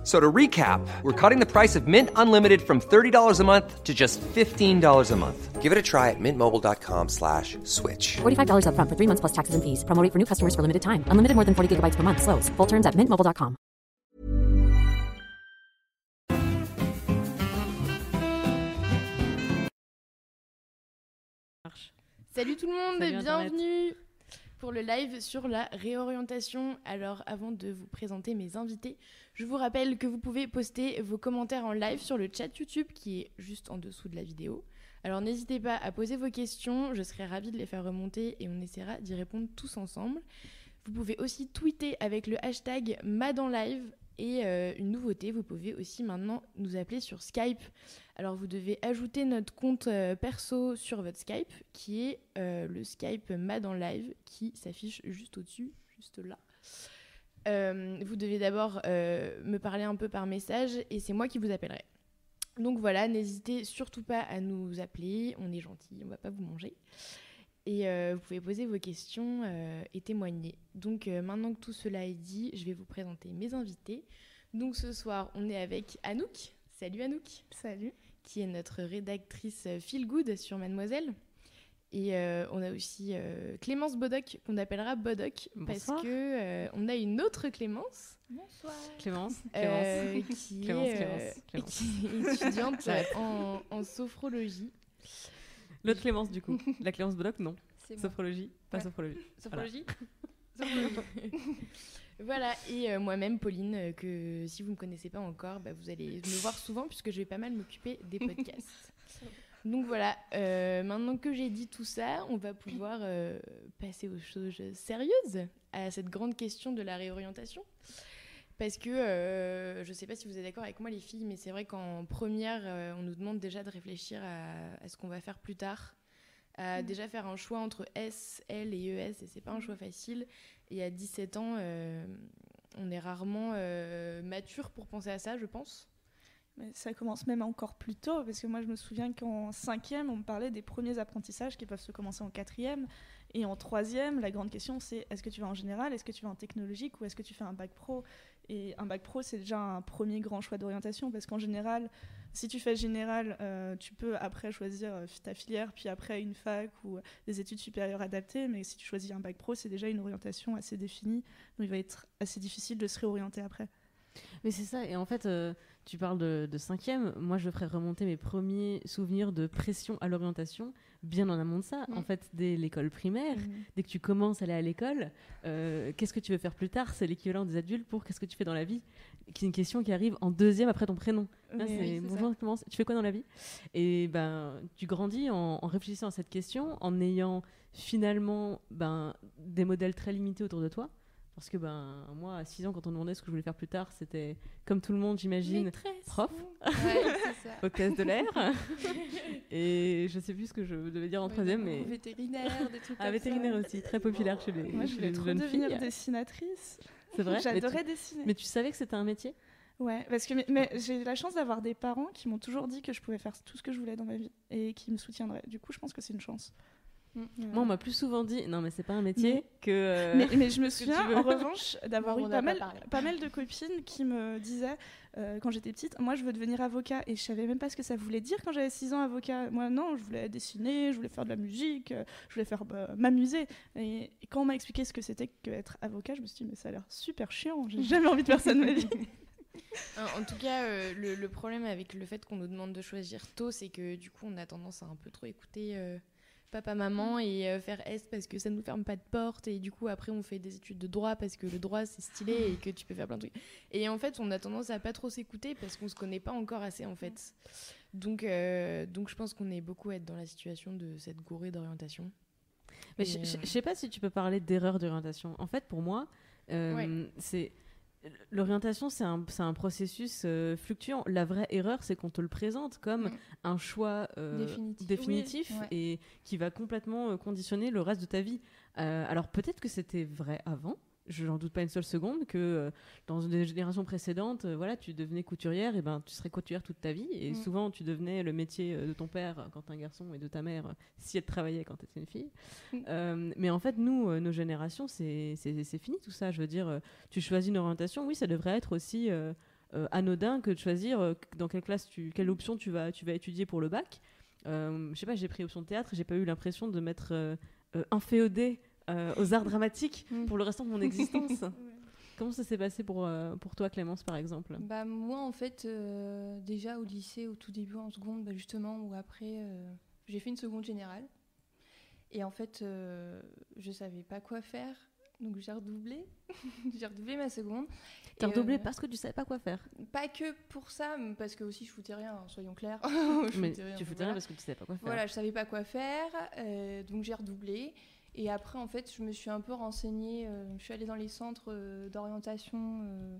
F- So to recap, we're cutting the price of Mint Unlimited from $30 a month to just $15 a month. Give it a try at mintmobile.com slash switch. $45 upfront for three months plus taxes and fees. Promo rate for new customers for limited time. Unlimited more than 40 gigabytes per month. Slows. Full terms at mintmobile.com. Salut tout le monde Salut et Internet. bienvenue pour le live sur la réorientation. Alors avant de vous présenter mes invités, je vous rappelle que vous pouvez poster vos commentaires en live sur le chat YouTube qui est juste en dessous de la vidéo. Alors n'hésitez pas à poser vos questions, je serai ravie de les faire remonter et on essaiera d'y répondre tous ensemble. Vous pouvez aussi tweeter avec le hashtag MadanLive et euh, une nouveauté, vous pouvez aussi maintenant nous appeler sur Skype. Alors vous devez ajouter notre compte euh, perso sur votre Skype qui est euh, le Skype Madan Live qui s'affiche juste au-dessus, juste là. Euh, vous devez d'abord euh, me parler un peu par message et c'est moi qui vous appellerai. Donc voilà, n'hésitez surtout pas à nous appeler, on est gentil, on va pas vous manger. Et euh, vous pouvez poser vos questions et témoigner. Donc maintenant que tout cela est dit, je vais vous présenter mes invités. Donc ce soir, on est avec Anouk. Salut Anouk. Salut. Qui est notre rédactrice Feel Good sur Mademoiselle. Et euh, on a aussi euh, Clémence Bodoc, qu'on appellera Bodoc, parce Bonsoir. que euh, on a une autre Clémence, Clémence, euh, Clémence. qui, Clémence, est, Clémence, Clémence. qui est étudiante en, en sophrologie. L'autre Clémence, du coup. La Clémence Bodoc, non. Sophrologie, pas Ouais. sophrologie. Sophrologie Voilà, et euh, moi-même, Pauline, euh, que si vous ne me connaissez pas encore, bah, vous allez me voir souvent puisque je vais pas mal m'occuper des podcasts. Donc voilà, euh, maintenant que j'ai dit tout ça, on va pouvoir euh, passer aux choses sérieuses, à cette grande question de la réorientation. Parce que euh, je ne sais pas si vous êtes d'accord avec moi, les filles, mais c'est vrai qu'en première, on nous demande déjà de réfléchir à, à ce qu'on va faire plus tard, à déjà faire un choix entre S, L et ES, et c'est pas un choix facile. Et à 17 ans, on est rarement mature pour penser à ça, je pense. Ça commence même encore plus tôt, parce que moi je me souviens qu'en cinquième, on me parlait des premiers apprentissages qui peuvent se commencer en quatrième. Et en troisième, la grande question c'est est-ce que tu vas en général, est-ce que tu vas en technologique ou est-ce que tu fais un bac pro? Et un bac pro, c'est déjà un premier grand choix d'orientation, parce qu'en général, si tu fais général, euh, tu peux après choisir euh, ta filière, puis après une fac ou euh, des études supérieures adaptées. Mais si tu choisis un bac pro, c'est déjà une orientation assez définie, donc il va être assez difficile de se réorienter après. Mais c'est ça, et en fait, tu parles de, de cinquième. Moi, je ferais remonter mes premiers souvenirs de pression à l'orientation bien en amont de ça. Mm. En fait, dès l'école primaire, dès que tu commences à aller à l'école, euh, qu'est-ce que tu veux faire plus tard? C'est l'équivalent des adultes pour qu'est-ce que tu fais dans la vie qui est une question qui arrive en deuxième après ton prénom. Là, c'est oui, c'est bonjour, comment- tu fais quoi dans la vie? Et ben, tu grandis en, en réfléchissant à cette question, en ayant finalement ben, des modèles très limités autour de toi. Parce que ben, moi, à 6 ans, quand on me demandait ce que je voulais faire plus tard, c'était comme tout le monde, j'imagine, prof, Ouais, c'est ça. hôtesse de l'air. Et je sais plus ce que je devais dire en troisième, mais. Vétérinaire, des trucs Ah, comme vétérinaire ça. aussi, très populaire chez les, Moi, je chez voulais les trop jeunes devenir filles. dessinatrice. C'est vrai? J'adorais dessiner. Mais tu savais que c'était un métier? Ouais, parce que mais, mais j'ai eu la chance d'avoir des parents qui m'ont toujours dit que je pouvais faire tout ce que je voulais dans ma vie et qui me soutiendraient. Du coup, je pense que c'est une chance. Mm. Moi, on m'a plus souvent dit non, mais c'est pas un métier Mais- que. euh, mais, mais je me souviens, en revanche, d'avoir eu pas mal, parlé. pas mal de copines qui me disaient, euh, quand j'étais petite, moi je veux devenir avocat. Et je savais même pas ce que ça voulait dire quand j'avais 6 ans, avocat. Moi, non, je voulais dessiner, je voulais faire de la musique, euh, je voulais faire bah, m'amuser. Et, et quand on m'a expliqué ce que c'était qu'être avocat, je me suis dit, mais ça a l'air super chiant, j'ai jamais envie de faire ça de ma vie. En en tout cas, euh, le, le problème avec le fait qu'on nous demande de choisir tôt, c'est que du coup, on a tendance à un peu trop écouter euh, papa, maman et euh, faire S parce que ça nous ferme pas de porte. Et du coup, après, on fait des études de droit parce que le droit, c'est stylé et que tu peux faire plein de trucs. Et en fait, on a tendance à pas trop s'écouter parce qu'on se connaît pas encore assez, en fait. Donc, euh, donc je pense qu'on est beaucoup à être dans la situation de cette gourée d'orientation. Mais Et, je, je- euh, je sais pas si tu peux parler d'erreur d'orientation. En fait, pour moi, euh, Ouais. c'est l'orientation, c'est un, un processus euh, fluctuant. La vraie erreur, c'est qu'on te le présente comme Mm. un choix euh, Définitif. définitif Oui, ouais. et qui va complètement euh, conditionner le reste de ta vie. Euh, alors peut-être que c'était vrai avant. Je n'en doute pas une seule seconde que euh, dans une génération précédente, euh, voilà, tu devenais couturière, et ben tu serais couturière toute ta vie. Et Mm. souvent, tu devenais le métier euh, de ton père quand t'es un garçon et de ta mère si elle travaillait quand t'étais une fille. Mm. Euh, mais en fait, nous, nos générations, c'est fini tout ça. Je veux dire, tu choisis une orientation, oui, ça devrait être aussi anodin que de choisir dans quelle classe, tu, quelle option tu vas, tu vas étudier pour le bac. Je sais pas, j'ai pris option théâtre, j'ai pas eu l'impression de m'être inféodée euh, aux arts dramatiques Mm. pour le restant de mon existence. Comment ça s'est passé pour, euh, pour toi, Clémence, par exemple? Bah moi en fait euh, déjà au lycée au tout début en seconde bah, justement ou après euh, j'ai fait une seconde générale et en fait euh, je savais pas quoi faire donc j'ai redoublé j'ai redoublé ma seconde T'as redoublé euh, parce que tu savais pas quoi faire? pas que pour ça mais parce que aussi je foutais rien hein, soyons clairs Je Mais foutais rien, tu foutais voilà. rien parce que tu savais pas quoi faire. Voilà, je savais pas quoi faire, euh, donc j'ai redoublé. Et après, en fait, je me suis un peu renseignée. euh, je suis allée dans les centres euh, d'orientation. euh,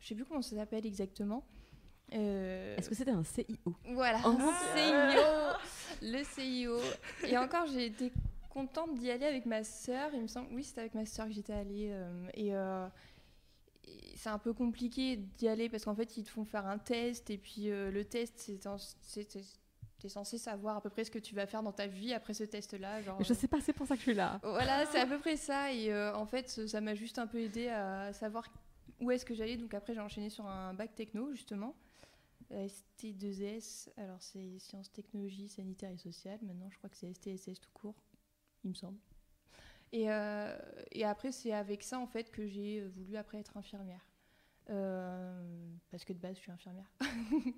je sais plus comment ça s'appelle exactement. Est-ce que c'était un CIO voilà, mon CIO, le CIO. Et encore, j'ai été contente d'y aller avec ma sœur. Il me semble, oui, c'était avec ma sœur que j'étais allée. et c'est un peu compliqué d'y aller parce qu'en fait, ils te font faire un test. Et puis, le test, c'est c'est- t'es censé savoir à peu près ce que tu vas faire dans ta vie après ce test-là. Genre, Je sais pas, c'est pour ça que je suis là. voilà, c'est à peu près ça. Et euh, en fait, ça m'a juste un peu aidé à savoir où est-ce que j'allais. Donc après, j'ai enchaîné sur un bac techno, justement. Euh, ST2S, alors c'est sciences, technologies, sanitaires et sociales. Maintenant, je crois que c'est STSS tout court, il me semble. Et, euh, et après, c'est avec ça, en fait, que j'ai voulu après être infirmière. Euh, parce que de base, je suis infirmière.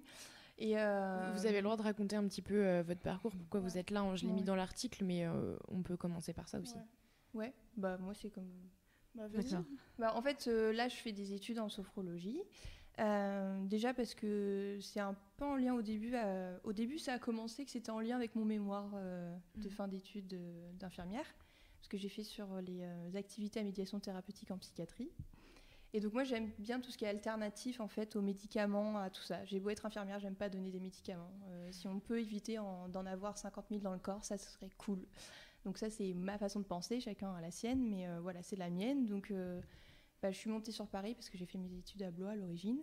et euh, Vous avez le droit de raconter un petit peu euh, votre parcours, pourquoi vous êtes là. hein, Je l'ai mis dans l'article, mais euh, on peut commencer par ça aussi. Ouais. Ouais, bah moi, c'est comme Bah. Bah, en fait, euh, là, je fais des études en sophrologie. Euh, déjà parce que c'est un peu en lien au début. euh, au début, ça a commencé que c'était en lien avec mon mémoire euh, de Mhm. fin d'études euh, d'infirmière, parce que j'ai fait sur les euh, activités à médiation thérapeutique en psychiatrie. Et donc moi, j'aime bien tout ce qui est alternatif en fait aux médicaments, à tout ça. J'ai beau être infirmière, j'aime pas donner des médicaments. Euh, si on peut éviter en- d'en avoir 50 000 dans le corps, ça serait cool. Donc ça, c'est ma façon de penser, chacun a la sienne, mais euh, voilà, c'est la mienne. Donc euh, bah, je suis montée sur Paris parce que j'ai fait mes études à Blois à l'origine.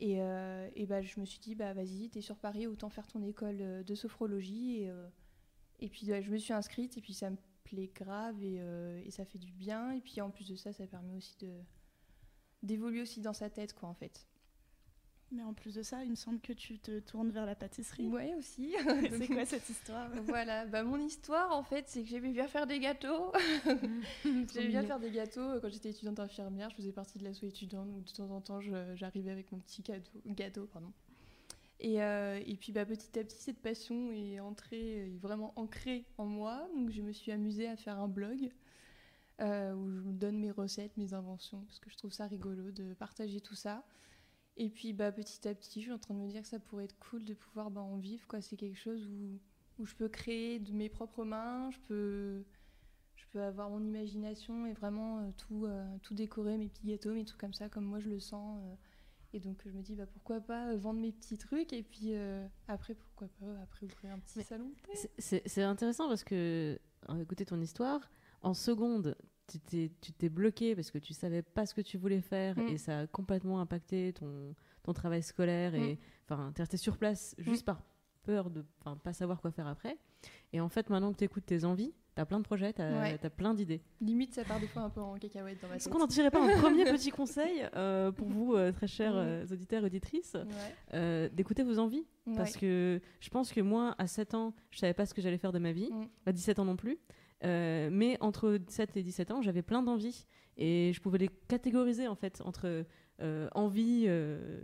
Et, et bah, je me suis dit, bah, vas-y, t'es sur Paris, autant faire ton école de sophrologie. Et, et puis bah, je me suis inscrite, et puis ça me plaît grave, et, et ça fait du bien. Et puis en plus de ça, ça permet aussi de d'évoluer aussi dans sa tête, quoi, en fait. Mais en plus de ça, il me semble que tu te tournes vers la pâtisserie. Ouais, aussi. C'est quoi cette histoire? Voilà, bah, mon histoire, en fait, c'est que j'aimais bien faire des gâteaux. J'aimais bien faire des gâteaux. Quand j'étais étudiante infirmière, je faisais partie de l'asso étudiante, où de temps en temps, j'arrivais avec mon petit gâteau. gâteau pardon. Et, euh, et puis bah, petit à petit, cette passion est entrée, est vraiment ancrée en moi. Donc je me suis amusée à faire un blog euh, où je me donne mes recettes, mes inventions, parce que je trouve ça rigolo de partager tout ça. Et puis bah, petit à petit, je suis en train de me dire que ça pourrait être cool de pouvoir bah, en vivre. quoi. C'est quelque chose où, où je peux créer de mes propres mains, je peux, je peux avoir mon imagination et vraiment euh, tout, euh, tout décorer, mes petits gâteaux, mes trucs comme ça, comme moi je le sens. et donc je me dis, bah, pourquoi pas vendre mes petits trucs et puis euh, après, pourquoi pas après ouvrir un petit Mais salon. C'est- intéressant parce que, en écouter ton histoire, en seconde, tu t'es bloqué parce que tu savais pas ce que tu voulais faire Mm. et ça a complètement impacté ton, ton travail scolaire et enfin t'es resté sur place juste par peur de pas savoir quoi faire après. Et en fait, maintenant que tu écoutes tes envies, t'as plein de projets, t'as Ouais. as plein d'idées. Limite, ça part des fois un peu en cacahuète dans ma Est-ce tête. qu'on n'en tirait pas un premier petit conseil euh, pour vous, euh, très chers Mm. euh, auditeurs et auditrices, Ouais, d'écouter vos envies? Ouais. parce que je pense que moi, à 7 ans, je savais pas ce que j'allais faire de ma vie. Mm. À 17 ans non plus. Euh, mais entre 7 et 17 ans, j'avais plein d'envies. Et je pouvais les catégoriser, en fait, entre euh, envie euh,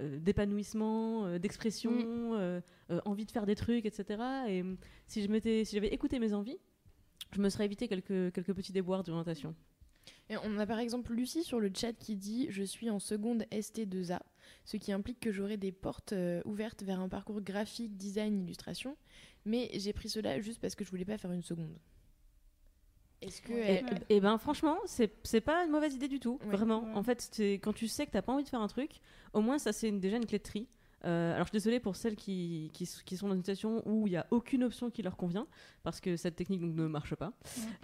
euh, d'épanouissement, d'expression, Mm. envie de faire des trucs, etc. Et euh, si je m'étais, si j'avais écouté mes envies, je me serais évité quelques, quelques petits déboires d'orientation. Et on a par exemple Lucie sur le chat qui dit Je suis en seconde ST2A, ce qui implique que j'aurai des portes euh, ouvertes vers un parcours graphique, design, illustration. Mais j'ai pris cela juste parce que je voulais pas faire une seconde. Est-ce que. Et, elle- Ouais. et ben franchement, c'est c'est pas une mauvaise idée du tout, Ouais. vraiment. Ouais. En fait, c'est quand tu sais que t'as pas envie de faire un truc, au moins ça c'est une- déjà une clé de tri. Euh, alors je suis désolée pour celles qui, qui, qui sont dans une situation où il n'y a aucune option qui leur convient, parce que cette technique donc, ne marche pas.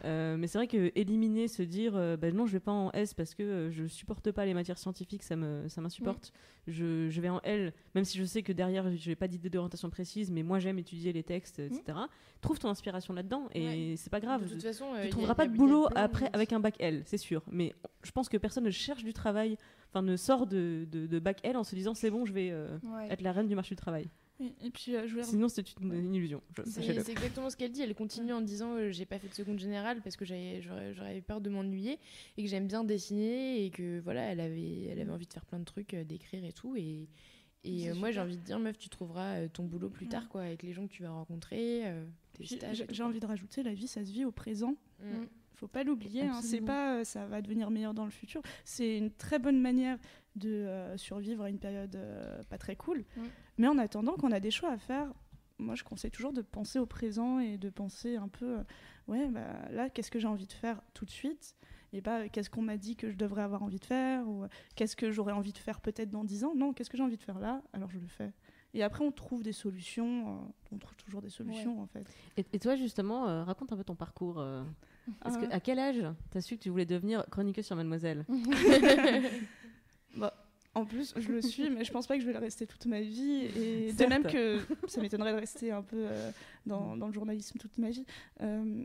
Euh, mais c'est vrai que éliminer, se dire euh, bah, non, je vais pas en S parce que je supporte pas les matières scientifiques, ça me ça m'insupporte. Je, je vais en L, même si je sais que derrière je n'ai pas d'idée d'orientation précise, mais moi j'aime étudier les textes, etc. Trouve ton inspiration là-dedans et c'est pas grave. De toute façon, tu a- trouveras pas a- de boulot après avec un bac L, c'est sûr. Mais je pense que personne ne cherche du travail, enfin ne sort de, de, de bac L en se disant c'est bon, je vais Ouais. Être la reine du marché du travail. Et, et puis, euh, je voulais Sinon, c'est une, une illusion. C'est exactement ce qu'elle dit. Elle continue en disant euh, j'ai pas fait de seconde générale parce que j'avais- j'aurais j'aurais peur de m'ennuyer et que j'aime bien dessiner et que voilà, elle avait, elle avait envie de faire plein de trucs, euh, d'écrire et tout. Et, et euh, moi, j'ai envie de dire, meuf, tu trouveras euh, ton boulot plus Ouais. tard, quoi, avec les gens que tu vas rencontrer, euh, tes Puis, stages. J'ai envie de rajouter, la vie, ça se vit au présent. Mm. faut pas l'oublier. hein. C'est pas euh, ça va devenir meilleur dans le futur. C'est une très bonne manière de euh, survivre à une période euh, pas très cool. Mm. Mais en attendant qu'on a des choix à faire, moi je conseille toujours de penser au présent et de penser un peu, euh, ouais, bah, là qu'est-ce que j'ai envie de faire tout de suite? Et pas euh, qu'est-ce qu'on m'a dit que je devrais avoir envie de faire? Ou euh, qu'est-ce que j'aurais envie de faire peut-être dans 10 ans? Non, qu'est-ce que j'ai envie de faire là? Alors je le fais. Et après on trouve des solutions. euh, on trouve toujours des solutions en fait. Et, et toi, justement, euh, raconte un peu ton parcours. euh. Que- à quel âge t'as su que tu voulais devenir chroniqueuse sur Mademoiselle? En plus, je le suis, mais je pense pas que je vais le rester toute ma vie. Et de même que ça m'étonnerait de rester un peu euh, dans, dans le journalisme toute ma vie. Euh,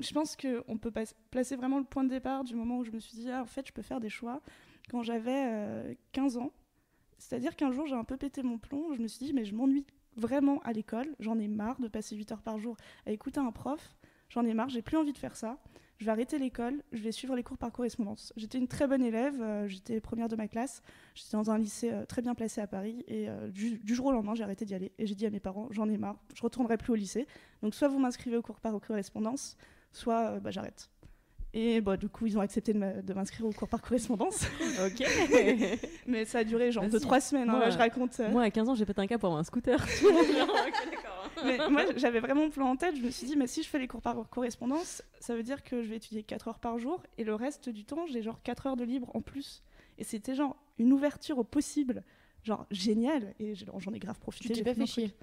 je pense qu'on peut pas- placer vraiment le point de départ du moment où je me suis dit, ah, en fait, je peux faire des choix quand j'avais euh, 15 ans. C'est-à-dire qu'un jour, j'ai un peu pété mon plomb. Je me suis dit, mais je m'ennuie vraiment à l'école. J'en ai marre de passer 8 heures par jour à écouter un prof. J'en ai marre, j'ai plus envie de faire ça. Je vais arrêter l'école, je vais suivre les cours par correspondance. J'étais une très bonne élève, euh, j'étais première de ma classe. J'étais dans un lycée euh, très bien placé à Paris et euh, du, du jour au lendemain, j'ai arrêté d'y aller et j'ai dit à mes parents j'en ai marre, je retournerai plus au lycée. Donc soit vous m'inscrivez au cours par correspondance, soit bah, j'arrête. Et bah, du coup, ils ont accepté de m'inscrire au cours par correspondance. Ok. Mais ça a duré genre Vas-y. 2-3 semaines. hein, Moi, là, je raconte. Moi, à 15 ans, j'ai pété un câble pour avoir un scooter. mais moi, j'avais vraiment le plan en tête. Je me suis dit, mais si je fais les cours par correspondance, ça veut dire que je vais étudier 4 heures par jour et le reste du temps, j'ai genre 4 heures de libre en plus. Et c'était genre une ouverture au possible, genre génial. Et j'en ai grave profité. Tu t'es pas fait chier?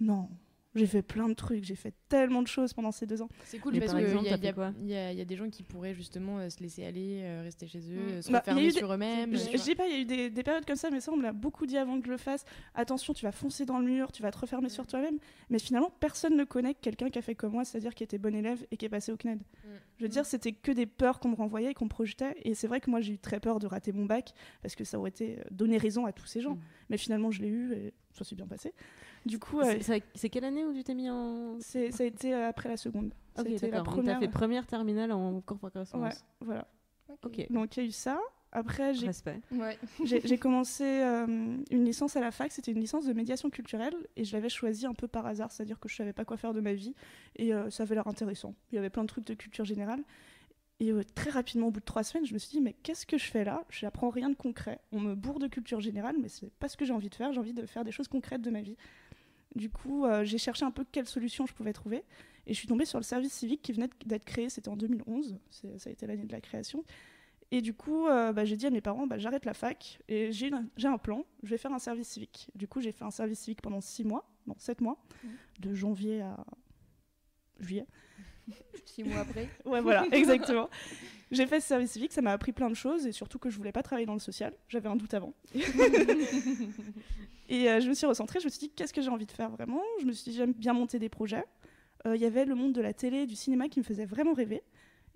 Non, j'ai fait plein de trucs. J'ai fait tellement de choses pendant ces deux ans. C'est cool Mais parce par qu'il exemple, y, y a- fait quoi y a- y a des gens qui pourraient justement euh, se laisser aller, euh, rester chez eux, Mm. euh, se Bah, des- sur eux-mêmes. Je, dis pas, il y a eu des, des périodes comme ça, mais ça, on me l'a beaucoup dit avant que je le fasse. Attention, tu vas foncer dans le mur, tu vas te refermer sur toi-même. Mais finalement, personne ne connaît quelqu'un qui a fait comme moi, c'est-à-dire qui était bon élève et qui est passé au CNED. Mm. Je veux dire, c'était que des peurs qu'on me renvoyait et qu'on me projetait. Et c'est vrai que moi, j'ai eu très peur de rater mon bac parce que ça aurait été euh, donner raison à tous ces gens. Mm. Mais finalement, je l'ai eu et ça s'est bien passé. Du coup, C'est- quelle année où tu t'es mis en. c'est- ça a été euh, après la seconde. Ok, d'accord. Donc, première. T'as fait première terminale en cours par Ouais, correspondance. voilà. Ok. Donc il y a eu ça. Après, j'ai. Ouais. Commencé euh, une licence à la fac, c'était une licence de médiation culturelle et je l'avais choisie un peu par hasard, c'est-à-dire que je savais pas quoi faire de ma vie et euh, ça avait l'air intéressant. Il y avait plein de trucs de culture générale. Et euh, très rapidement, au bout de trois semaines, je me suis dit, mais qu'est-ce que je fais là? Je n'apprends rien de concret. On me bourre de culture générale, mais c'est pas ce que j'ai envie de faire. J'ai envie de faire des choses concrètes de ma vie. Du coup, euh, j'ai cherché un peu quelle solution je pouvais trouver. Et je suis tombée sur le service civique qui venait d'être créé. C'était en 2011. C'est- Ça a été l'année de la création. Et du coup, euh, bah, j'ai dit à mes parents, bah, j'arrête la fac et j'ai un plan, je vais faire un service civique. Du coup, j'ai fait un service civique pendant six mois, non, sept mois, de janvier à juillet. Six mois après. Ouais, voilà, exactement. J'ai fait ce service civique, ça m'a appris plein de choses et surtout que je voulais pas travailler dans le social. J'avais un doute avant. et euh, je me suis recentrée, je me suis dit, qu'est-ce que j'ai envie de faire vraiment? Je me suis dit, j'aime bien monter des projets. Euh, Il y avait le monde de la télé, du cinéma qui me faisait vraiment rêver.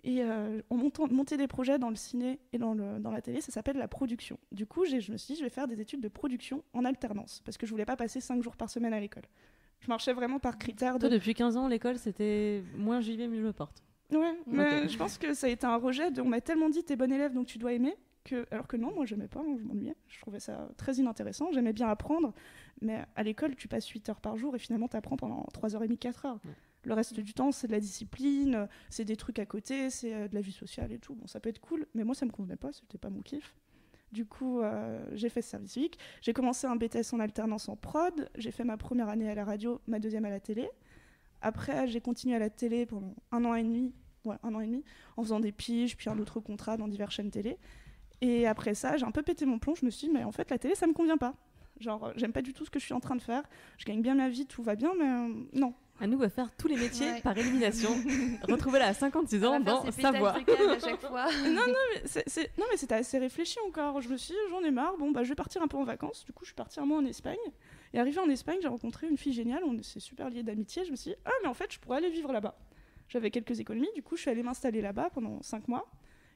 Et euh, en montant, monter des projets dans le ciné et dans, le, dans la télé, ça s'appelle la production. Du coup, je me suis dit, je vais faire des études de production en alternance parce que je voulais pas passer cinq jours par semaine à l'école. Je marchais vraiment par critère de Toi, depuis 15 ans, l'école, c'était moins j'y vais, mieux je me porte. Ouais, mais je pense que ça a été un rejet. De, on m'a tellement dit t'es bon élève donc tu dois aimer. Que, alors que non, moi j'aimais pas, hein, je m'ennuyais. Je trouvais ça très inintéressant. J'aimais bien apprendre, mais à l'école tu passes 8 heures par jour et finalement tu apprends pendant 3h30, 4 heures. Le reste du temps c'est de la discipline, c'est des trucs à côté, c'est euh, de la vie sociale et tout. Bon, ça peut être cool, mais moi ça me convenait pas, c'était pas mon kiff. Du coup, euh, j'ai fait ce service civique. J'ai commencé un BTS en alternance en prod. J'ai fait ma première année à la radio, ma deuxième à la télé. Après, j'ai continué à la télé pendant un an et demi, ouais, un en faisant des piges, puis un autre contrat dans diverses chaînes télé. Et après ça, j'ai un peu pété mon plomb. Je me suis dit, mais en fait, la télé, ça me convient pas. Genre, j'aime pas du tout ce que je suis en train de faire. Je gagne bien ma vie, tout va bien, mais euh, non. Anou va faire tous les métiers Ouais. par élimination. Retrouvez-la à 56 ans On va dans faire ses sa pétages voix. de câble à chaque fois. non, non, mais c'est- c'est- non, mais c'était assez réfléchi encore. Je me suis dit, j'en ai marre. Bon, bah, je vais partir un peu en vacances. Du coup, je suis partie un mois en Espagne. Et arrivé en Espagne, j'ai rencontré une fille géniale. On s'est super liés d'amitié. Je me suis dit, ah, mais en fait, je pourrais aller vivre là-bas. J'avais quelques économies. Du coup, je suis allée m'installer là-bas pendant cinq mois.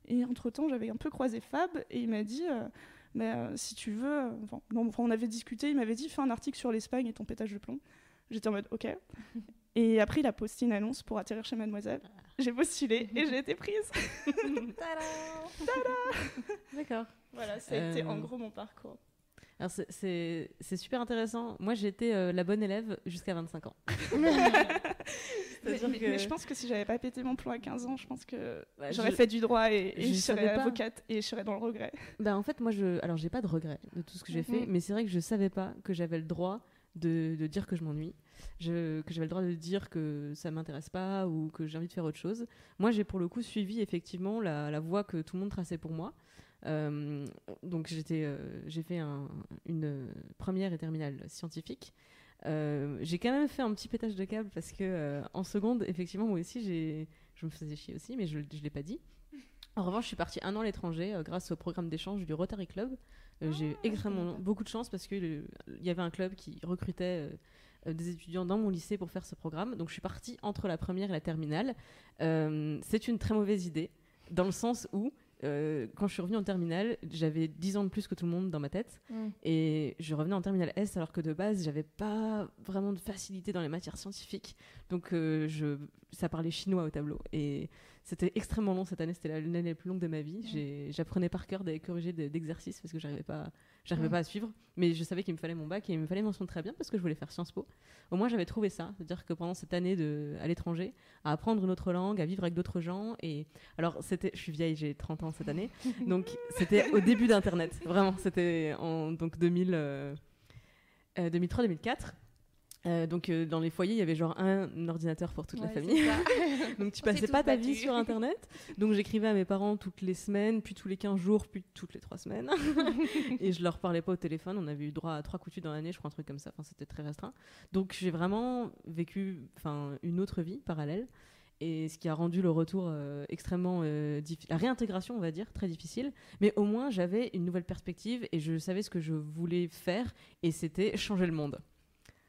Et entre-temps, j'avais un peu croisé Fab. Et il m'a dit, euh, mais euh, si tu veux. euh, Enfin, non, enfin, on avait discuté. Il m'avait dit, fais un article sur l'Espagne et ton pétage de plomb. J'étais en mode, ok. Et après, il a posté une annonce pour atterrir chez Mademoiselle. J'ai postulé et j'ai été prise. D'accord. Voilà, ça a été Euh, en gros mon parcours. Alors c'est- super intéressant. Moi j'étais euh, la bonne élève jusqu'à 25 ans. Mais, C'est-à-dire mais- que- mais je pense que si j'avais pas pété mon plomb à 15 ans, je pense que Bah, j'aurais je- fait du droit et, et je serais pas. avocate et je serais dans le regret. Bah en fait moi je alors j'ai pas de regrets de tout ce que j'ai fait, Mhm. mais c'est vrai que je savais pas que j'avais le droit de, dire que je m'ennuie, que j'avais le droit de dire que ça m'intéresse pas ou que j'ai envie de faire autre chose. Moi j'ai pour le coup suivi effectivement la, voie que tout le monde traçait pour moi. Euh, donc j'étais, euh, j'ai fait un- une première et terminale scientifique. Euh, j'ai quand même fait un petit pétage de câble parce que en seconde, effectivement, moi aussi, j'ai, je me faisais chier aussi, mais je, je l'ai pas dit. En revanche, je suis partie un an à l'étranger grâce au programme d'échange du Rotary Club. Euh, j'ai eu extrêmement beaucoup de chance parce qu'il y avait un club qui recrutait euh, des étudiants dans mon lycée pour faire ce programme. Donc je suis partie entre la première et la terminale. Euh, c'est une très mauvaise idée dans le sens où euh, quand je suis revenue en terminale, j'avais 10 ans de plus que tout le monde dans ma tête. Mm. Et je revenais en terminale S alors que de base, j'avais pas vraiment de facilité dans les matières scientifiques. Donc je, ça parlait chinois au tableau. Et c'était extrêmement long cette année, c'était la- l'année la plus longue de ma vie. J'apprenais par cœur des corrigés de- d'exercices parce que j'arrivais pas, j'arrivais pas à suivre. Mais je savais qu'il me fallait mon bac et il me fallait mention très bien parce que je voulais faire Sciences Po. Au moins j'avais trouvé ça, c'est-à-dire que pendant cette année de, à l'étranger, à apprendre une autre langue, à vivre avec d'autres gens. Et alors c'était, je suis vieille, j'ai 30 ans cette année, donc c'était au début d'Internet, vraiment. C'était en donc 2000, euh, euh, 2003-2004. Euh, donc euh, dans les foyers, il y avait genre un ordinateur pour toute la famille. donc tu passais pas ta vie sur Internet. Donc j'écrivais à mes parents toutes les semaines, puis tous les 15 jours, puis toutes les 3 semaines. et je leur parlais pas au téléphone. On avait eu droit à trois coups de fil dans l'année, je crois un truc comme ça. Enfin, c'était très restreint. Donc j'ai vraiment vécu une autre vie parallèle. Et ce qui a rendu le retour euh, extrêmement difficile, la réintégration, on va dire, très difficile. Mais au moins, j'avais une nouvelle perspective et je savais ce que je voulais faire et c'était changer le monde.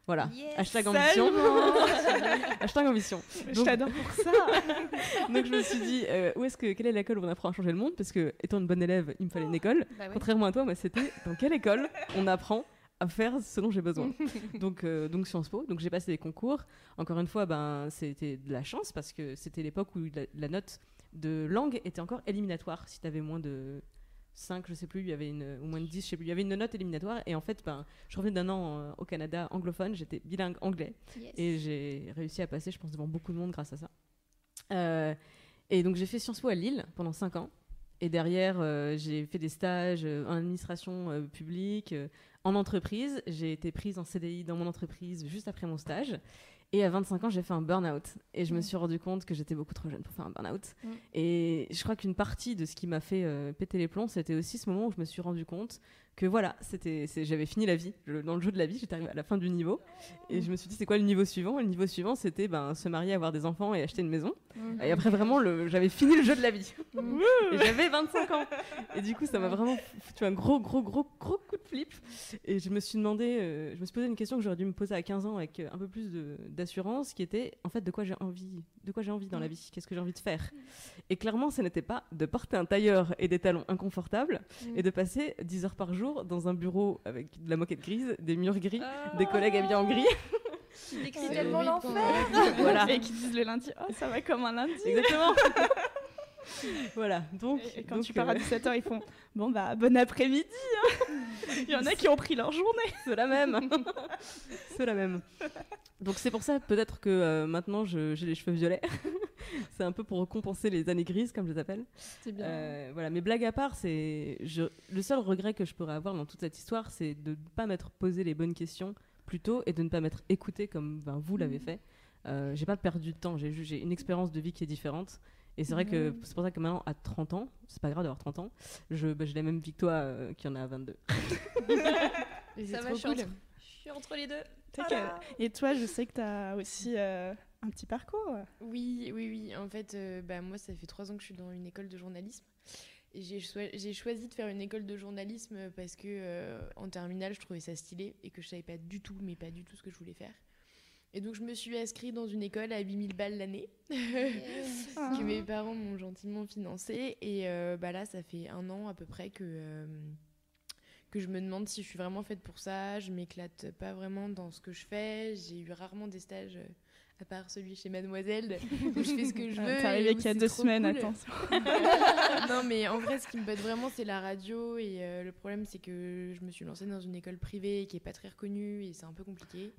Voilà. Yes. Hashtag ambition. Hashtag ambition. Je t'adore pour ça. Donc je me suis dit, euh, où est-ce que quelle est l'école où on apprend à changer le monde? Parce que étant une bonne élève, il me fallait une école. Bah ouais. Contrairement à toi, moi c'était dans quelle école on apprend à faire ce dont j'ai besoin? donc euh, donc Sciences Po. Donc j'ai passé des concours. Encore une fois, ben c'était de la chance parce que c'était l'époque où la, la note de langue était encore éliminatoire. Si tu avais moins de 5, je sais plus, il y avait une, ou moins de 10, je sais plus, il y avait une note éliminatoire. Et en fait, ben, je revenais d'un an euh, au Canada anglophone, j'étais bilingue anglais. Yes. Et j'ai réussi à passer, je pense, devant beaucoup de monde grâce à ça. Euh, et donc j'ai fait Sciences Po à Lille pendant 5 ans. Et derrière, euh, j'ai fait des stages euh, en administration publique, en entreprise. J'ai été prise en CDI dans mon entreprise juste après mon stage. Et à 25 ans, j'ai fait un burn-out. Et je me Mm. suis rendu compte que j'étais beaucoup trop jeune pour faire un burn-out. Mm. Et je crois qu'une partie de ce qui m'a fait euh, péter les plombs, c'était aussi ce moment où je me suis rendu compte que voilà, c'était, j'avais fini la vie. Dans le jeu de la vie, j'étais arrivée à la fin du niveau. Et je me suis dit, c'est quoi le niveau suivant? Et Le niveau suivant, c'était ben, se marier, avoir des enfants et acheter une maison. Mhm. Et après, vraiment, j'avais fini le jeu de la vie. Mhm. et j'avais 25 ans. Et du coup, ça m'a vraiment foutu un gros, gros, gros, gros coup de flip. Et je me suis demandé, euh, je me suis posé une question que j'aurais dû me poser à 15 ans avec euh, un peu plus d'assurance, qui était, en fait, de quoi j'ai envie, de quoi j'ai envie dans la vie? Qu'est-ce que j'ai envie de faire? Et clairement, ce n'était pas de porter un tailleur et des talons inconfortables et de passer 10 heures par jour dans un bureau avec de la moquette grise, des murs gris, des collègues habillés en gris. Décris C'est tellement l'enfer. Voilà. Et qui disent le lundi, oh, ça va comme un lundi. Exactement. voilà. Donc, Et, et quand donc, tu pars à euh, 17h, ils font Bon, bah, bon après-midi. hein. Il y en a qui ont pris leur journée. Ceux-là même. Ceux-là même. Donc c'est pour ça peut-être que euh, maintenant j'ai les cheveux violets. c'est un peu pour compenser les années grises comme je les appelle. C'est bien. Euh, voilà, mais blague à part, c'est je- le seul regret que je pourrais avoir dans toute cette histoire, c'est de ne pas m'être posé les bonnes questions plus tôt et de ne pas m'être écouté comme ben, vous l'avez fait. Euh, j'ai pas perdu de temps, j'ai une expérience de vie qui est différente Et c'est vrai que c'est pour ça que maintenant, à 30 ans, c'est pas grave d'avoir 30 ans, je, bah, j'ai la même vie que toi euh, qui en a 22. Et c'est Ça va, trop je suis, cool. entre... je suis entre les deux. T'as- Et toi, je sais que tu as aussi euh, un petit parcours. Oui, oui, oui. En fait, euh, bah, moi, ça fait trois ans que je suis dans une école de journalisme. Et j'ai choi- j'ai choisi de faire une école de journalisme parce que euh, en terminale, je trouvais ça stylé et que je savais pas du tout, mais pas du tout ce que je voulais faire. Et donc, je me suis inscrite dans une école à 8000 balles l'année que mes parents m'ont gentiment financé. Et euh, bah là, ça fait un an à peu près que, euh, que je me demande si je suis vraiment faite pour ça. Je m'éclate pas vraiment dans ce que je fais. J'ai eu rarement des stages, euh, à part celui chez Mademoiselle, où je fais ce que je veux. T'es arrivé qu'il y a deux semaines, cool. attends. non, mais en vrai, ce qui me botte vraiment, c'est la radio. Et euh, le problème, c'est que je me suis lancée dans une école privée qui est pas très reconnue et c'est un peu compliqué.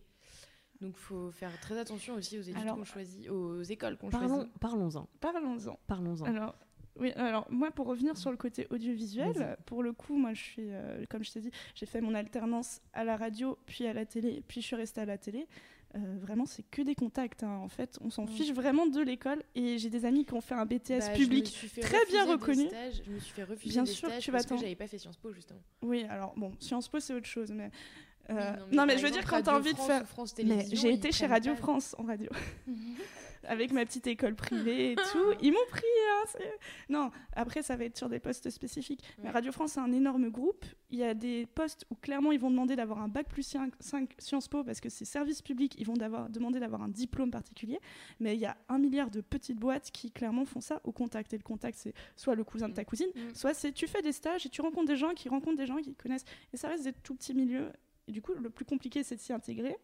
Donc, faut faire très attention aussi aux études qu'on choisit, aux écoles qu'on Parlons, choisit. parlons-en. Parlons-en. Parlons-en. Alors, oui, alors moi, pour revenir sur le côté audiovisuel, Vas-y. pour le coup, moi, je suis, euh, comme je t'ai dit, j'ai fait mon alternance à la radio, puis à la télé, puis je suis restée à la télé. Euh, vraiment, c'est que des contacts. hein. En fait, on s'en fiche vraiment de l'école. Et j'ai des amis qui ont fait un BTS Bah, public. très bien reconnu. stages. Je me suis fait refuser Bien des sûr, stages tu parce vas que j'avais pas fait Sciences Po justement. Oui, alors bon, Sciences Po, c'est autre chose, mais. euh, non, mais, je veux dire, quand t'as envie de faire. j'ai été chez Radio pas. France en radio. Avec ma petite école privée et tout. Ils m'ont pris. hein, non, après, ça va être sur des postes spécifiques. Mais. Radio France, c'est un énorme groupe. Il y a des postes où clairement, ils vont demander d'avoir un bac plus 5, Sciences Po parce que c'est service public. Ils vont demander d'avoir un diplôme particulier. Mais il y a un milliard de petites boîtes qui clairement font ça au contact. Et le contact, c'est soit le cousin de ta cousine, Mm. soit c'est tu fais des stages et tu rencontres des gens qui rencontrent des gens qui connaissent. Et ça reste des tout petits milieux. Et du coup, le plus compliqué, c'est de s'y intégrer.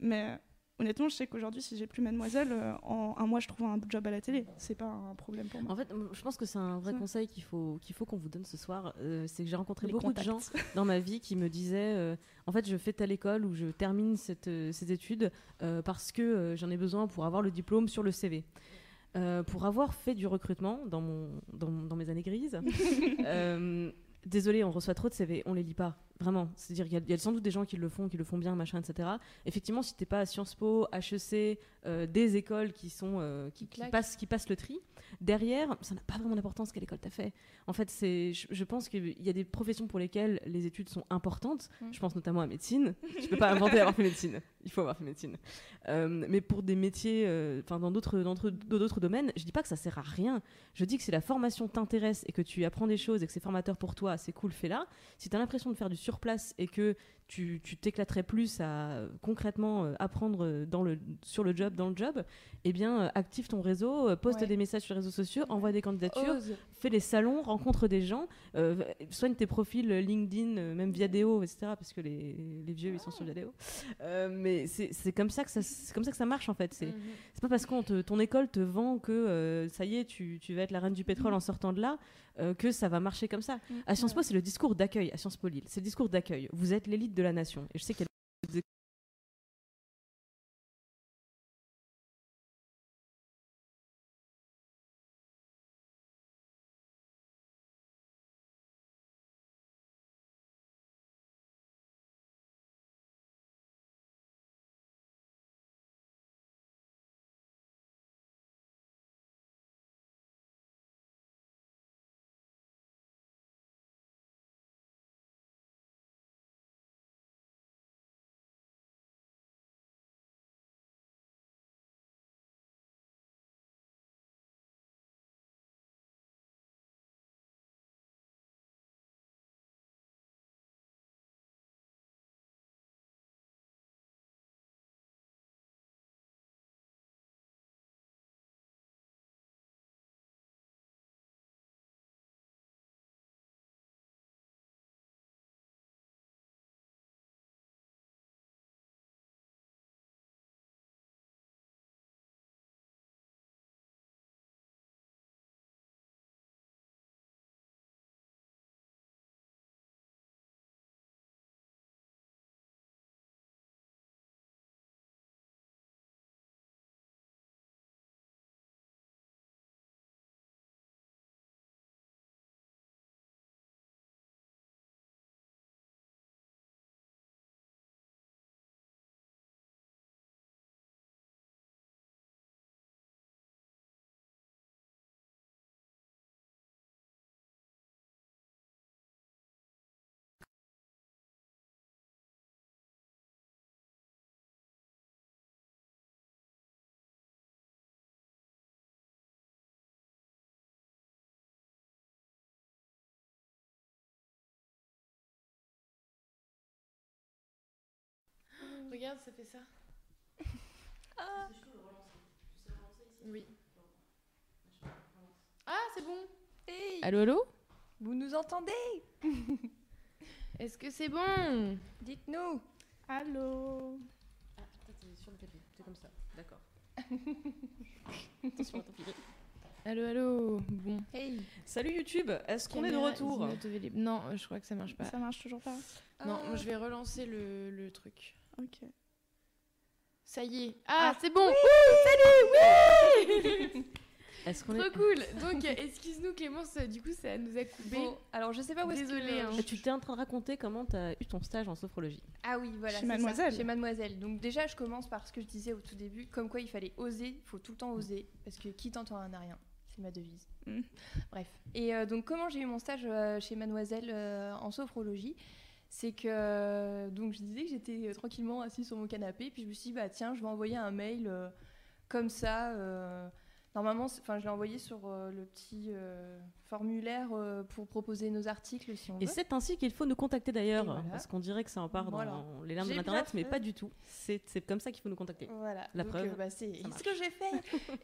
Mais honnêtement, je sais qu'aujourd'hui, si j'ai plus Mademoiselle, euh, en un mois, je trouve un job à la télé. C'est pas un problème pour moi. En fait, je pense que c'est un vrai conseil qu'il faut qu'il faut qu'on vous donne ce soir. Euh, c'est que j'ai rencontré Les beaucoup contacts. de gens dans ma vie qui me disaient euh, en fait, je fais telle école ou je termine cette, ces études euh, parce que j'en ai besoin pour avoir le diplôme sur le CV. Pour avoir fait du recrutement dans, mon, dans, dans mes années grises, désolé, on reçoit trop de CV, on les lit pas. Vraiment. C'est-à-dire qu'il y a- il y, a sans doute des gens qui le font, qui le font bien, machin, etc. Effectivement, si t'es pas à Sciences Po, HEC, euh, des écoles qui sont euh, qui, passent, qui passent le tri, derrière, ça n'a pas vraiment d'importance quelle école t'as fait. En fait, c'est, je, je pense qu'il y a des professions pour lesquelles les études sont importantes. Mm. Je pense notamment à médecine. Tu peux pas inventer avoir fait médecine. Il faut avoir fait médecine. Euh, mais pour des métiers, enfin dans d'autres, domaines, je dis pas que ça sert à rien. Je dis que si la formation t'intéresse et que tu apprends des choses et que c'est formateur pour toi, c'est cool, fais-la. Si tu as l'impression de faire du surplace et que tu t'éclaterais plus à euh, concrètement euh, apprendre euh, dans le, sur le job, dans le job, eh bien, active ton réseau, poste Ouais. des messages sur les réseaux sociaux, envoie des candidatures, Ose. fais les salons, rencontre des gens, euh, soigne tes profils LinkedIn, même Viadeo, etc. Parce que les, les vieux, ils sont sur Viadeo. Euh, mais c'est comme, ça que ça- comme ça que ça marche, en fait. C'est Mhm. c'est pas parce que ton école te vend que euh, ça y est, tu, tu vas être la reine du pétrole en sortant de là, que ça va marcher comme ça. À Sciences Po, c'est le discours d'accueil, à Sciences Po Lille. C'est le discours d'accueil. Vous êtes l'élite de la nation. Je sais regarde, ça fait ça. Ah. Oui. Ah, c'est bon. Hey, Allô, allô? Vous nous entendez? Est-ce que c'est bon? Dites-nous. Allô? Ah, t'es sur le tapis, t'es comme ça, d'accord. Attention à ton filet. Allô, allô? Bon. Hey. Salut YouTube, est-ce qu'on est de retour? Non, je crois que ça marche pas. Ça marche toujours pas. Non, Ah, je vais relancer le, le truc. Ok. Ça y est. Ah, Ah, c'est bon Est-ce qu'on Trop est... cool Donc, excuse-nous Clémence, du coup, ça nous a coupé. Bon, alors je sais pas où est-ce que- Désolée, hein. Ah, Tu t'es en train de raconter comment t'as eu ton stage en sophrologie. Ah oui, voilà. Chez ça, Mademoiselle. Chez Mademoiselle. Donc déjà, je commence par ce que je disais au tout début, comme quoi il fallait oser, il faut tout le temps oser, parce que qui t'entend n'a rien. C'est ma devise. Mm. Bref. Et euh, donc comment j'ai eu mon stage euh, chez Mademoiselle euh, en sophrologie? C'est que euh, donc je disais que j'étais euh, tranquillement assise sur mon canapé puis je me suis dit bah tiens je vais envoyer un mail euh, comme ça normalement enfin je l'ai envoyé sur euh, le petit euh, formulaire euh, pour proposer nos articles si on Et veut c'est ainsi qu'il faut nous contacter d'ailleurs, voilà. parce qu'on dirait que ça en part Voilà. dans les larmes de l'internet, mais pas du tout. C'est c'est comme ça qu'il faut nous contacter. Voilà, La donc, preuve, bah, c'est ce que j'ai fait.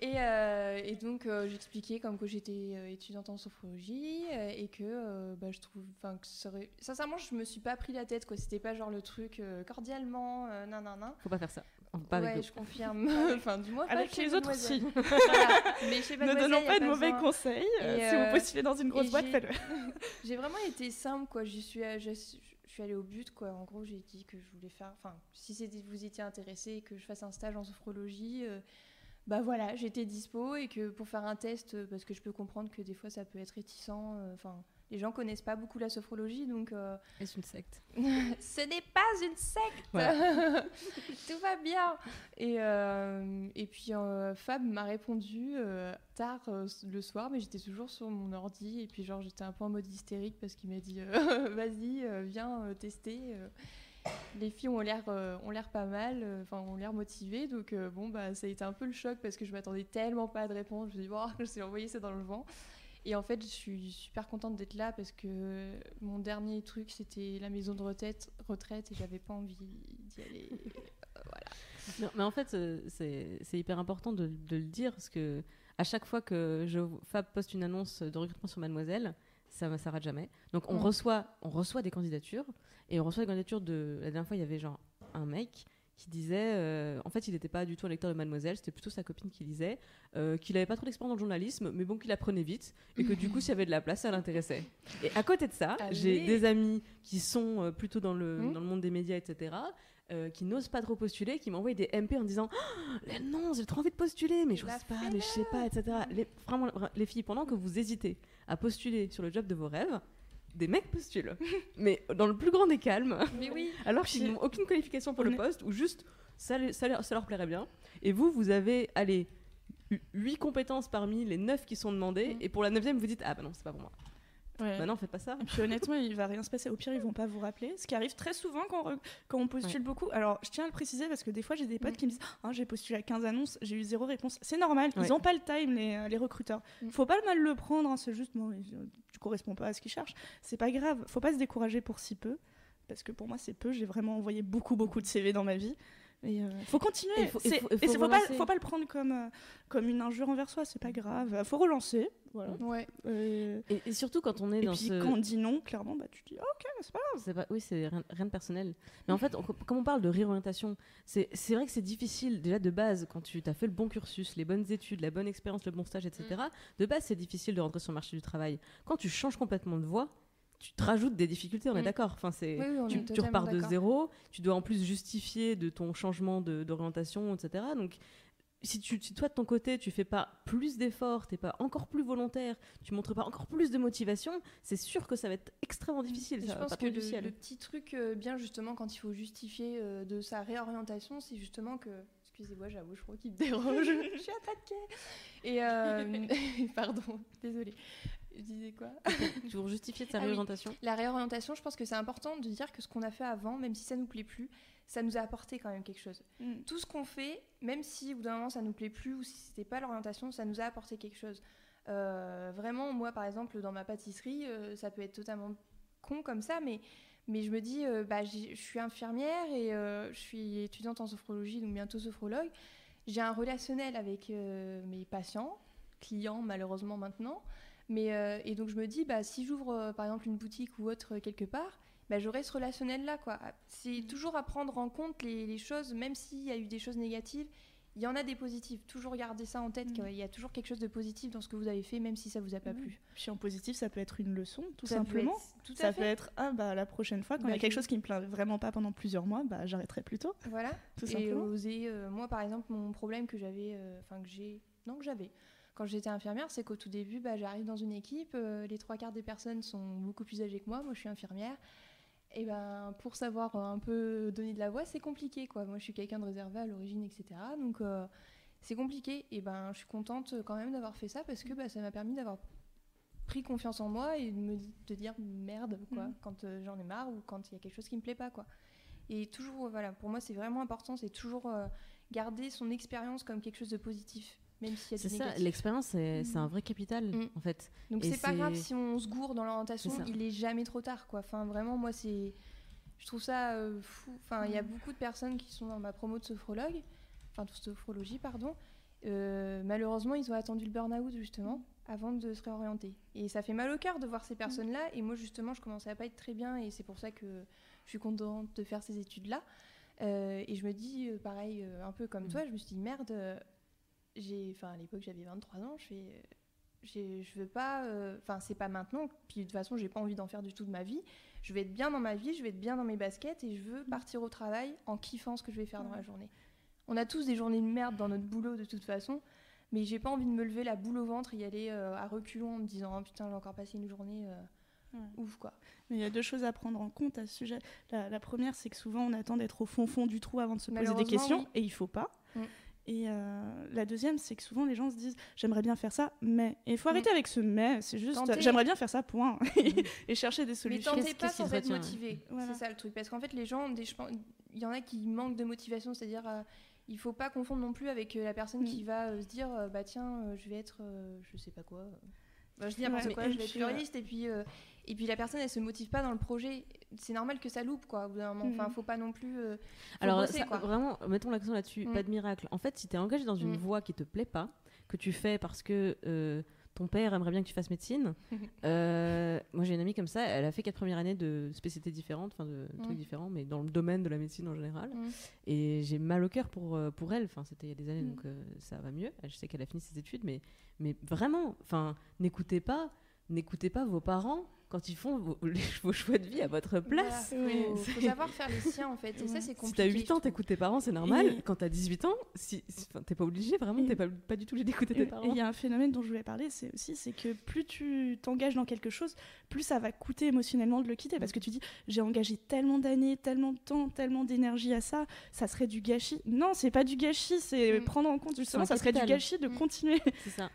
et, et donc j'expliquais comme que j'étais étudiante en sophrologie et que bah, je trouve, enfin que ça aurait- sincèrement je me suis pas pris la tête quoi. C'était pas genre le truc cordialement, nan nan nan. Faut pas faire ça. Enfin, pas ouais, avec je confirme. enfin du moins Avec chez les autres aussi. Voilà. Mais chez Ne donnons pas de mauvais besoin. conseils. euh, Et, si euh, vous postulez dans une grosse et boîte, faites-le. J'ai vraiment été simple, quoi. Suis, à- je, je suis allée au but, quoi. En gros, j'ai dit que je voulais faire. Enfin, si vous étiez intéressé et que je fasse un stage en sophrologie, euh, bah voilà, j'étais dispo et que pour faire un test, euh, parce que je peux comprendre que des fois ça peut être réticent. euh, Enfin, les gens connaissent pas beaucoup la sophrologie, donc euh, Est-ce une secte ce n'est pas une secte. Tout va bien. Et, euh, et puis euh, Fab m'a répondu euh, tard le soir, mais j'étais toujours sur mon ordi. Et puis genre j'étais un peu en mode hystérique parce qu'il m'a dit vas-y, viens tester. Les filles ont l'air ont l'air pas mal, enfin ont l'air motivées. Donc bon bah ça a été un peu le choc parce que je m'attendais tellement pas à de réponse. Je me suis dit bon, je suis envoyé ça dans le vent. Et en fait, je suis super contente d'être là parce que mon dernier truc, c'était la maison de retraite, retraite et j'avais pas envie d'y aller. Non, mais en fait, euh, c'est hyper important de, de le dire parce que à chaque fois que je, Fab poste une annonce de recrutement sur Mademoiselle, ça ne s'arrête jamais. Donc on, Mm. reçoit, on reçoit des candidatures et on reçoit des candidatures de. La dernière fois, il y avait genre un mec qui disait. euh, en fait, il n'était pas du tout un lecteur de Mademoiselle, c'était plutôt sa copine qui lisait, euh, qu'il n'avait pas trop d'expérience dans le journalisme, mais bon, qu'il apprenait vite et que du coup, s'il y avait de la place, ça l'intéressait. Et à côté de ça, j'ai Allez. des amis qui sont euh, plutôt dans le, Mm. dans le monde des médias, etc euh, qui n'osent pas trop postuler, qui m'envoient des MP en disant Oh, non, j'ai trop envie de postuler, mais je sais pas, mais je sais pas, etc. Les, vraiment, les filles, pendant que vous hésitez à postuler sur le job de vos rêves, des mecs postulent, mais dans le plus grand des calmes, Mais oui, alors qu'ils n'ont aucune qualification pour on le poste, ou juste ça leur plairait bien. Et vous, vous avez, allez, 8 compétences parmi les 9 qui sont demandées, Mm. et pour la 9 vous dites Ah bah non, c'est pas pour moi. Ouais. Bah non, faites pas ça. Et puis honnêtement, il va rien se passer. Au pire, ils vont pas vous rappeler. Ce qui arrive très souvent quand, on re- quand on postule beaucoup. Alors, je tiens à le préciser parce que des fois, j'ai des potes qui me disent Ah, J'ai postulé à 15 annonces, j'ai eu zéro réponse. C'est normal, ils ont pas le time, les, euh, les recruteurs. Mm. Faut pas le mal le prendre, hein, c'est juste, bon, euh, tu corresponds pas à ce qu'ils cherchent. C'est pas grave. Faut pas se décourager pour si peu. Parce que pour moi, c'est peu. J'ai vraiment envoyé beaucoup, beaucoup de CV dans ma vie. Et euh, faut continuer. Et faut- et faut- et et faut c'est- faut pas, relancer. faut pas le prendre comme, euh, comme une injure envers soi. C'est pas grave. Faut relancer. Voilà. Ouais. Euh, Et, et surtout quand on est et dans puis ce. quand on dit non, clairement, bah, tu dis ok, c'est pas grave. C'est pas, oui, c'est rien, rien de personnel. Mais en fait, on- comme on parle de réorientation, c'est c'est vrai que c'est difficile, déjà de base, quand tu as fait le bon cursus, les bonnes études, la bonne expérience, le bon stage, etc., de base, c'est difficile de rentrer sur le marché du travail. Quand tu changes complètement de voie, tu te rajoutes des difficultés, on est Mm. d'accord. Enfin, c'est, Oui, oui, on tu, repars de zéro, tu dois en plus justifier de ton changement d'orientation, etc. Donc, si, tu, si toi de ton côté tu fais pas plus d'efforts, t'es pas encore plus volontaire, tu montres pas encore plus de motivation, c'est sûr que ça va être extrêmement difficile. Ça je pense que le, le petit truc euh, bien justement quand il faut justifier euh, de sa réorientation, c'est justement que excusez-moi, j'avoue, je crois qu'il me dérange. je suis attaquée. Et euh, pardon, désolée. Je disais quoi Pour justifier de sa Ah oui. réorientation. La réorientation, je pense que c'est important de dire que ce qu'on a fait avant, même si ça nous plaît plus, ça nous a apporté quand même quelque chose. Tout ce qu'on fait, même si au bout d'un moment ça nous plaît plus ou si c'était pas l'orientation, ça nous a apporté quelque chose. Euh, vraiment, moi par exemple, dans ma pâtisserie, euh, ça peut être totalement con comme ça, mais Mais je me dis, euh, bah, je suis infirmière et je suis étudiante en sophrologie, donc bientôt sophrologue. J'ai un relationnel avec mes patients, clients malheureusement maintenant. Mais, et donc je me dis, bah, si j'ouvre par exemple une boutique ou autre quelque part, bah, j'aurai ce relationnel-là. quoi. C'est mmh. toujours à prendre en compte les, les choses, même s'il y a eu des choses négatives il y en a des positifs. Toujours garder ça en tête, mm. qu'il y a toujours quelque chose de positif dans ce que vous avez fait, même si ça vous a pas mm. plu. Puis en positif, ça peut être une leçon, tout simplement. tout ça peut être ah bah la prochaine fois, quand il y a bah, quelque chose qui me plaît vraiment pas pendant plusieurs mois, bah j'arrêterai plus tôt. Voilà. Tout Et oser. Euh, moi, par exemple, mon problème que j'avais, euh, enfin que j'ai, non que j'avais. Quand j'étais infirmière, c'est qu'au tout début, bah, j'arrive dans une équipe, euh, les trois quarts des personnes sont beaucoup plus âgées que moi. Moi, je suis infirmière. Et ben, pour savoir un peu donner de la voix, c'est compliqué. Quoi. Moi, je suis quelqu'un de réservé à l'origine, etc. Donc, euh, c'est compliqué. Et ben, je suis contente quand même d'avoir fait ça parce que bah, ça m'a permis d'avoir pris confiance en moi et de me de dire merde quoi, mm. quand euh, j'en ai marre ou quand il y a quelque chose qui me plaît pas. Quoi. Et toujours, voilà, pour moi, c'est vraiment important, c'est toujours euh, garder son expérience comme quelque chose de positif. C'est ça, l'expérience, c'est un vrai capital, mm. en fait. Donc c'est pas grave si on se gourde dans l'orientation, il est jamais trop tard, quoi. Enfin, vraiment, moi, c'est... Je trouve ça euh, fou. Enfin, il y a mm. beaucoup de personnes qui sont dans ma promo de sophrologue, enfin, de sophrologie, pardon. Euh, malheureusement, ils ont attendu le burn-out, justement, avant de se réorienter. Et ça fait mal au cœur de voir ces personnes-là. Et moi, justement, je commençais à pas être très bien, et c'est pour ça que je suis contente de faire ces études-là. Euh, et je me dis, pareil, un peu comme toi, je me suis dit, merde j'ai, enfin à l'époque j'avais 23 ans, je fais, je veux pas, euh, enfin c'est pas maintenant, puis de toute façon j'ai pas envie d'en faire du tout de ma vie. Je vais être bien dans ma vie, je vais être bien dans mes baskets et je veux partir au travail en kiffant ce que je vais faire dans la journée. On a tous des journées de merde dans notre boulot de toute façon, mais j'ai pas envie de me lever la boule au ventre et y aller euh, à reculons en me disant oh, putain j'ai encore passé une journée. Euh, ouf quoi. Mais il y a deux choses à prendre en compte à ce sujet. La, première, c'est que souvent on attend d'être au fond fond du trou avant de se poser des questions, et il faut pas. Mm. Et euh, la deuxième, c'est que souvent les gens se disent j'aimerais bien faire ça, mais. il faut arrêter avec ce mais, c'est juste j'aimerais bien faire ça, point. et chercher des solutions. Mais tentez pas sans être motivé. C'est ça le truc. Parce qu'en fait, les gens, il y en a qui manquent de motivation, c'est-à-dire. Euh, il faut pas confondre non plus avec euh, la personne qui mm. va se dire bah tiens, je vais être. je sais pas quoi. Bah, je dis n'importe quoi, je vais être pluraliste et puis et puis la personne, elle se motive pas dans le projet. C'est normal que ça loupe, quoi. Enfin, mhm. faut pas non plus. Euh, Alors, vraiment, mettons l'accent là-dessus, pas mm. de miracle. En fait, si tu es engagé dans une mm. voie qui te plaît pas, que tu fais parce que. Euh, ton père aimerait bien que tu fasses médecine. Euh, moi, j'ai une amie comme ça, elle a fait quatre premières années de spécialités différentes, enfin de trucs mm. différents, mais dans le domaine de la médecine en général. Et j'ai mal au cœur pour, pour elle. Enfin, c'était il y a des années, donc ça va mieux. Je sais qu'elle a fini ses études, mais, mais vraiment, enfin, n'écoutez pas, n'écoutez pas vos parents quand ils font vos, choix de vie à votre place. Il faut, savoir faire les siens en fait. Et ça, c'est compliqué. Si t'as 8 ans, t'écoutes tes parents, c'est normal. Et... Quand t'as 18 ans, si, t'es pas obligé, vraiment, t'es pas, pas du tout obligé d'écouter tes parents. Et il y a un phénomène dont je voulais parler, c'est aussi c'est que plus tu t'engages dans quelque chose, plus ça va coûter émotionnellement de le quitter. Parce que tu dis, j'ai engagé tellement d'années, tellement de temps, tellement d'énergie à ça, ça serait du gâchis. Non, c'est pas du gâchis, c'est mm. prendre en compte justement, ça serait du gâchis de mm. continuer.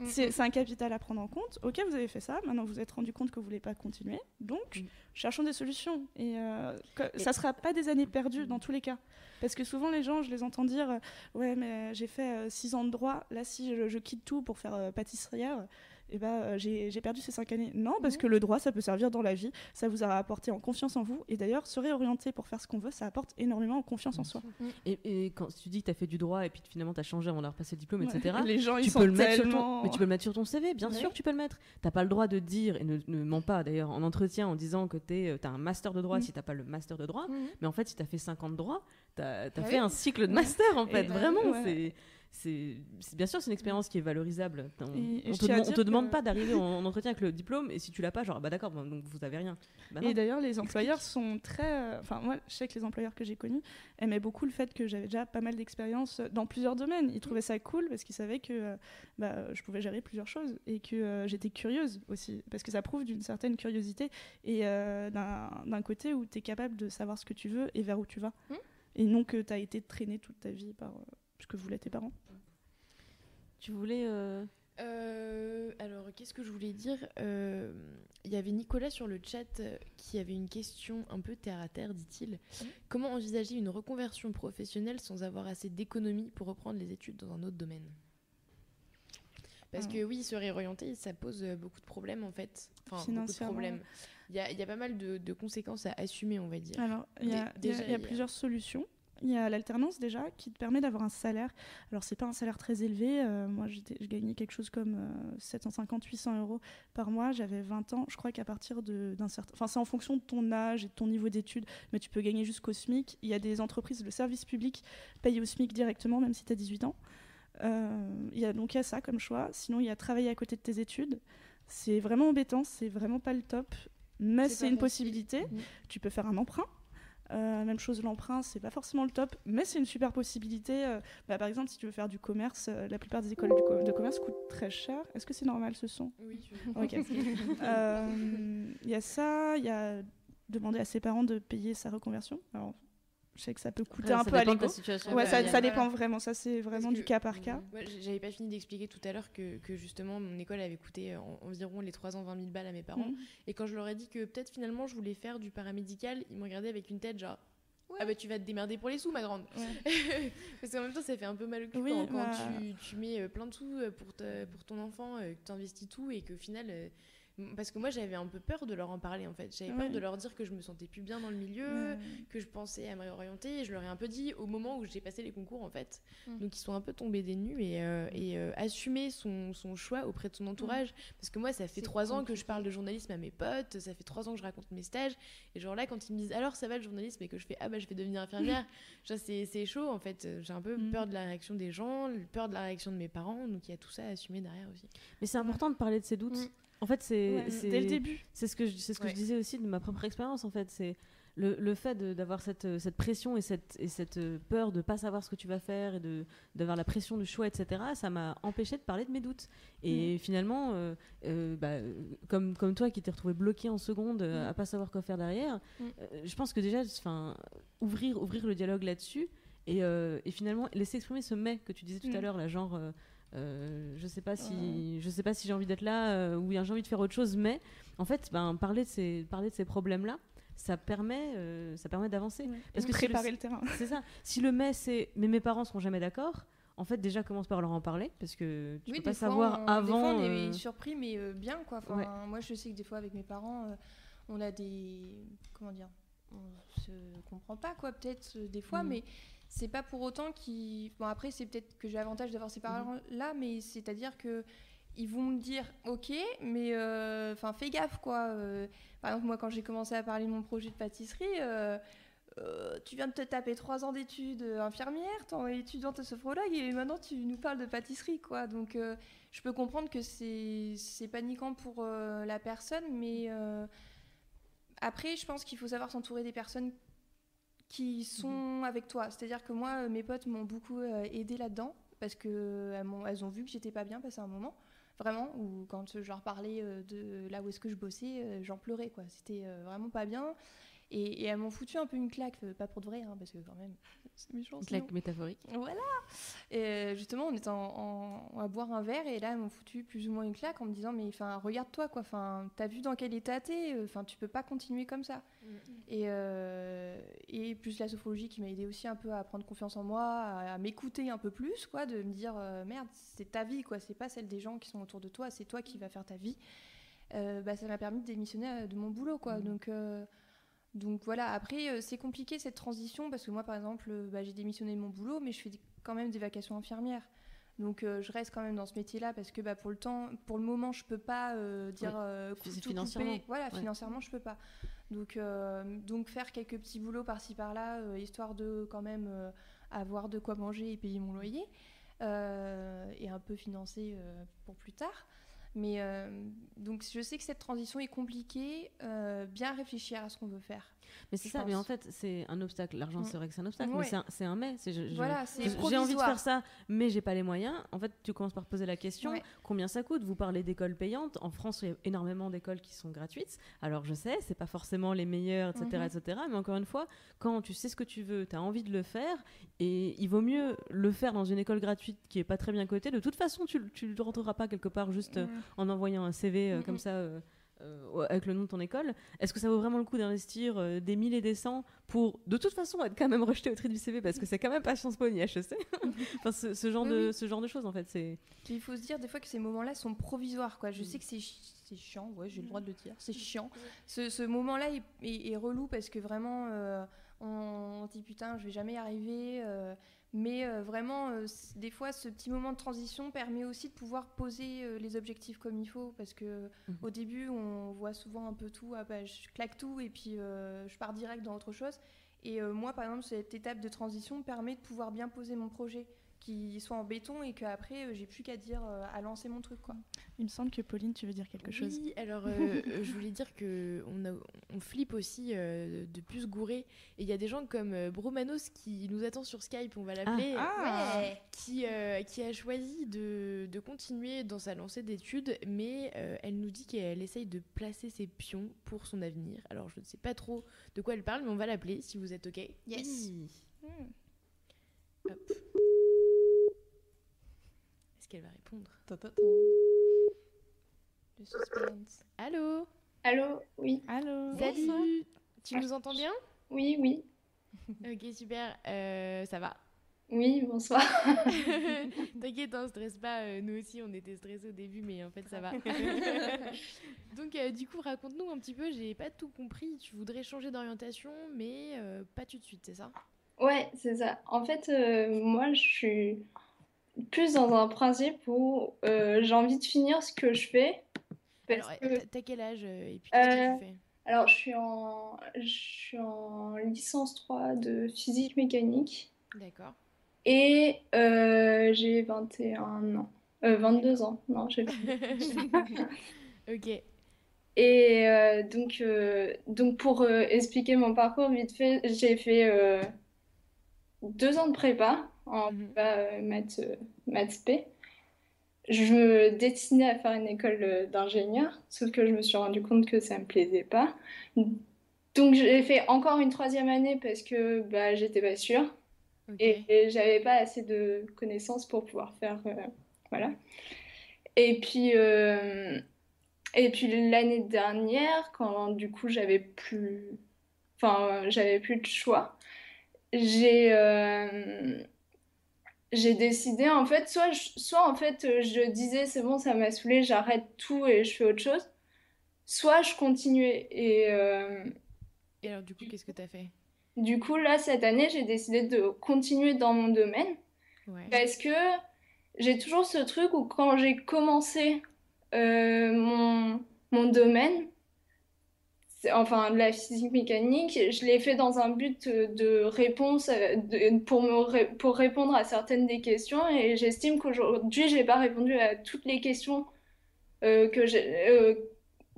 C'est un capital à prendre en compte. Ok, vous avez fait ça, maintenant vous vous êtes rendu compte que vous voulez pas continuer donc, mm. cherchons des solutions. Et, euh, ça ne sera pas des années perdues dans tous les cas. Parce que souvent, les gens, je les entends dire euh, Ouais, mais j'ai fait 6 euh, ans de droit. Là, si je, je quitte tout pour faire pâtissière, eh ben, euh, j'ai perdu ces cinq années. Non, parce que le droit, ça peut servir dans la vie, ça vous a apporté en confiance en vous, et d'ailleurs, se réorienter pour faire ce qu'on veut, ça apporte énormément en confiance en soi. Et, quand tu dis que tu as fait du droit, et puis finalement tu as changé avant d'avoir passé le diplôme, etc., les gens, tu ils peux le mettre sur ton... Mais tu peux le mettre sur ton CV, bien sûr, tu peux le mettre. Tu pas le droit de dire, et ne, ne mens pas d'ailleurs en entretien en disant que tu euh, as un master de droit mm. si tu pas le master de droit, mm. mais en fait, si tu as fait 5 ans de droit, tu as, ah fait un cycle de master, en fait, vraiment, c'est c'est bien sûr c'est une expérience qui est valorisable. On, ne te, demande pas d'arriver en, entretien avec le diplôme et si tu l'as pas, genre bah d'accord, donc vous avez rien. Bah et d'ailleurs les employeurs sont très, enfin moi je sais que les employeurs que j'ai connus aimaient beaucoup le fait que j'avais déjà pas mal d'expérience dans plusieurs domaines. Ils trouvaient ça cool parce qu'ils savaient que euh, bah, je pouvais gérer plusieurs choses et que euh, j'étais curieuse aussi parce que ça prouve d'une certaine curiosité et euh, d'un côté où tu es capable de savoir ce que tu veux et vers où tu vas. Mmh. Et non que tu as été traîné toute ta vie par ce que voulaient tes parents. Tu voulais. Euh, euh, alors, qu'est-ce que je voulais dire euh, Il y avait Nicolas sur le chat qui avait une question un peu terre à terre, dit-il. Mmh. Comment envisager une reconversion professionnelle sans avoir assez d'économies pour reprendre les études dans un autre domaine? Parce ah. que oui, se réorienter, ça pose beaucoup de problèmes en fait. Enfin, beaucoup de problèmes. il y, a, pas mal de, conséquences à assumer, on va dire. Alors, il y, a plusieurs solutions. Il y a l'alternance déjà qui te permet d'avoir un salaire. Alors c'est pas un salaire très élevé. Euh, moi je gagnais quelque chose comme 750-800 euh, euros par mois. J'avais 20 ans. Je crois qu'à partir d'un certain... Enfin c'est en fonction de ton âge et de ton niveau d'études. Mais tu peux gagner jusqu'au SMIC. Il y a des entreprises, le service public paye au SMIC directement même si tu as 18 ans. Euh, il y a donc il y a ça comme choix. Sinon il y a travailler à côté de tes études. C'est vraiment embêtant. C'est vraiment pas le top. Mais c'est une possibilité. Mmh. Tu peux faire un emprunt. Euh, même chose, l'emprunt, c'est pas forcément le top, mais c'est une super possibilité. Euh, bah, par exemple, si tu veux faire du commerce, euh, la plupart des écoles de commerce coûtent très cher. Est-ce que c'est normal ce son? Oui. Il y a ça, il y a demander à ses parents de payer sa reconversion. Alors, je sais que ça peut coûter un peu à l'ego. Ouais, ça, ça dépend vraiment. Ça, c'est vraiment du cas par cas. J'avais pas fini d'expliquer tout à l'heure que, que, justement mon école avait coûté environ les 3 ans 20 000 balles à mes parents. Mhm. Et quand je leur ai dit que peut-être finalement je voulais faire du paramédical, ils me regardaient avec une tête genre. Ah bah tu vas te démerder pour les sous ma grande. Parce qu'en même temps ça fait un peu mal au cul quand, bah tu, tu, mets euh, plein de sous euh, pour, pour ton enfant, euh, que tu investis tout et qu'au final parce que moi j'avais un peu peur de leur en parler en fait. J'avais peur de leur dire que je me sentais plus bien dans le milieu, que je pensais à me réorienter. Et je leur ai un peu dit au moment où j'ai passé les concours en fait. Mm. Donc ils sont un peu tombés des nues et, euh, et euh, assumer son, son, choix auprès de son entourage. Parce que moi ça fait trois ans que je parle de journalisme à mes potes, ça fait trois ans que je raconte mes stages. Et genre là quand ils me disent alors ça va le journalisme? et que je fais ah bah je vais devenir infirmière, c'est chaud en fait. J'ai un peu mm. peur de la réaction des gens, peur de la réaction de mes parents. Donc il y a tout ça à assumer derrière aussi. Mais c'est important de parler de ces doutes. Mm. En fait, c'est dès le début. C'est ce que je, c'est ce que je disais aussi de ma propre expérience. En fait, c'est le, le, fait d'avoir cette, cette, pression et cette, et cette peur de pas savoir ce que tu vas faire et d'avoir la pression du choix, etc. Ça m'a empêché de parler de mes doutes. Et mm. finalement, euh, euh, bah, comme comme toi qui t'es retrouvé bloqué en seconde mm. à pas savoir quoi faire derrière, mm. euh, je pense que déjà, ouvrir ouvrir le dialogue là-dessus. Et, et, finalement laisser exprimer ce mais que tu disais tout à l'heure, la genre euh, je sais pas si je sais pas si j'ai envie d'être là euh, ou j'ai envie de faire autre chose mais en fait ben, parler de ces parler de ces problèmes là ça permet euh, ça permet d'avancer. Parce que préparer le, terrain. C'est ça. Si le mais c'est mais mes parents seront jamais d'accord en fait déjà commence par leur en parler parce que tu peux pas savoir avant des fois, on est surpris mais bien quoi. Moi je sais que des fois avec mes parents on a des comment dire on se comprend pas quoi peut-être des fois mm. mais c'est pas pour autant qu'ils. Bon, après, c'est peut-être que j'ai l'avantage d'avoir ces parents-là, mais c'est-à-dire que ils vont me dire ok mais euh, enfin fais gaffe quoi euh. par exemple moi quand j'ai commencé à parler de mon projet de pâtisserie euh, tu viens de te taper trois ans d'études infirmière tant étudiante sophrologue et maintenant tu nous parles de pâtisserie quoi donc je peux comprendre que c'est paniquant pour la personne mais après je pense qu'il faut savoir s'entourer des personnes qui sont avec toi. C'est-à-dire que moi, mes potes m'ont beaucoup aidé là-dedans parce qu'elles elles ont vu que j'étais pas bien passé un moment. Vraiment, ou quand je leur parlais euh, de là où est-ce que je bossais, euh, j'en pleurais, quoi. C'était vraiment pas bien. Et, elles m'ont foutu un peu une claque, pas pour de vrai, hein, parce que quand même, c'est méchant. Une claque métaphorique. Voilà. Et justement, on était en, à boire un verre et là, elles m'ont foutu plus ou moins une claque en me disant, mais enfin, regarde-toi, quoi. Enfin, t'as vu dans quel état t'es. Enfin, tu peux pas continuer comme ça. Et, euh, et plus la sophrologie qui m'a aidé aussi un peu à prendre confiance en moi, à, m'écouter un peu plus, quoi, de me dire, euh, merde, c'est ta vie, quoi. C'est pas celle des gens qui sont autour de toi, c'est toi qui vas faire ta vie. Euh, bah, ça m'a permis de démissionner de mon boulot, quoi. Mm. Donc donc voilà, après euh, c'est compliqué cette transition parce que moi par exemple euh, bah, j'ai démissionné de mon boulot mais je fais quand même des vacations infirmières. Donc euh, je reste quand même dans ce métier-là parce que bah, pour le temps, pour le moment je peux pas dire financièrement. Voilà, financièrement je peux pas. Donc donc faire quelques petits boulots par-ci par-là histoire de quand même avoir de quoi manger et payer mon loyer et un peu financer pour plus tard. Mais donc je sais que cette transition est compliquée, bien réfléchir à ce qu'on veut faire. Mais c'est ça, mais en fait, c'est un obstacle. L'argent, mm. c'est vrai que c'est un obstacle, mais c'est un, mais. Voilà, j'ai envie de faire ça, mais j'ai pas les moyens. En fait, tu commences par poser la question combien ça coûte? Vous parlez d'écoles payantes. En France, il y a énormément d'écoles qui sont gratuites. Alors, je sais, c'est pas forcément les meilleures, etc., mhm. etc. Mais encore une fois, quand tu sais ce que tu veux, tu as envie de le faire, et il vaut mieux le faire dans une école gratuite qui est pas très bien cotée. De toute façon, tu ne rentreras pas quelque part juste euh, en envoyant un CV euh, comme ça. Euh, euh, avec le nom de ton école, est-ce que ça vaut vraiment le coup d'investir euh, des mille et des cents pour, de toute façon, être quand même rejeté au tri du CV parce que c'est quand même pas Sciences Po ni HEC Enfin, ce, genre de, ce genre de choses, en fait. c'est Il faut se dire des fois que ces moments-là sont provisoires. Quoi. Je mm. sais que c'est chiant, ouais, j'ai le droit de le dire, c'est chiant. Ce, ce moment-là est, est, relou parce que vraiment, euh, on, dit putain, je vais jamais y arriver. Mais euh, vraiment, euh, des fois, ce petit moment de transition permet aussi de pouvoir poser euh, les objectifs comme il faut. Parce que mhm. au début, on voit souvent un peu tout. Ah bah, je claque tout et puis je pars direct dans autre chose. Et moi, par exemple, cette étape de transition permet de pouvoir bien poser mon projet qui soit en béton et qu'après euh, j'ai plus qu'à dire euh, à lancer mon truc quoi. Il me semble que Pauline tu veux dire quelque chose. Oui, alors euh, je voulais dire que on, on flippe aussi de plus gourer et il y a des gens comme Bromanos qui nous attend sur Skype, on va l'appeler, ah. qui, qui a choisi de, de, continuer dans sa lancée d'études mais elle nous dit qu'elle essaye de placer ses pions pour son avenir. Alors je ne sais pas trop de quoi elle parle mais on va l'appeler si vous êtes ok. Yes. Hmm. Hop qu'elle va répondre Le suspense. Allô? Allô, oui. Allô? Salut. Tu nous entends bien? Oui, oui. ok, super. Euh, ça va? Oui, bonsoir. T'inquiète, ne hein, stresse pas. Euh, nous aussi, on était stressés au début, mais en fait, ça va. Donc, euh, du coup, raconte-nous un petit peu. J'ai pas tout compris. Tu voudrais changer d'orientation, mais pas tout de suite, c'est ça? Ouais, c'est ça. En fait, moi, je suis plus dans un principe où euh, j'ai envie de finir ce que je fais. alors, t'as quel âge euh, et puis qu'est-ce que tu euh, fais? Alors, je suis, en... je suis en licence 3 de physique mécanique. D'accord. Et j'ai 21 ans. 22 ans, non, j'ai Ok. Et donc, donc, pour expliquer mon parcours vite fait, j'ai fait deux ans de prépa en euh, maths, euh, maths P. Je me destinais à faire une école euh, d'ingénieur, sauf que je me suis rendu compte que ça me plaisait pas. Donc j'ai fait encore une troisième année parce que bah, j'étais pas sûre et, j'avais pas assez de connaissances pour pouvoir faire voilà. Et puis et puis l'année dernière, quand du coup j'avais plus, enfin j'avais plus de choix, j'ai j'ai décidé en fait soit soit en fait euh, je disais c'est bon ça m'a saoulé j'arrête tout et je fais autre chose. Soit je continuais et euh, et alors du coup qu'est-ce que tu as fait? du coup là cette année j'ai décidé de continuer dans mon domaine parce que j'ai toujours ce truc où quand j'ai commencé euh, mon, mon domaine enfin la physique mécanique, je l'ai fait dans un but de réponse euh, pour, pour répondre à certaines des questions et j'estime qu'aujourd'hui j'ai pas répondu à toutes les questions euh, que, euh,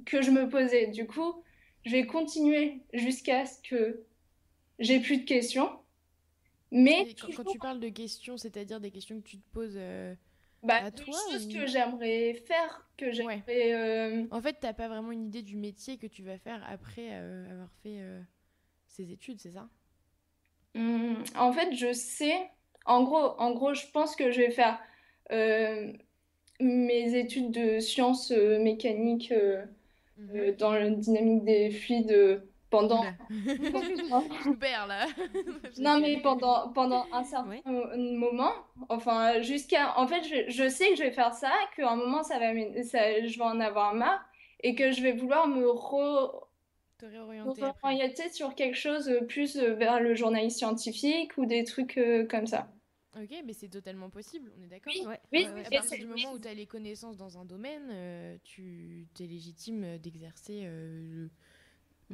que je me posais. Du coup, je vais continuer jusqu'à ce que j'ai plus de questions. Mais quand, tu parles de questions, c'est-à-dire des questions que tu te poses bah, à toi que j'aimerais faire, que j'aimerais. Euh, en fait, t'as pas vraiment une idée du métier que tu vas faire après euh, avoir fait euh, ces études, c'est ça? Mmh, En fait, je sais. En gros, en gros, je pense que je vais faire mes études de sciences mécaniques mmh. dans la dynamique des fluides pendant. là. non, mais pendant, pendant un certain moment, enfin, jusqu'à. En fait, je, je, sais que je vais faire ça, qu'à un moment, ça va, ça, je vais en avoir marre et que je vais vouloir me re... réorienter sur quelque chose plus vers le journalisme scientifique ou des trucs euh, comme ça. Ok, mais c'est totalement possible, on est d'accord Oui, oui. à partir du moment où tu as les connaissances dans un domaine, euh, tu es légitime d'exercer euh,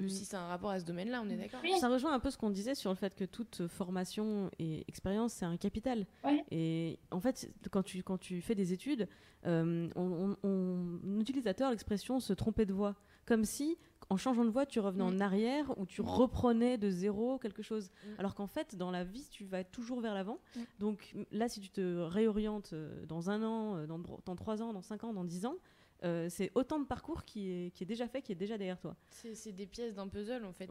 Mm. si c'est un rapport à ce domaine-là, on est d'accord. Ça rejoint un peu ce qu'on disait sur le fait que toute formation et expérience, c'est un capital. Et en fait, quand tu, quand tu fais des études, euh, on, utilise à tort l'expression se tromper de voie. Comme si, en changeant de voie, tu revenais en mm. arrière ou tu reprenais de zéro quelque chose. Mm. Alors qu'en fait, dans la vie, tu vas toujours vers l'avant. Donc là, si tu te réorientes euh, dans un an, euh, dans, dans trois ans, dans cinq ans, dans dix ans, euh, c'est autant de parcours qui est, qui est déjà fait, qui est déjà derrière toi. C'est des pièces d'un puzzle en fait.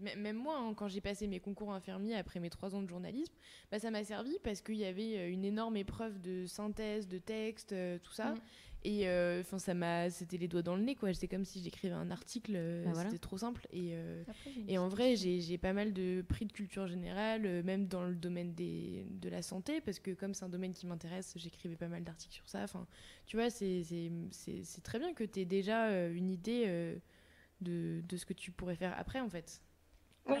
Même moi, hein, quand j'ai passé mes concours infirmiers après mes trois ans de journalisme, bah, ça m'a servi parce qu'il y avait euh, une énorme épreuve de synthèse, de texte, euh, tout ça. Mm. Et euh, enfin, ça m'a, c'était les doigts dans le nez, quoi. C'était comme si j'écrivais un article. Euh, Bah, voilà. C'était trop simple. Et, euh, Après, et en vrai, j'ai j'ai pas mal de prix de culture générale, euh, même dans le domaine des, de la santé, parce que comme c'est un domaine qui m'intéresse, j'écrivais pas mal d'articles sur ça. Enfin, tu vois, c'est- c'est c'est- c'est très bien que tu aies déjà euh, une idée euh, de, de ce que tu pourrais faire après, en fait.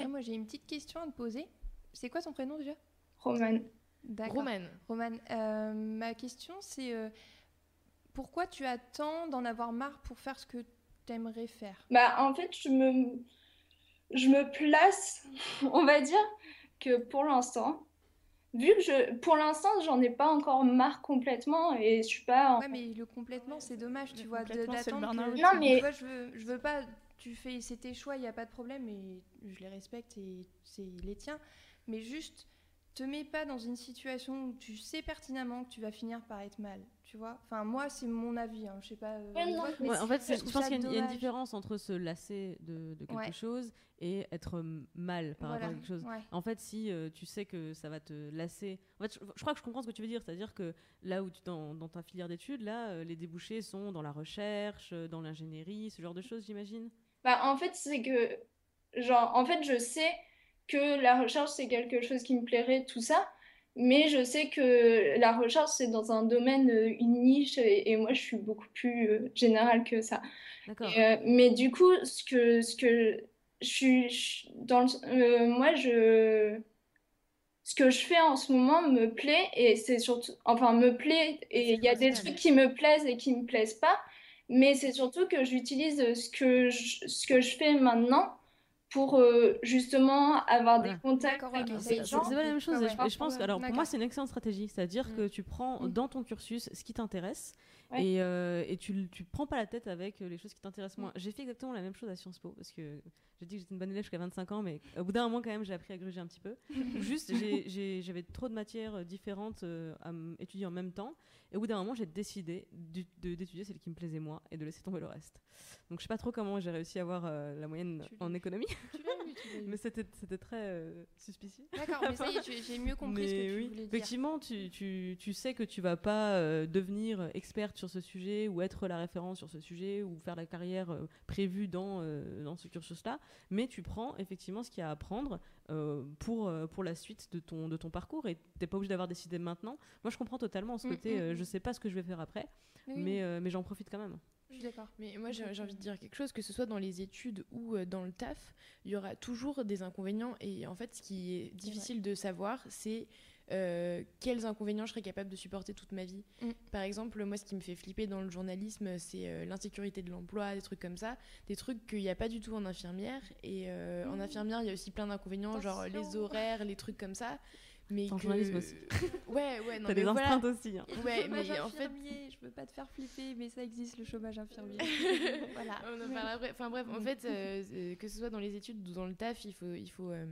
Moi, j'ai une petite question à te poser. C'est quoi ton prénom déjà? Roman. Romane, euh, ma question c'est euh, pourquoi tu attends d'en avoir marre pour faire ce que tu aimerais faire? Bah, en fait, je me, je me place, on va dire, que pour l'instant, vu que je, pour l'instant, j'en ai pas encore marre complètement et je suis pas en- Ouais, mais le complètement, c'est dommage, tu Le vois, d'attendre que... Non, mais- Tu vois, je veux, je veux pas... Tu fais... C'est tes choix, il n'y a pas de problème, et je les respecte, et c'est les tiens. Mais juste, te mets pas dans une situation où tu sais pertinemment que tu vas finir par être mal, tu vois Enfin, moi, c'est mon avis, hein, je sais pas... euh, Ouais, les non, vôtres, mais Ouais, en fait, je pense qu'il y, a une- il y a une dommage. différence entre se lasser de, de quelque Ouais. chose et être m- mal par Voilà, rapport à quelque chose. ouais. En fait, si euh, tu sais que ça va te lasser. En fait, je, je crois que je comprends ce que tu veux dire. C'est-à-dire que là où tu dans, dans ta filière d'études, là, euh, les débouchés sont dans la recherche, euh, dans l'ingénierie, ce genre de choses, j'imagine? Bah, en fait, c'est que, genre, en fait, je sais que la recherche, c'est quelque chose qui me plairait, tout ça, mais je sais que la recherche, c'est dans un domaine, euh, une niche, et, et moi, je suis beaucoup plus euh, générale que ça. Et, euh, mais du coup, ce que, ce que je suis, je- dans le- euh, moi, je, ce que je fais en ce moment me plaît, et c'est surtout, enfin, me plaît, et il y a des trucs qui me plaisent et qui me plaisent pas, mais c'est surtout que j'utilise ce que je, ce que je fais maintenant pour euh, justement avoir des contacts avec des gens. c'est pas la même chose. Ah ouais. je, pense, alors pour moi, c'est une excellente stratégie. C'est-à-dire que tu prends Mm. dans ton cursus ce qui t'intéresse Ouais. et, euh, et tu, tu prends pas la tête avec euh, les choses qui t'intéressent Mm. moins. J'ai fait exactement la même chose à Sciences Po parce que j'ai dit que j'étais une bonne élève jusqu'à 25 ans, mais au bout d'un moment, quand même, j'ai appris à gruger un petit peu. Juste, j'ai- j'ai- j'avais trop de matières euh, différentes euh, à étudier en même temps. Et au bout d'un moment, j'ai décidé d'étudier celle qui me plaisait moi et de laisser tomber le reste. Donc je sais pas trop comment j'ai réussi à avoir euh, la moyenne en économie, Tu l'as eu, tu l'as eu. mais c'était c'était très euh, suspicieux. D'accord, mais ça y est, j'ai mieux compris ce que tu oui, voulais dire. effectivement, tu, tu, tu sais que tu vas pas euh, devenir experte sur ce sujet ou être la référence sur ce sujet ou faire la carrière prévue dans, dans ce cursus-là, mais tu prends effectivement ce qu'il y a à apprendre pour, pour la suite de ton, de ton parcours et t'es pas obligé d'avoir décidé maintenant. Moi, je comprends totalement ce Mm, côté, mm. Je sais pas ce que je vais faire après, oui, mais, euh, mais j'en profite quand même. je suis d'accord. Mais moi, j'ai envie de dire quelque chose, que ce soit dans les études ou euh, dans le taf, il y aura toujours des inconvénients. Et en fait, ce qui est difficile de savoir, c'est euh, quels inconvénients je serais capable de supporter toute ma vie. Mm. Par exemple, moi, ce qui me fait flipper dans le journalisme, c'est euh, l'insécurité de l'emploi, des trucs comme ça, des trucs qu'il n'y a pas du tout en infirmière. Et euh, en Mm. infirmière, il y a aussi plein d'inconvénients, genre les horaires, les trucs comme ça. Mais En que- journalisme aussi. Ouais, ouais, non, T'as des voilà. empreintes aussi. hein. Ouais, mais en fait, je veux pas te faire flipper, mais ça existe le chômage infirmier. voilà. On en parle après. Enfin bref, en Mm. fait, euh, euh, que ce soit dans les études ou dans le taf, il faut, il faut, euh,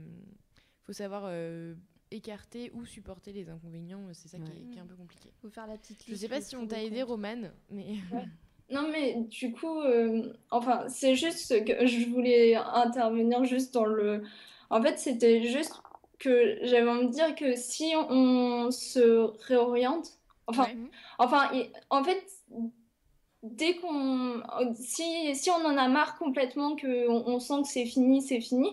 faut savoir euh, écarter ou supporter les inconvénients. C'est ça qui, est, Ouais. qui est un peu compliqué. Faut faire la petite Je liste, sais pas si on t'a aidé. Romane, mais Non, mais du coup, euh, enfin, c'est juste que je voulais intervenir juste dans le. En fait, c'était juste que j'avais envie de dire que si on se réoriente, enfin, Ouais. enfin, en fait, dès qu'on. Si, si on en a marre complètement, qu'on on sent que c'est fini, c'est fini,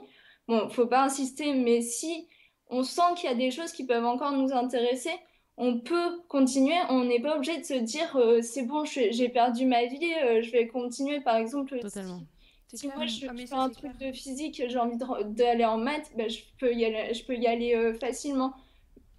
bon, faut pas insister, mais si on sent qu'il y a des choses qui peuvent encore nous intéresser, on peut continuer, on n'est pas obligé de se dire euh, c'est bon, j'ai perdu ma vie, euh, je vais continuer. Par exemple, Totalement. si, si clair. moi je Ah, fais un truc clair. de physique, j'ai envie d'aller en maths, ben, je peux y aller, je peux y aller euh, facilement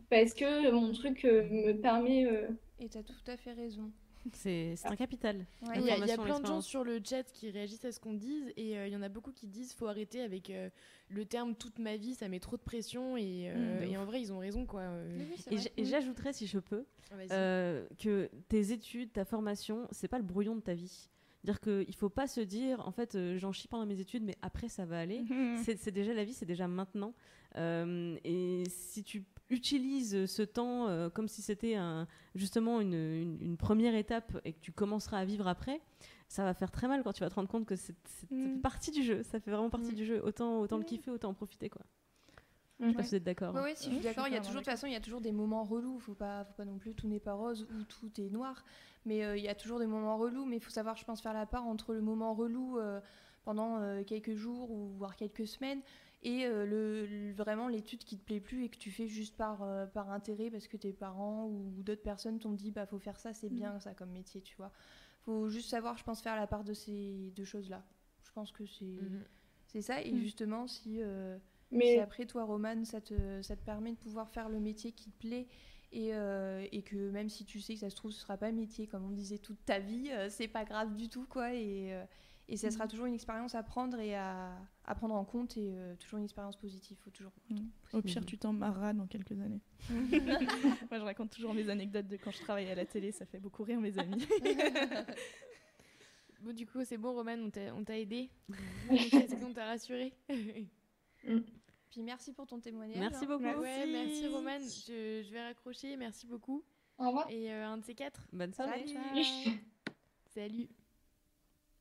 parce que mon truc euh, me permet. euh, Et t'as tout à fait raison. C'est un capital. Ouais, il y a, y plein de gens sur le chat qui réagissent à ce qu'on dise et euh, il y en a beaucoup qui disent faut arrêter avec euh, le terme toute ma vie, ça met trop de pression et, euh, Mm, et en vrai ils ont raison quoi. euh. Oui, oui, c'est Et et j'ajouterais, si je peux, euh, que tes études, ta formation, c'est pas le brouillon de ta vie. Dire qu'il faut pas se dire, en fait, euh, j'en chie pendant mes études, mais après ça va aller. Mhm. C'est déjà la vie, c'est déjà maintenant. Euh, et si tu utilises ce temps euh, comme si c'était un, justement une, une- une première étape et que tu commenceras à vivre après, ça va faire très mal quand tu vas te rendre compte que c'est Mm. partie du jeu. Ça fait vraiment partie Mm. du jeu. Autant, autant le kiffer, autant en profiter. Quoi. Je sais pas si vous êtes d'accord. Oui, si je suis d'accord. Il y a toujours, de toute façon, il y a toujours des moments relous. Faut pas, faut pas non plus tout n'est pas rose ou tout est noir. Mais euh, il y a toujours des moments relous. Mais il faut savoir, je pense, faire la part entre le moment relou euh, pendant euh, quelques jours ou voire quelques semaines et le, vraiment l'étude qui te plaît plus et que tu fais juste par, par intérêt parce que tes parents ou d'autres personnes t'ont dit bah faut faire ça, c'est mm. bien ça comme métier, tu vois. Faut juste savoir, je pense, faire la part de ces deux choses-là. Je pense que c'est mm-hmm. c'est ça. Et mm. justement, si mais... après, toi, Romane, ça te, ça te permet de pouvoir faire le métier qui te plaît et, euh, et, que même si tu sais que ça se trouve, ce sera pas un métier, comme on disait, toute ta vie, euh, c'est pas grave du tout, quoi. Et, euh, et ça sera mm. toujours une expérience à prendre et à, à prendre en compte et toujours une expérience positive. Faut toujours. Mm. Au pire, tu t'en marras dans quelques années. Moi, je raconte toujours mes anecdotes de quand je travaillais à la télé, ça fait beaucoup rire mes amis. bon, du coup, c'est bon, Roman, on t'a aidé. on t'a rassuré. Mm. Puis merci pour ton témoignage. Merci hein. beaucoup. Merci, merci Romane. Je, vais raccrocher. Merci beaucoup. Au revoir. Et euh, un de ces quatre. Bonne soirée. Salut. Salut.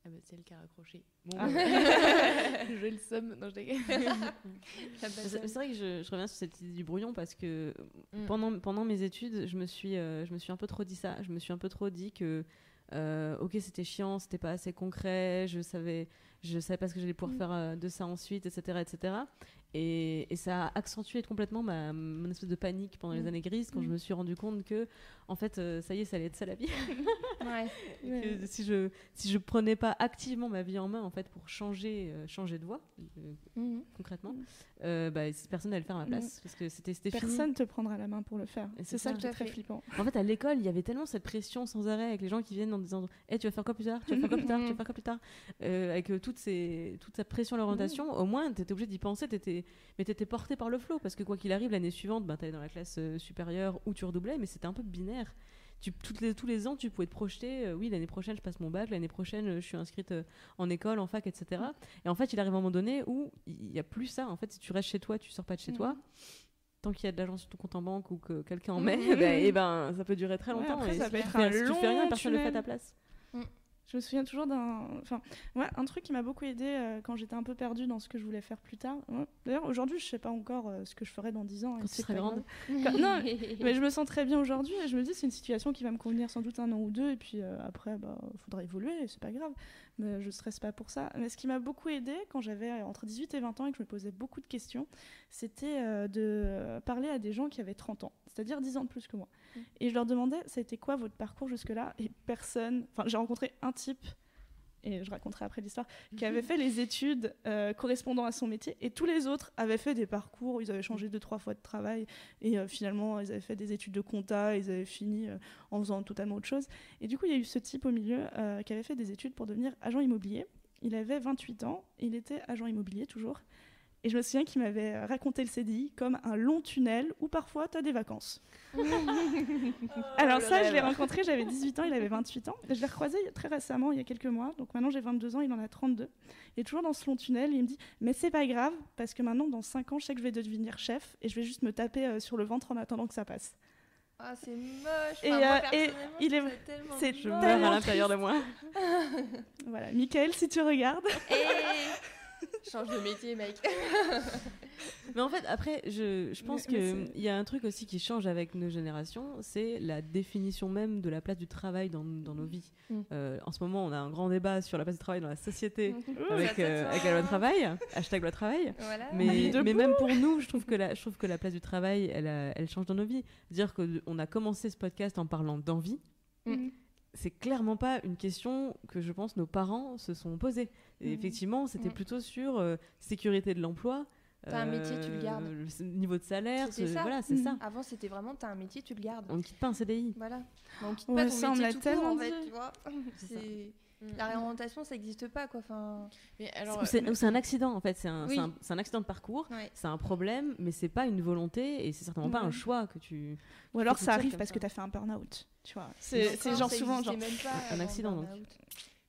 Ah bah c'est elle qui a raccroché. Bon, ah. je le somme. Non, je C'est vrai que je, reviens sur cette idée du brouillon parce que mm. pendant, pendant mes études, je me, suis, euh, je me suis un peu trop dit ça. Je me suis un peu trop dit que, euh, ok, c'était chiant, c'était pas assez concret, je savais, je savais pas ce que j'allais pouvoir mm. faire de ça ensuite, etc., etc. Et, ça a accentué complètement ma, mon espèce de panique pendant les mm. années grises quand je mm. me suis rendu compte que, en fait, euh, ça y est, ça allait être ça la vie. que si je si je prenais pas activement ma vie en main, en fait, pour changer euh, changer de voie, euh, mm. concrètement, bah, personne n'allait le faire à ma place parce que c'était personne ne te prendra la main pour le faire. C'est ça, qui est très flippant. En fait, à l'école, il y avait tellement cette pression sans arrêt avec les gens qui viennent en disant, hey, tu vas faire quoi plus tard? Tu vas faire quoi plus tard? Tu vas faire quoi plus tard? Avec toute ces toute cette pression l'orientation, au moins, tu étais obligé d'y penser, t'étais mais t'étais porté par le flot parce que quoi qu'il arrive l'année suivante ben, t'allais dans la classe euh, supérieure ou tu redoublais mais c'était un peu binaire. Tu, toutes les, tous les ans tu pouvais te projeter euh, oui l'année prochaine je passe mon bac l'année prochaine euh, je suis inscrite en école en fac etc et en fait il arrive un moment donné où il y a plus ça. En fait si tu restes chez toi tu sors pas de chez toi. Tant qu'il y a de l'argent sur ton compte en banque ou que quelqu'un en met, et ben, eh ben, ça peut durer très longtemps. et ça peut être un si tu fais rien, personne ne le fait à ta place. Je me souviens toujours d'un. Enfin, ouais, un truc qui m'a beaucoup aidé euh, quand j'étais un peu perdue dans ce que je voulais faire plus tard. D'ailleurs, aujourd'hui, je sais pas encore euh, ce que je ferai dans 10 ans. Quand tu seras grande. non, mais je me sens très bien aujourd'hui et je me dis c'est une situation qui va me convenir sans doute un an ou deux et puis euh, après, bah, faudra évoluer, c'est pas grave. Mais je stresse pas pour ça. Mais ce qui m'a beaucoup aidé quand j'avais entre 18 et 20 ans et que je me posais beaucoup de questions, c'était de parler à des gens qui avaient 30 ans, c'est-à-dire 10 ans de plus que moi. Mm. Et je leur demandais, ça a été quoi votre parcours jusque-là Et personne. Enfin, j'ai rencontré un type et je raconterai après l'histoire, qui avait fait les études euh, correspondant à son métier, et tous les autres avaient fait des parcours, ils avaient changé deux, trois fois de travail, et euh, finalement, ils avaient fait des études de compta, ils avaient fini euh, en faisant totalement autre chose. Et du coup, il y a eu ce type au milieu qui avait fait des études pour devenir agent immobilier. Il avait 28 ans, il était agent immobilier toujours, et je me souviens qu'il m'avait raconté le CDI comme un long tunnel où parfois tu as des vacances. Alors ça, je l'ai rencontré, j'avais 18 ans, il avait 28 ans. je l'ai recroisé très récemment, il y a quelques mois. Donc maintenant j'ai 22 ans, il en a 32. Il est toujours dans ce long tunnel. il me dit, mais c'est pas grave, parce que maintenant dans 5 ans, je sais que je vais devenir chef et je vais juste me taper euh, sur le ventre en attendant que ça passe. Ah, c'est moche. Et, euh, et il est, c'est je meurs à l'intérieur de moi. voilà, Michael, si tu regardes. Change de métier, mec. Mais en fait, après, je, je pense qu'il y a un truc aussi qui change avec nos générations, c'est la définition même de la place du travail dans, dans nos vies. Mm. Euh, en ce moment, on a un grand débat sur la place du travail dans la société mm. avec, euh, avec, la loi travail, hashtag loi travail. Mais, mais même pour nous, je trouve que la, je trouve que la place du travail, elle, elle change dans nos vies. Dire qu'on a commencé ce podcast en parlant d'envie. Mm c'est clairement pas une question que je pense nos parents se sont posées. Et mmh. effectivement, c'était mmh. plutôt sur euh, sécurité de l'emploi. T'as un métier, tu le gardes. Euh, le niveau de salaire, c'est ça. Voilà, c'est mmh. ça. Avant, c'était vraiment t'as un métier, tu le gardes. On ne quitte pas un CDI. Voilà. on quitte pas ton métier tout court, en fait, tu vois. Mm. La réorientation, ça n'existe pas, quoi. Enfin. C'est un accident, en fait. C'est un, un, accident de parcours. C'est un problème, mais c'est pas une volonté et c'est certainement pas un choix que tu. Ou alors ça arrive parce que tu as fait un burn-out. Tu vois. C'est genre souvent genre. Même pas un accident, donc.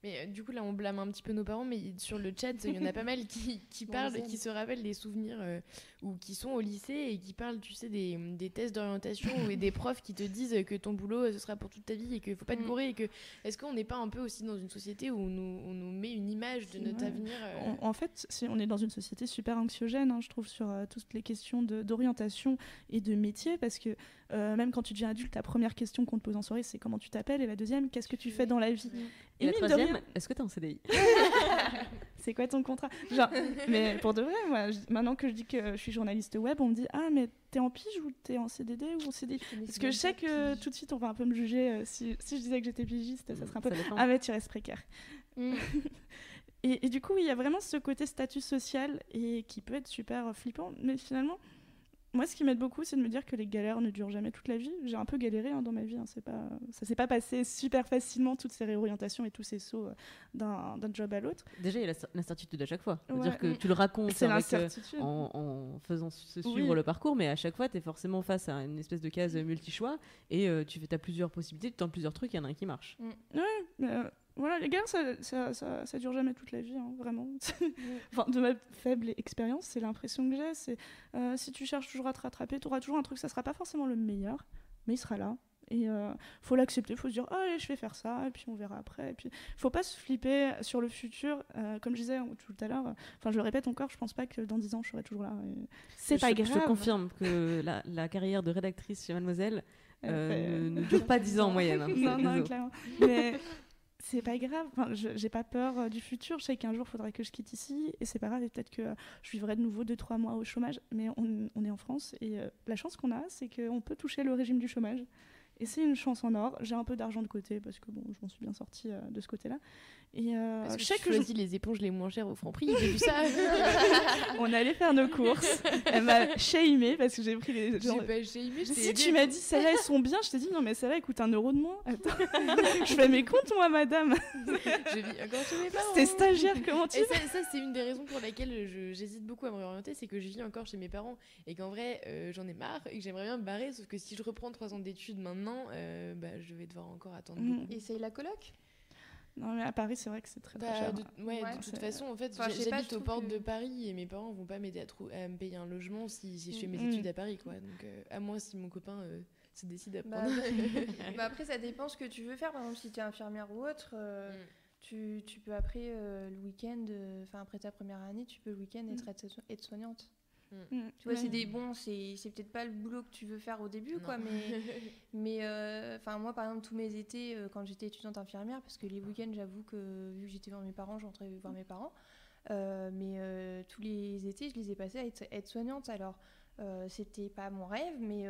Mais euh, du coup, là, on blâme un petit peu nos parents, mais sur le chat, il y en a pas mal qui, qui parlent, qui se rappellent des souvenirs euh, ou qui sont au lycée et qui parlent, tu sais, des, des tests d'orientation et des profs qui te disent que ton boulot, ce sera pour toute ta vie et qu'il faut pas te gourer. Et que, est-ce qu'on n'est pas un peu aussi dans une société où on nous, on nous met une image de notre avenir en, fait, si on est dans une société super anxiogène, hein, je trouve, sur toutes les questions d'orientation et de métier, parce que même quand tu deviens adulte, la première question qu'on te pose en soirée, c'est comment tu t'appelles, et la deuxième, qu'est-ce que tu fais dans la vie? Et, la troisième, est-ce que tu es en CDI C'est quoi ton contrat? Genre, mais pour de vrai, moi, maintenant que je dis que je suis journaliste web, on me dit ah mais t'es en pige ou t'es en CDD ou en CDI Parce que je sais que tout de suite on va un peu me juger euh, si, si, je disais que j'étais pigiste, ça serait un peu ah mais tu restes précaire. Mm. et, et, du coup, il y a vraiment ce côté statut social et qui peut être super flippant, mais finalement moi, ce qui m'aide beaucoup, c'est de me dire que les galères ne durent jamais toute la vie. J'ai un peu galéré hein, dans ma vie. Hein. C'est pas, ça s'est pas passé super facilement, toutes ces réorientations et tous ces sauts euh, d'un, job à l'autre. Déjà, il y a l'incertitude à chaque fois. C'est-à-dire que tu le racontes euh, en, en, faisant se suivre le parcours, mais à chaque fois, tu es forcément face à une espèce de case multi-choix et euh, tu fais, as plusieurs possibilités, tu tentes plusieurs trucs, il y en a un qui marche. Mm. Voilà, les gars, ça, ça, ça, ça, dure jamais toute la vie, hein, vraiment. enfin, de ma faible expérience, c'est l'impression que j'ai. C'est euh, si tu cherches toujours à te rattraper, tu auras toujours un truc, ça sera pas forcément le meilleur, mais il sera là. Et euh, faut l'accepter, faut se dire, oh, allez, je vais faire ça, et puis on verra après. Et puis, faut pas se flipper sur le futur. Euh, comme je disais tout à l'heure, enfin, je le répète encore, je pense pas que dans 10 ans, je serai toujours là. C'est pas grave. Je confirme que la, la, carrière de rédactrice chez Mademoiselle ne, ne, dure pas 10 ans en moyenne. Hein. non, non, clairement. Mais c'est pas grave. Enfin, j'ai pas peur euh, du futur. Je sais qu'un jour, il faudra que je quitte ici. Et c'est pas grave. Et peut-être que je vivrai de nouveau 2-3 mois au chômage. Mais on, on, est en France. Et euh, la chance qu'on a, c'est qu'on peut toucher le régime du chômage. Et c'est une chance en or. J'ai un peu d'argent de côté parce que bon, je m'en suis bien sortie euh, de ce côté-là. Et euh, je sais que je choisis les éponges les moins chères au Franprix. J'ai vu ça. On allait faire nos courses. Elle m'a shamé parce que j'ai pris les. Genre... Pas shamé, si tu m'as dit celles-là elles sont bien, je t'ai dit non mais celles-là elles coûtent un euro de moins. Attends. je fais mes comptes moi madame. je vis encore chez mes parents. T'es stagiaire comment tu Et ça, ça c'est une des raisons pour laquelle j'hésite beaucoup à me réorienter, c'est que je vis encore chez mes parents et qu'en vrai euh, j'en ai marre et que j'aimerais bien me barrer. Sauf que si je reprends trois ans d'études maintenant, euh, bah, je vais devoir encore attendre. Mm. Et c'est la coloc? Non, mais à Paris, c'est vrai que c'est très, très bah, cher. De, ouais, de toute façon, en fait, j'habite aux portes de Paris et mes parents vont pas m'aider à, me payer un logement si, si je fais mes mm. études à Paris, quoi. Donc, euh, à moins si mon copain euh, se décide à bah, prendre. Bah, après, ça dépend ce que tu veux faire. Par exemple, si tu es infirmière ou autre, euh, mm. tu, tu, peux après le week-end, enfin après ta première année, tu peux le week-end être mm. aide-soignante. Mm. Mm. Tu vois, c'est des bons, c'est peut-être pas le boulot que tu veux faire au début, quoi, mais, mais euh, enfin, moi, par exemple, tous mes étés, euh, quand j'étais étudiante infirmière, parce que les week-ends, j'avoue que vu que j'étais voir mes parents, j'entrais voir mes parents, euh, mais tous les étés, je les ai passés à être, soignante. Alors, c'était pas mon rêve, mais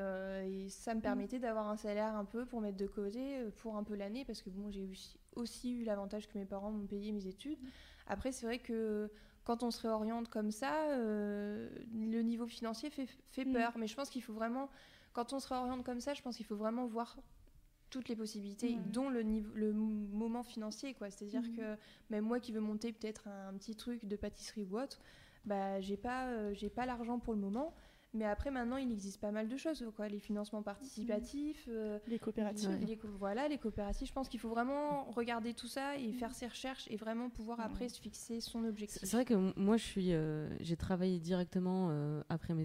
ça me mm. permettait d'avoir un salaire un peu pour mettre de côté pour un peu l'année, parce que bon, j'ai aussi, aussi eu l'avantage que mes parents m'ont payé mes études. Après, c'est vrai que quand on se réoriente comme ça, euh, le niveau financier fait, fait mm. peur. Mais je pense qu'il faut vraiment, quand on se réoriente comme ça, je pense qu'il faut vraiment voir toutes les possibilités, dont le, niveau, le moment financier. quoi. C'est-à-dire mm. que même moi qui veux monter peut-être un, petit truc de pâtisserie ou autre, bah, j'ai pas, euh, j'ai pas l'argent pour le moment. Mais après, maintenant, il existe pas mal de choses, quoi. Les financements participatifs, euh, les coopératives. voilà, les coopératives. Je pense qu'il faut vraiment regarder tout ça et faire ses recherches et vraiment pouvoir après se fixer son objectif. C'est vrai que moi, je suis, euh, j'ai travaillé directement euh, après mes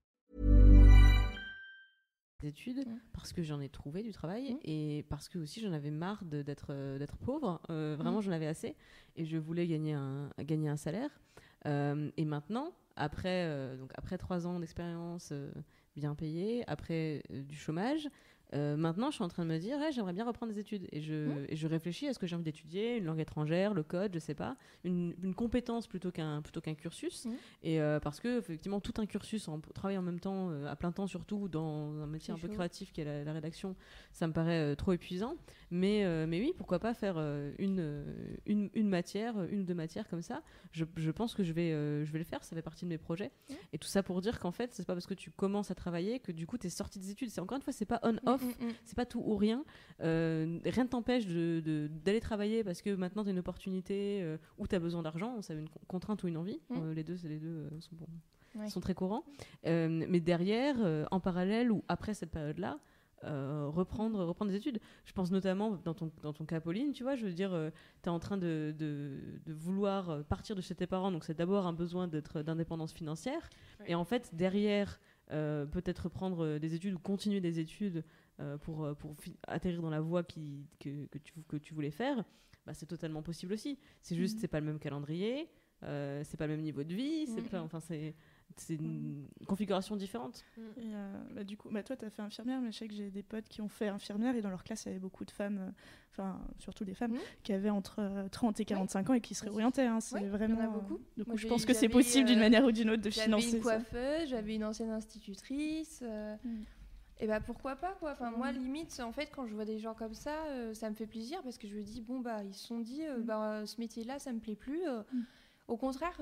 Études mmh. parce que j'en ai trouvé du travail mmh. et parce que aussi j'en avais marre d'être euh, d'être pauvre. Euh, vraiment, mmh. j'en avais assez et je voulais gagner un, gagner un salaire. Euh, et maintenant, après, donc après trois ans d'expérience bien payée, après du chômage, Euh, maintenant, je suis en train de me dire, j'aimerais bien reprendre des études. Et je, mmh. et je réfléchis à ce que j'ai envie d'étudier, une langue étrangère, le code, je sais pas, une, une compétence plutôt qu'un plutôt qu'un cursus. Mmh. Et euh, parce que effectivement, tout un cursus, en travailler en même temps, euh, à plein temps surtout, dans un métier un peu créatif qui est la, rédaction, ça me paraît trop épuisant. Mais, mais oui, pourquoi pas faire une, une, une, matière, une ou deux matières comme ça. Je, je pense que je vais, je vais le faire, ça fait partie de mes projets. Mmh. Et tout ça pour dire qu'en fait, c'est pas parce que tu commences à travailler que du coup, tu es sorti des études. C'est encore une fois, c'est pas on-off Mm, mm, mm. c'est pas tout ou rien. Euh, rien ne t'empêche d'aller de, travailler parce que maintenant tu as une opportunité euh, ou tu as besoin d'argent, ça une contrainte ou une envie. Euh, les deux, les deux sont, sont très courants. mais derrière, en parallèle ou après cette période-là, reprendre, reprendre des études. Je pense notamment dans ton, dans ton cas, Pauline, tu vois, je veux dire, tu es en train de, de, de, vouloir partir de chez tes parents, donc c'est d'abord un besoin d'indépendance financière. Et en fait, derrière, peut-être reprendre des études ou continuer des études euh, pour, euh, pour atterrir dans la voie qui, que, que, tu, que tu voulais faire, bah, c'est totalement possible aussi. C'est juste, mm. c'est pas le même calendrier, euh, c'est pas le même niveau de vie, c'est mm. enfin, c'est c'est une mm. configuration différente. Et bah, du coup, bah, toi, tu as fait infirmière, mais je sais que j'ai des potes qui ont fait infirmière et dans leur classe, il y avait beaucoup de femmes, enfin, surtout des femmes, qui avaient entre 30 et 45 ans et qui seraient orientées. Hein. C'est vraiment. Il y en a beaucoup. Du coup, je pense que c'est possible d'une manière ou d'une autre de financer. J'avais une coiffeuse, j'avais une ancienne institutrice. Et bah pourquoi pas quoi. Enfin moi mm. limite en fait quand je vois des gens comme ça, euh, ça me fait plaisir parce que je me dis bon bah ils se sont dit euh, mm. bah ce métier-là ça me plaît plus. Euh. Au contraire,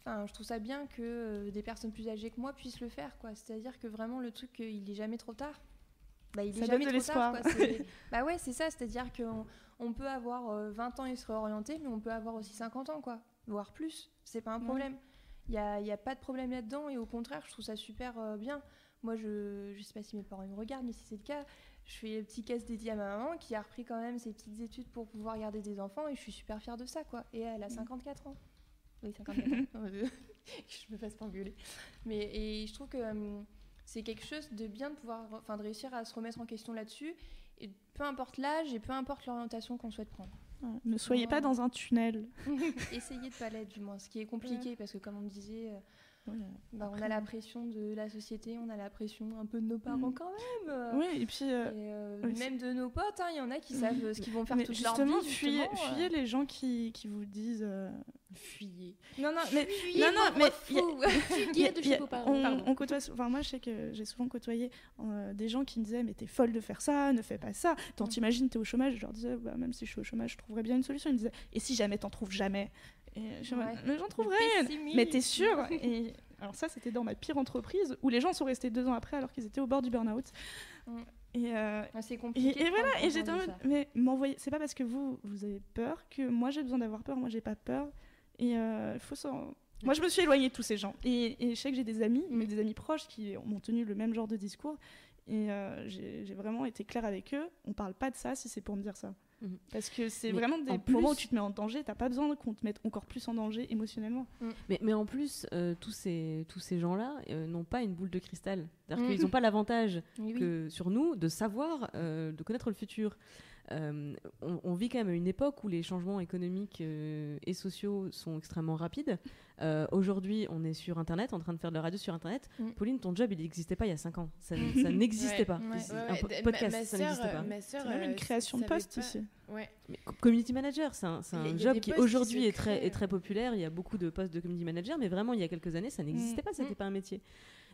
enfin je trouve ça bien que des personnes plus âgées que moi puissent le faire quoi. C'est-à-dire que vraiment le truc il est jamais trop tard. Bah, il est jamais trop tard. Quoi. bah ouais c'est ça. C'est-à-dire qu'on on peut avoir 20 ans et se réorienter, mais on peut avoir aussi 50 ans quoi, voire plus. C'est pas un problème. Il n'y a, y a, pas de problème là-dedans et au contraire je trouve ça super bien. Moi, je ne sais pas si mes parents me regardent, mais si c'est le cas, je fais le petit caisse dédié à ma maman qui a repris quand même ses petites études pour pouvoir garder des enfants et je suis super fière de ça, quoi. Et elle a 54 ans. Oui, 54 ans. je me fasse pas engueuler. Mais et je trouve que hum, c'est quelque chose de bien de pouvoir, enfin, de réussir à se remettre en question là-dessus. Et peu importe l'âge et peu importe l'orientation qu'on souhaite prendre. ne soyez pas dans un tunnel. Essayez de pas l'être, du moins. Ce qui est compliqué parce que, comme on disait, euh, bah, on a la pression de la société, on a la pression un peu de nos parents mm. quand même. Oui, et puis. Euh, euh, même de nos potes, hein, il y en a qui savent ce qu'ils vont faire toute leur vie. Justement, fuyez, fuyez les gens qui, qui vous disent Fuyez. Non, non, mais. Fuyez, non, non, mais. Fuyez de chez vos parents. On, côtoie, enfin, moi, je sais que j'ai souvent côtoyé euh, des gens qui me disaient Mais t'es folle de faire ça, ne fais pas ça. Tant t'imagines, t'es au chômage. Je leur disais bah, Même si je suis au chômage, je trouverais bien une solution. Ils me disaient Et si jamais t'en trouves jamais? Et je, Mais j'en trouverais Mais t'es sûr et, Alors, ça, c'était dans ma pire entreprise où les gens sont restés deux ans après alors qu'ils étaient au bord du burn-out. Mm. Et euh, c'est compliqué. Et, voilà, et j'étais en mode, mais m'envoyer, c'est pas parce que vous, vous avez peur que moi j'ai besoin d'avoir peur, moi j'ai pas peur. Et euh, faut Moi, je me suis éloignée de tous ces gens. Et, je sais que j'ai des amis, mais mm. des amis proches qui m'ont tenu le même genre de discours. Et euh, j'ai vraiment été claire avec eux. On parle pas de ça si c'est pour me dire ça. Mhm. Parce que c'est vraiment des moments où tu te mets en danger, t'as pas besoin qu'on te mette encore plus en danger émotionnellement. Mm. Mais, mais, en plus, euh, tous ces, tous ces gens-là n'ont pas une boule de cristal. C'est-à-dire mm. qu'ils n'ont pas l'avantage que sur nous de savoir, de connaître le futur. Euh, on, vit quand même une époque où les changements économiques euh, et sociaux sont extrêmement rapides. Euh, aujourd'hui, on est sur Internet, en train de faire de la radio sur Internet. Mm. Pauline, ton job, il n'existait pas il y a 5 ans. Ça, n'existait pas. un podcast, ça n'existait pas. C'est même une création de poste ici. community manager, c'est un, job qui aujourd'hui est très, est très populaire. Il y a beaucoup de postes de community manager, mais vraiment, il y a quelques années, ça n'existait mm. pas. C'était mm. pas un métier.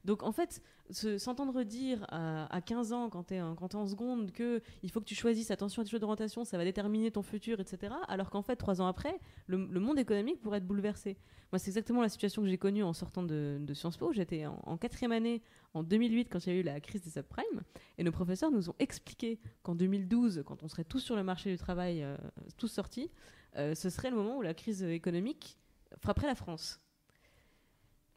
Donc en fait, s'entendre dire à, 15 ans, quand tu es, es, en seconde, que il faut que tu choisisses, attention à tes choix d'orientation, ça va déterminer ton futur, etc. Alors qu'en fait, trois ans après, le, monde économique pourrait être bouleversé. Moi, c'est exactement la situation que j'ai connue en sortant de, Sciences Po. J'étais en, quatrième année, en 2008, quand il y a eu la crise des subprimes. Et nos professeurs nous ont expliqué qu'en 2012, quand on serait tous sur le marché du travail, euh, tous sortis, euh, ce serait le moment où la crise économique frapperait la France.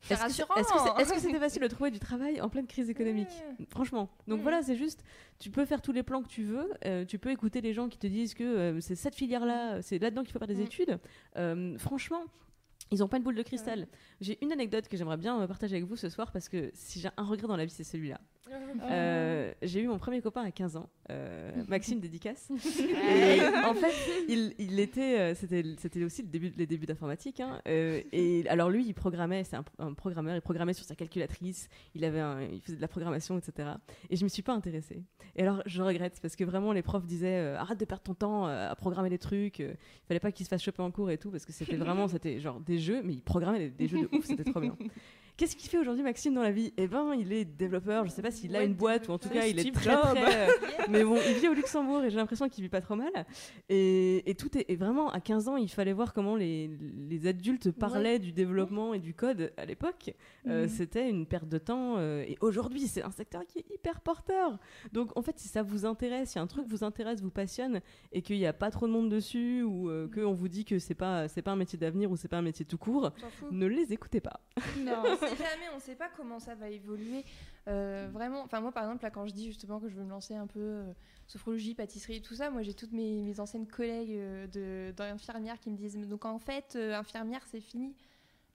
C'est rassurant. Est-ce que c'était facile de trouver du travail en pleine crise économique Franchement. Donc voilà, c'est juste, tu peux faire tous les plans que tu veux, euh, tu peux écouter les gens qui te disent que euh, c'est cette filière-là, c'est là-dedans qu'il faut faire des mm. études. Euh, franchement, ils n'ont pas une boule de cristal. J'ai une anecdote que j'aimerais bien partager avec vous ce soir parce que si j'ai un regret dans la vie, c'est celui-là. Euh, j'ai eu mon premier copain à 15 ans, euh, Maxime Dédicace. et en fait, il, il était, euh, c'était, c'était aussi le début, les débuts d'informatique. Hein, et alors lui, il programmait, c'est un, programmeur, il programmait sur sa calculatrice, il, avait il faisait de la programmation, etc. Et je me suis pas intéressée. Et alors, je regrette parce que vraiment, les profs disaient arrête de perdre ton temps à programmer des trucs, il fallait pas qu'il se fasse choper en cours et tout, parce que c'était vraiment, c'était genre des jeux, mais il programmait des, des jeux de ouf, c'était trop bien. Qu'est-ce qu'il fait aujourd'hui Maxime dans la vie? Eh ben, il est développeur. Je sais pas s'il a une boîte ou en tout cas il est très très. Euh, mais bon, il vit au Luxembourg et j'ai l'impression qu'il vit pas trop mal. Et, tout est vraiment à 15 ans, il fallait voir comment les, les adultes parlaient du développement et du code à l'époque. Euh, mhm. C'était une perte de temps. Euh, et aujourd'hui, c'est un secteur qui est hyper porteur. Donc en fait, si ça vous intéresse, si un truc vous intéresse, vous passionne et qu'il n'y a pas trop de monde dessus ou mhm. qu'on vous dit que c'est pas c'est pas un métier d'avenir ou c'est pas un métier tout court, ne les écoutez pas. Non. Jamais, on sait pas comment ça va évoluer. Euh, vraiment, enfin moi par exemple là quand je dis justement que je veux me lancer un peu euh, sophrologie, pâtisserie, tout ça, moi j'ai toutes mes, mes, anciennes collègues euh, d'infirmières qui me disent donc en fait infirmière c'est fini.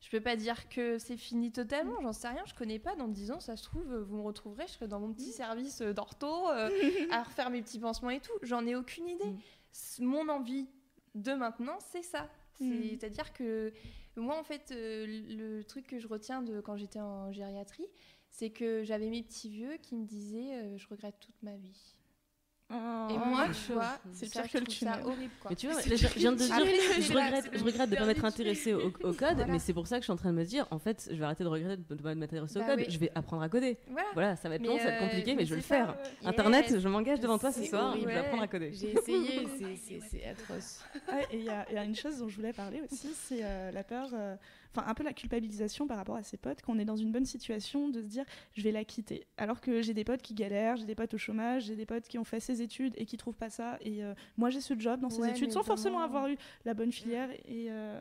Je peux pas dire que c'est fini totalement, j'en sais rien, je connais pas. Dans 10 ans, ça se trouve, vous me retrouverez, je serai dans mon petit service d'ortho, à refaire mes petits pansements et tout. J'en ai aucune idée. Mm. Mon envie de maintenant, c'est ça. Mm. C'est-à-dire que moi, en fait, euh, le truc que je retiens de quand j'étais en gériatrie, c'est que j'avais mes petits vieux qui me disaient euh, je regrette toute ma vie. Oh. et moi, tu vois, c'est pire que le ça horrible. Mais tu vois, je viens de dire, je regrette, je regrette de ne pas m'être intéressée au, code, mais c'est pour ça que je suis en train de me dire, en fait, je vais arrêter de regretter de ne pas m'intéresser au bah code, je vais apprendre à coder. Voilà, ça va être long, ça va être compliqué, mais, je vais le faire. Internet, je m'engage devant toi ce soir, je vais apprendre à coder. J'ai essayé, c'est atroce. Et il y, a une chose dont je voulais parler aussi, c'est euh, la peur euh, enfin un peu la culpabilisation par rapport à ses potes, qu'on est dans une bonne situation de se dire je vais la quitter. Alors que j'ai des potes qui galèrent, j'ai des potes au chômage, j'ai des potes qui ont fait ces études et qui trouvent pas ça. Et euh, moi j'ai ce job dans ces études sans forcément avoir eu la bonne filière. Et euh,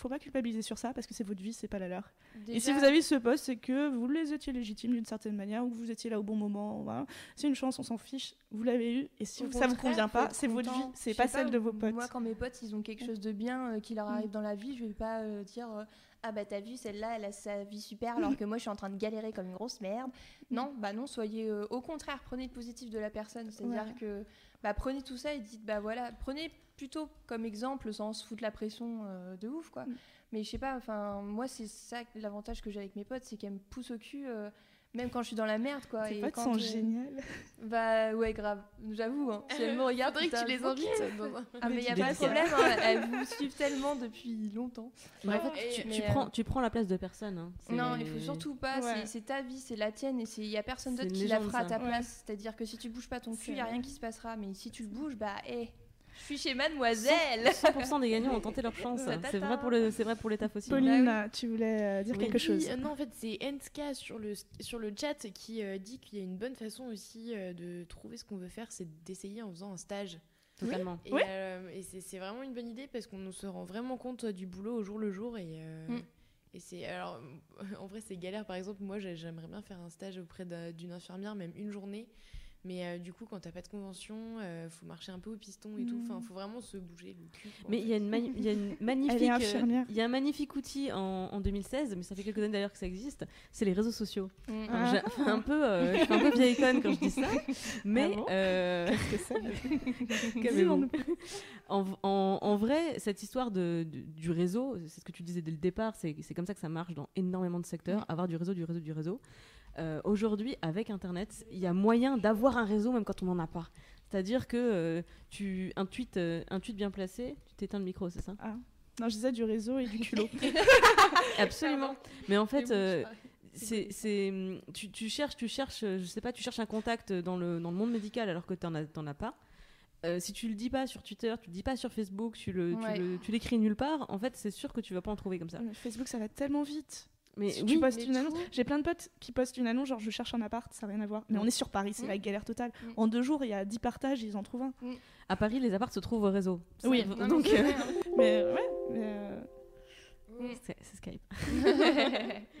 faut pas culpabiliser sur ça parce que c'est votre vie, c'est pas la leur. Et si vous avez ce poste, c'est que vous les étiez légitimes d'une certaine manière ou que vous étiez là au bon moment. Voilà. C'est une chance, on s'en fiche. Vous l'avez eu. Et si ça vous convient pas, c'est votre vie, c'est pas, celle de vos potes. Moi, quand mes potes, ils ont quelque chose de bien euh, qui leur arrive mm. dans la vie, je vais pas euh, dire euh, ah bah t'as vu celle-là, elle a sa vie super alors que moi je suis en train de galérer comme une grosse merde. Mm. Non, bah non, soyez au contraire, prenez le positif de la personne, c'est-à-dire que bah prenez tout ça et dites bah voilà, prenez plutôt comme exemple sans se foutre la pression de ouf quoi. Mm. Mais je sais pas, enfin, moi, c'est ça l'avantage que j'ai avec mes potes, c'est qu'elles me poussent au cul. Euh, même quand je suis dans la merde, quoi. Tes potes sont géniales. Bah ouais, grave. J'avoue. Hein. Si elles me regardent, que tu les invites. ah mais il y a pas de problème. Hein. Elles vous suivent tellement depuis longtemps. Bref, tu, tu, prends, tu prends la place de personne. Hein. Non, il faut surtout pas. C'est ta vie, c'est la tienne, et il y a personne d'autre qui la fera à ta place. C'est-à-dire que si tu bouges pas ton cul, il y a rien qui se passera. Mais si tu le bouges, bah, hé. Je suis chez Mademoiselle. 100% des gagnants ont tenté leur chance. C'est vrai pour le, c'est vrai pour l'état aussi. Pauline, bah tu voulais euh, dire quelque chose euh, Non, en fait, c'est Enska sur le sur le chat qui euh, dit qu'il y a une bonne façon aussi de trouver ce qu'on veut faire, c'est d'essayer en faisant un stage. Totalement. Et, c'est vraiment une bonne idée parce qu'on se rend vraiment compte du boulot au jour le jour et. Mm. Et c'est alors en vrai c'est galère par exemple moi j'aimerais bien faire un stage auprès d'une infirmière même une journée mais euh, du coup, quand t'as pas de convention, il euh, faut marcher un peu au piston et tout. Enfin, mm. faut vraiment se bouger le cul. Mais il y, a une y a une magnifique, euh, il y a un magnifique outil en, 2016, mais ça fait quelques années d'ailleurs que ça existe. C'est les réseaux sociaux. Mm. Ah. un peu, je suis un peu vieille icône quand je dis ça, mais ah qu'est-ce que en, en, vrai, cette histoire de, du réseau, c'est ce que tu disais dès le départ, c'est comme ça que ça marche dans énormément de secteurs. Avoir du réseau, du réseau, du réseau. Euh, aujourd'hui, avec Internet, il y a moyen d'avoir un réseau même quand on n'en a pas. C'est-à-dire que euh, tu, un, tweet, euh, un tweet bien placé, tu t'éteins le micro, c'est ça? Ah. Non, je disais du réseau et du culot. Absolument. Mais en fait, c'est, tu, tu, cherches, tu cherches, je sais pas, tu cherches un contact dans le, dans le monde médical alors que tu n'en as, as, pas. si tu le dis pas sur Twitter, tu le dis pas sur Facebook, tu le, tu l'écris nulle part, en fait, c'est sûr que tu vas pas en trouver comme ça. Facebook, ça va tellement vite. Mais tu postes une annonce, j'ai plein de potes qui postent une annonce, genre je cherche un appart, ça n'a rien à voir. Mais on est sur Paris, c'est mm. la galère totale. Mm. En deux jours, il y a 10 partages, ils en trouvent un. Mm. À Paris, les apparts se trouvent au réseau. Oui, donc. Euh, mais ouais, mais. Euh, C'est Skype.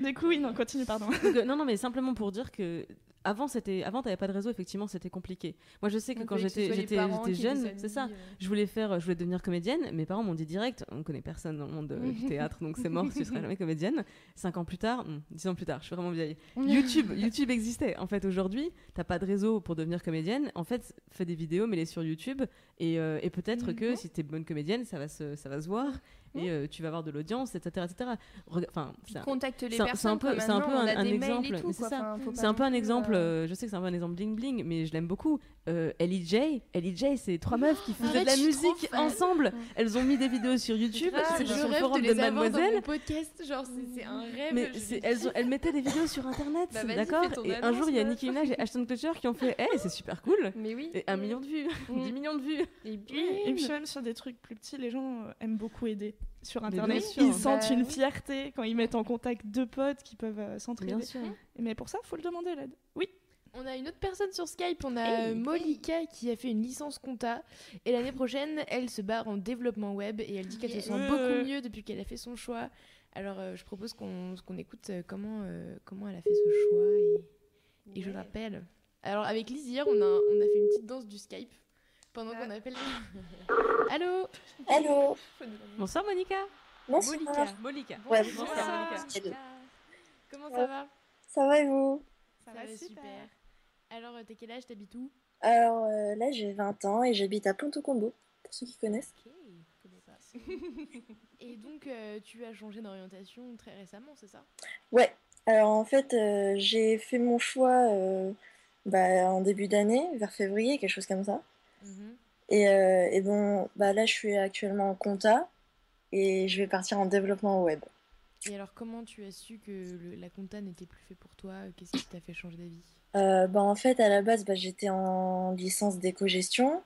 du coup, oui, non, continue, pardon. non, non, mais simplement pour dire que avant c'était avant t'avais pas de réseau effectivement c'était compliqué. Moi je sais que quand j'étais j'étais jeune c'est ça. je voulais faire je voulais devenir comédienne. Mes parents m'ont dit direct on connaît personne dans le monde du théâtre donc c'est mort tu seras jamais comédienne. Cinq ans plus tard hmm, dix ans plus tard je suis vraiment vieille. YouTube YouTube existait. En fait aujourd'hui t'as pas de réseau pour devenir comédienne. En fait fais des vidéos mets les sur YouTube et, euh, et peut-être que mhm. si t'es bonne comédienne ça va se ça va se voir et euh, tu vas avoir de l'audience, etc., etc. Enfin, contacte les personnes. C'est un peu, c'est un peu un, exemple. C'est ça. c'est un peu un exemple. Euh, je sais que c'est un peu un exemple bling bling, mais je l'aime beaucoup. Euh, Ellie J, Ellie J, c'est trois meufs qui faisaient de la musique ensemble. Elles ont mis des vidéos sur YouTube, sur le forum de, Mademoiselle. Dans podcast, genre c'est un rêve. Mais elles, elles mettaient des vidéos sur Internet, bah, d'accord. Et un jour, il y a Nicki Minaj et Ashton Kutcher qui ont fait, eh, c'est super cool. Mais oui. Et un million de vues, 10 millions de vues. Et puis même sur des trucs plus petits, les gens aiment beaucoup aider sur internet. Ils sentent bah une fierté quand ils mettent en contact deux potes qui peuvent euh, s'entraider. Mais pour ça, il faut le demander l'aide. Oui. On a une autre personne sur Skype, on a Molika qui a fait une licence compta et l'année prochaine elle se barre en développement web et elle dit qu'elle se sent beaucoup mieux depuis qu'elle a fait son choix. Alors euh, je propose qu'on écoute euh, comment, elle a fait ce choix et, et je rappelle. Alors avec on a, on a fait une petite danse du Skype pendant qu'on appelle. Allô Allô Bonsoir Monica. Bonsoir. Monica. Ouais, bonsoir. Comment ça va Ça va et vous Ça, va, super. Alors, t'es quel âge? T'habites où? Alors euh, là, j'ai 20 ans et j'habite à Ponto Combo, pour ceux qui connaissent. Ok, je connais pas. et donc, euh, tu as changé d'orientation très récemment, c'est ça? Ouais. Alors en fait, euh, j'ai fait mon choix bah, en début d'année, vers février, quelque chose comme ça. Mhm. Et, euh, et, bon, bah là, je suis actuellement en compta et je vais partir en développement web. Et alors, comment tu as su que la compta n'était plus fait pour toi? Qu'est-ce qui t'a fait changer d'avis? Euh, bah, En fait, à la base, bah, j'étais en licence d'éco-gestion.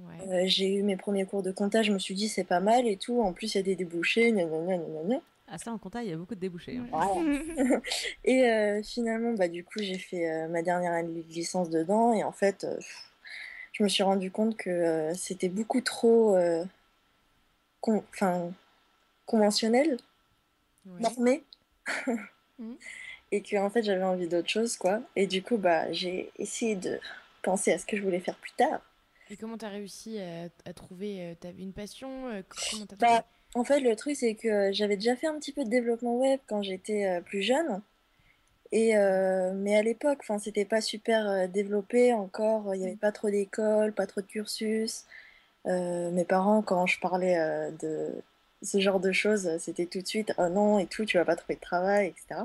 Euh, j'ai eu mes premiers cours de compta, je me suis dit c'est pas mal et tout. En plus, il y a des débouchés. Ah, ça, en compta, il y a beaucoup de débouchés. Hein. et finalement, bah, du coup, j'ai fait ma dernière année de licence dedans. Et en fait, je me suis rendu compte que euh, c'était beaucoup trop euh, conventionnel, normé. Mmh. Et que en fait j'avais envie d'autre chose quoi. Et du coup bah j'ai essayé de penser à ce que je voulais faire plus tard. Et comment tu as réussi à, trouver euh, Tu avais une passion bah, En fait, le truc, c'est que j'avais déjà fait un petit peu de développement web quand j'étais plus jeune. Et euh, mais à l'époque, enfin, c'était pas super euh, développé encore. Il n'y avait pas trop d'écoles, pas trop de cursus. Euh, mes parents, quand je parlais de ce genre de choses, c'était tout de suite oh non et tout, tu vas pas trouver de travail, etc.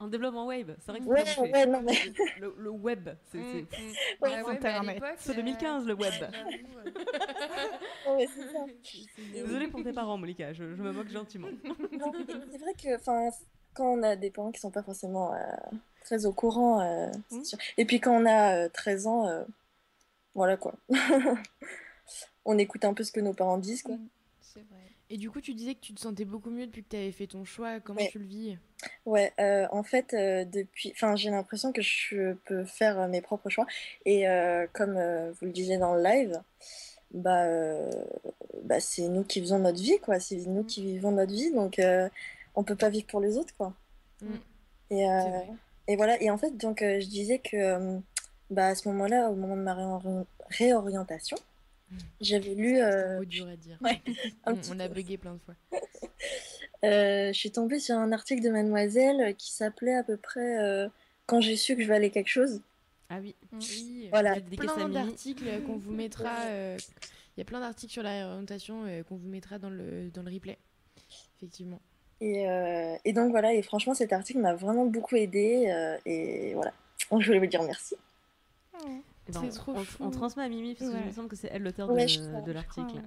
En développement web, c'est vrai que ouais, ouais, non, mais... le, web, c'est mmh, mmh. ouais, C'est 2015 le web. ouais. Désolée pour tes parents, Molika, je, je me moque gentiment. c'est vrai que quand on a des parents qui sont pas forcément euh, très au courant, euh, mmh. et puis quand on a 13 euh, ans, voilà quoi. on écoute un peu ce que nos parents disent quoi. Mmh. C'est vrai. Et du coup, tu disais que tu te sentais beaucoup mieux depuis que tu avais fait ton choix. Comment tu le vis? Ouais, en fait, depuis, enfin, j'ai l'impression que je peux faire mes propres choix. Et comme vous le disiez dans le live, bah, bah c'est nous qui faisons notre vie, quoi. C'est nous mmh. qui vivons notre vie, donc on peut pas vivre pour les autres, quoi. Mm. Et, euh, et, voilà, et en fait, donc, euh, je disais que euh, bah, à ce moment-là, au moment de ma réorientation, mm. j'avais lu. C'est dur à dire. on a bugué plein de fois. je suis tombée sur un article de Mademoiselle qui s'appelait à peu près Quand j'ai su que je valais quelque chose. Ah oui, mm. oui voilà. Il y a plein d'articles qu'on vous mettra. Il y a plein d'articles sur la réorientation qu'on vous mettra dans le, dans le replay. Effectivement. Euh, et, donc voilà, et franchement cet article m'a vraiment beaucoup aidé euh, et voilà. Donc je voulais vous dire merci. Ben, on, transmet à Mimi parce que il me semble que c'est elle l'auteur de, l'article.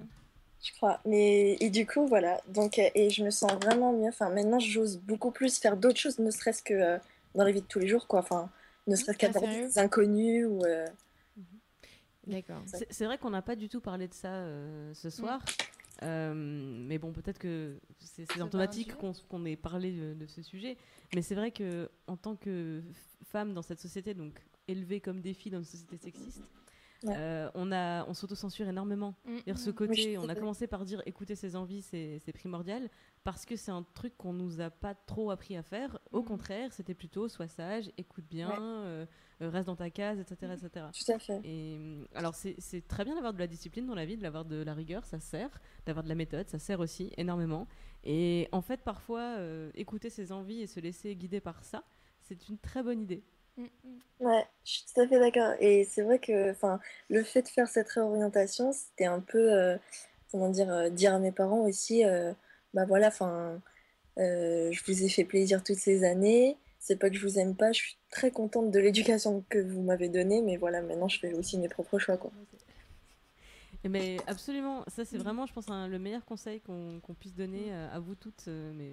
Je crois. Mais et du coup voilà. Donc et je me sens vraiment mieux. Enfin maintenant j'ose beaucoup plus faire d'autres choses, ne serait-ce que euh, dans la vie de tous les jours quoi. Enfin ne serait-ce ah, qu'aborder des inconnus ou. Mhm. D'accord. C'est vrai qu'on n'a pas du tout parlé de ça ce soir. Euh, mais bon, peut-être que c'est symptomatique qu'on ait parlé de, ce sujet. Mais c'est vrai que en tant que femme dans cette société, donc élevée comme des filles dans une société sexiste, on a, on s'auto-censure énormément. Mm. ce côté, on a commencé par dire écouter ses envies, c'est primordial, parce que c'est un truc qu'on nous a pas trop appris à faire. Au mm. contraire, c'était plutôt sois sage, écoute bien. Euh, reste dans ta case, etc. etc. Tout à fait. Et, alors, c'est très bien d'avoir de la discipline dans la vie, d'avoir de la rigueur, ça sert. D'avoir de la méthode, ça sert aussi énormément. Et en fait, parfois, euh, écouter ses envies et se laisser guider par ça, c'est une très bonne idée. Mm, mm. Ouais, je suis tout à fait d'accord. Et c'est vrai que le fait de faire cette réorientation, c'était un peu, euh, comment dire, dire à mes parents aussi, bah voilà, enfin, je vous ai fait plaisir toutes ces années. C'est pas que je vous aime pas, je suis très contente de l'éducation que vous m'avez donnée, mais voilà, maintenant je fais aussi mes propres choix. Quoi. Mais absolument, ça c'est vraiment, je pense, le meilleur conseil qu'on puisse donner euh, à vous toutes, euh, mais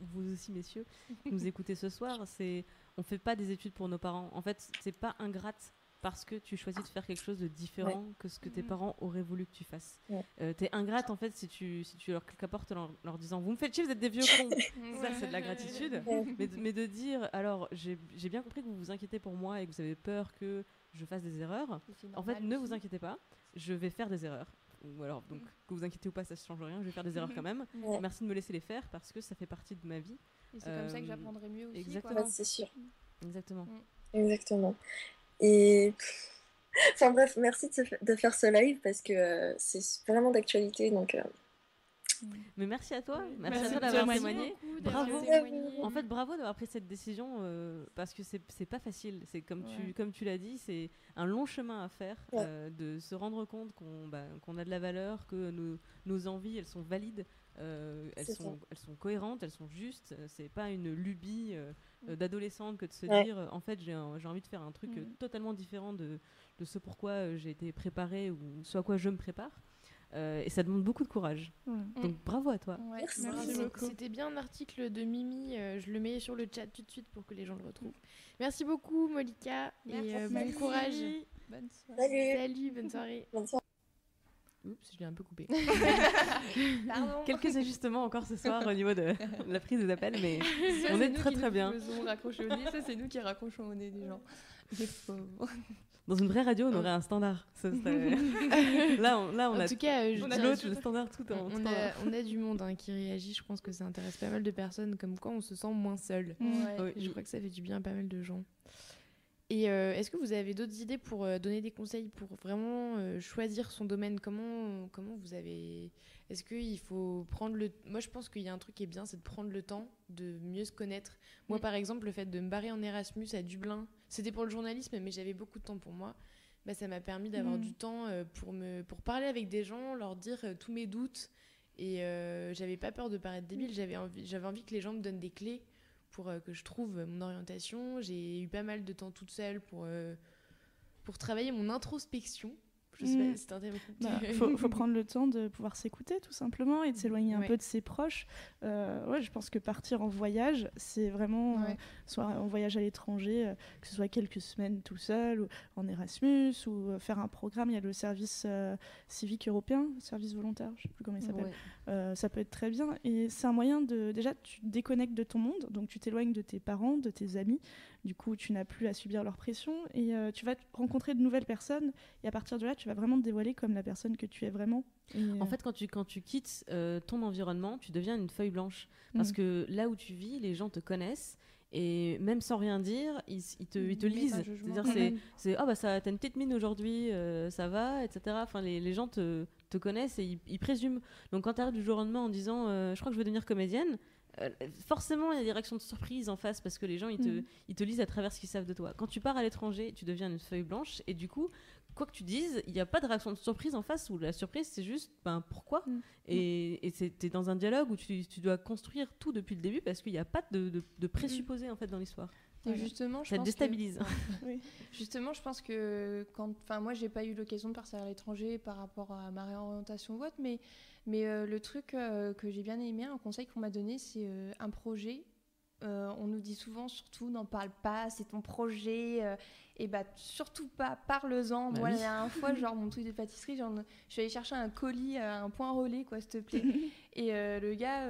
vous, aussi, messieurs, qui nous écoutez ce soir. C'est on fait pas des études pour nos parents. En fait, c'est pas ingrate parce que tu choisis de faire quelque chose de différent que ce que tes parents auraient voulu que tu fasses. Tu Euh, T'es ingrate en fait si tu, si tu leur apportes en leur, disant Vous me faites chier, vous êtes des vieux cons. ça, c'est de la gratitude. mais, mais, de dire Alors, j'ai bien compris que vous vous inquiétez pour moi et que vous avez peur que je fasse des erreurs. En fait, ne vous inquiétez pas, je vais faire des erreurs. Ou alors, donc, que vous inquiétez ou pas, ça ne change rien, je vais faire des erreurs quand même. Merci de me laisser les faire parce que ça fait partie de ma vie. Et c'est comme ça que euh, j'apprendrai mieux aussi. Exactement. c'est sûr. Exactement. Mm. Exactement. Et enfin bref, merci de, faire ce live parce que euh, c'est vraiment d'actualité. Donc, euh. Mais merci à toi, merci, à toi d'avoir témoigné. Bravo. En fait, bravo d'avoir pris cette décision euh, parce que c'est pas facile. C'est comme tu comme tu l'as dit, c'est un long chemin à faire de se rendre compte qu'on bah, qu'on a de la valeur, que nos, nos envies elles sont valides, elles sont elles sont cohérentes, elles sont justes. C'est pas une lubie euh, d'adolescente que de se dire euh, en fait j'ai envie de faire un truc euh, mm. totalement différent de, de ce pourquoi j'ai été préparée ou ce à quoi je me prépare. et ça demande beaucoup de courage. Mm. Donc bravo à toi. Merci, beaucoup. C'était bien un article de Mimi, je le mets sur le chat tout de suite pour que les gens le retrouvent. Merci beaucoup Molika et bon courage. Bonne soirée. Salut. Salut, bonne soirée. Bonne soirée. Oups, je l'ai un peu coupé. Quelques ajustements encore ce soir au niveau de la prise des appels, mais on est, très très bien. Ça, c'est nous qui raccrochons au nez des gens. Dans une vraie radio, on aurait un standard. là, on, là, on en a tout cas, on a le standard tout en on, a, on a du monde hein, qui réagit. Je pense que ça intéresse pas mal de personnes. Comme quoi, on se sent moins seul. Je crois que ça fait du bien à pas mal de gens. Et euh, est-ce que vous avez d'autres idées pour euh, donner des conseils pour vraiment euh, choisir son domaine? Comment comment vous avez Est-ce qu'il faut prendre le Moi, je pense qu'il y a un truc qui est bien, c'est de prendre le temps de mieux se connaître. Moi, mm. par exemple, le fait de me barrer en Erasmus à Dublin, c'était pour le journalisme, mais j'avais beaucoup de temps pour moi. Bah, ça m'a permis d'avoir mm. du temps pour me pour parler avec des gens, leur dire tous mes doutes. Et j'avais pas peur de paraître débile. J'avais envie j'avais envie que les gens me donnent des clés pour euh, que je trouve mon orientation. J'ai eu pas mal de temps toute seule pour, euh, pour travailler mon introspection. Je sais mm. bah, faut, faut, prendre le temps de pouvoir s'écouter tout simplement et de s'éloigner un peu de ses proches. Euh, ouais, je pense que partir en voyage, c'est vraiment soit en voyage à l'étranger, que ce soit quelques semaines tout seul, ou en Erasmus, ou faire un programme. Il y a le service civique européen, service volontaire, je sais plus comment il s'appelle. Euh, ça peut être très bien. Et c'est un moyen de. Déjà, tu te déconnectes de ton monde, donc tu t'éloignes de tes parents, de tes amis. Du coup, tu n'as plus à subir leur pression et euh, tu vas rencontrer de nouvelles personnes. Et à partir de là, tu vas vraiment te dévoiler comme la personne que tu es vraiment. En fait, quand tu, quand tu quittes euh, ton environnement, tu deviens une feuille blanche. Parce mm. que là où tu vis, les gens te connaissent et même sans rien dire, ils, te, ils te lisent. C'est-à-dire, c'est, ah bah ça, t'as une petite mine aujourd'hui, ça va, etc. Enfin, les, les gens te, te connaissent et ils, présument. Donc quand tu arrives du jour au lendemain en disant euh, je crois que je veux devenir comédienne, euh, forcément il y a des réactions de surprise en face parce que les gens ils te, mm. ils te lisent à travers ce qu'ils savent de toi. Quand tu pars à l'étranger, tu deviens une feuille blanche et du coup, quoi que tu dises, il n'y a pas de réaction de surprise en face où la surprise c'est juste ben pourquoi mm. Et tu es dans un dialogue où tu, tu, dois construire tout depuis le début parce qu'il n'y a pas de, de, de présupposé en fait dans l'histoire justement, je ça déstabilise. Justement, je pense que quand, enfin, moi, j'ai pas eu l'occasion de partir à l'étranger par rapport à ma réorientation ou mais, mais euh, le truc euh, que j'ai bien aimé, un conseil qu'on m'a donné, c'est euh, un projet. on nous dit souvent, surtout, n'en parle pas, c'est ton projet. et bah, surtout pas, parle-en. Bah moi, il y a un fois, genre, mon truc de pâtisserie, genre, je suis allée chercher un colis, un point relais, quoi, s'il te plaît. et le gars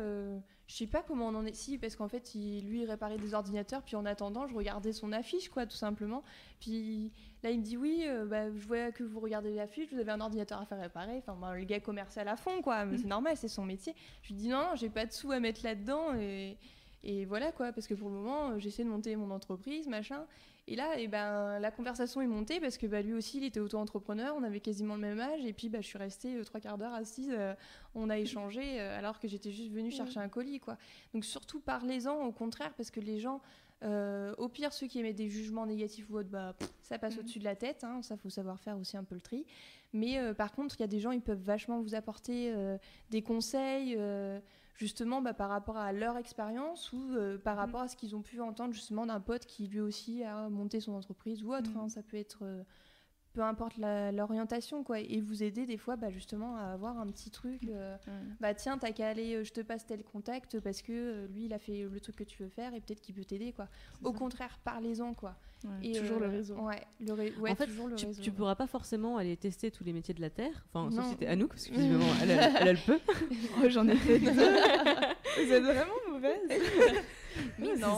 je sais pas comment on en est. Si, parce qu'en fait, il, lui, il réparait des ordinateurs, puis en attendant, je regardais son affiche, quoi, tout simplement. Puis là, il me dit Oui, euh, bah, je vois que vous regardez l'affiche, vous avez un ordinateur à faire réparer. Enfin, bah, le gars commercial à fond, quoi. Mais c'est normal, c'est son métier. Je lui dis Non, non, j'ai pas de sous à mettre là-dedans. Et, et voilà, quoi, parce que pour le moment, j'essaie de monter mon entreprise, machin. Et là, et eh ben, la conversation est montée parce que bah, lui aussi, il était auto-entrepreneur, on avait quasiment le même âge, et puis bah, je suis restée euh, trois quarts d'heure assise, euh, on a échangé euh, alors que j'étais juste venue chercher un colis. Quoi. Donc surtout, parlez-en au contraire, parce que les gens, au pire, ceux qui émettent des jugements négatifs ou autres, bah, ça passe au-dessus de la tête, hein, ça faut savoir faire aussi un peu le tri. Mais par contre, il y a des gens, ils peuvent vachement vous apporter des conseils justement bah, par rapport à leur expérience ou euh, par mm. rapport à ce qu'ils ont pu entendre justement d'un pote qui lui aussi a monté son entreprise ou autre. Mm. Hein. ça peut être euh, peu importe l'orientation, quoi, et vous aider des fois bah, justement à avoir un petit truc. Euh, bah tiens, t'as qu'à aller, je te passe tel contact parce que lui, il a fait le truc que tu veux faire et peut-être qu'il peut t'aider, quoi. Au contraire, parlez-en, quoi. Et toujours le réseau. Ouais, le en fait, tu, tu, pourras pas forcément aller tester tous les métiers de la terre, enfin, sauf si c'était Anouk, parce que visiblement, elle, elle, a le peut. oh, j'en ai fait Vous êtes vraiment mauvaise.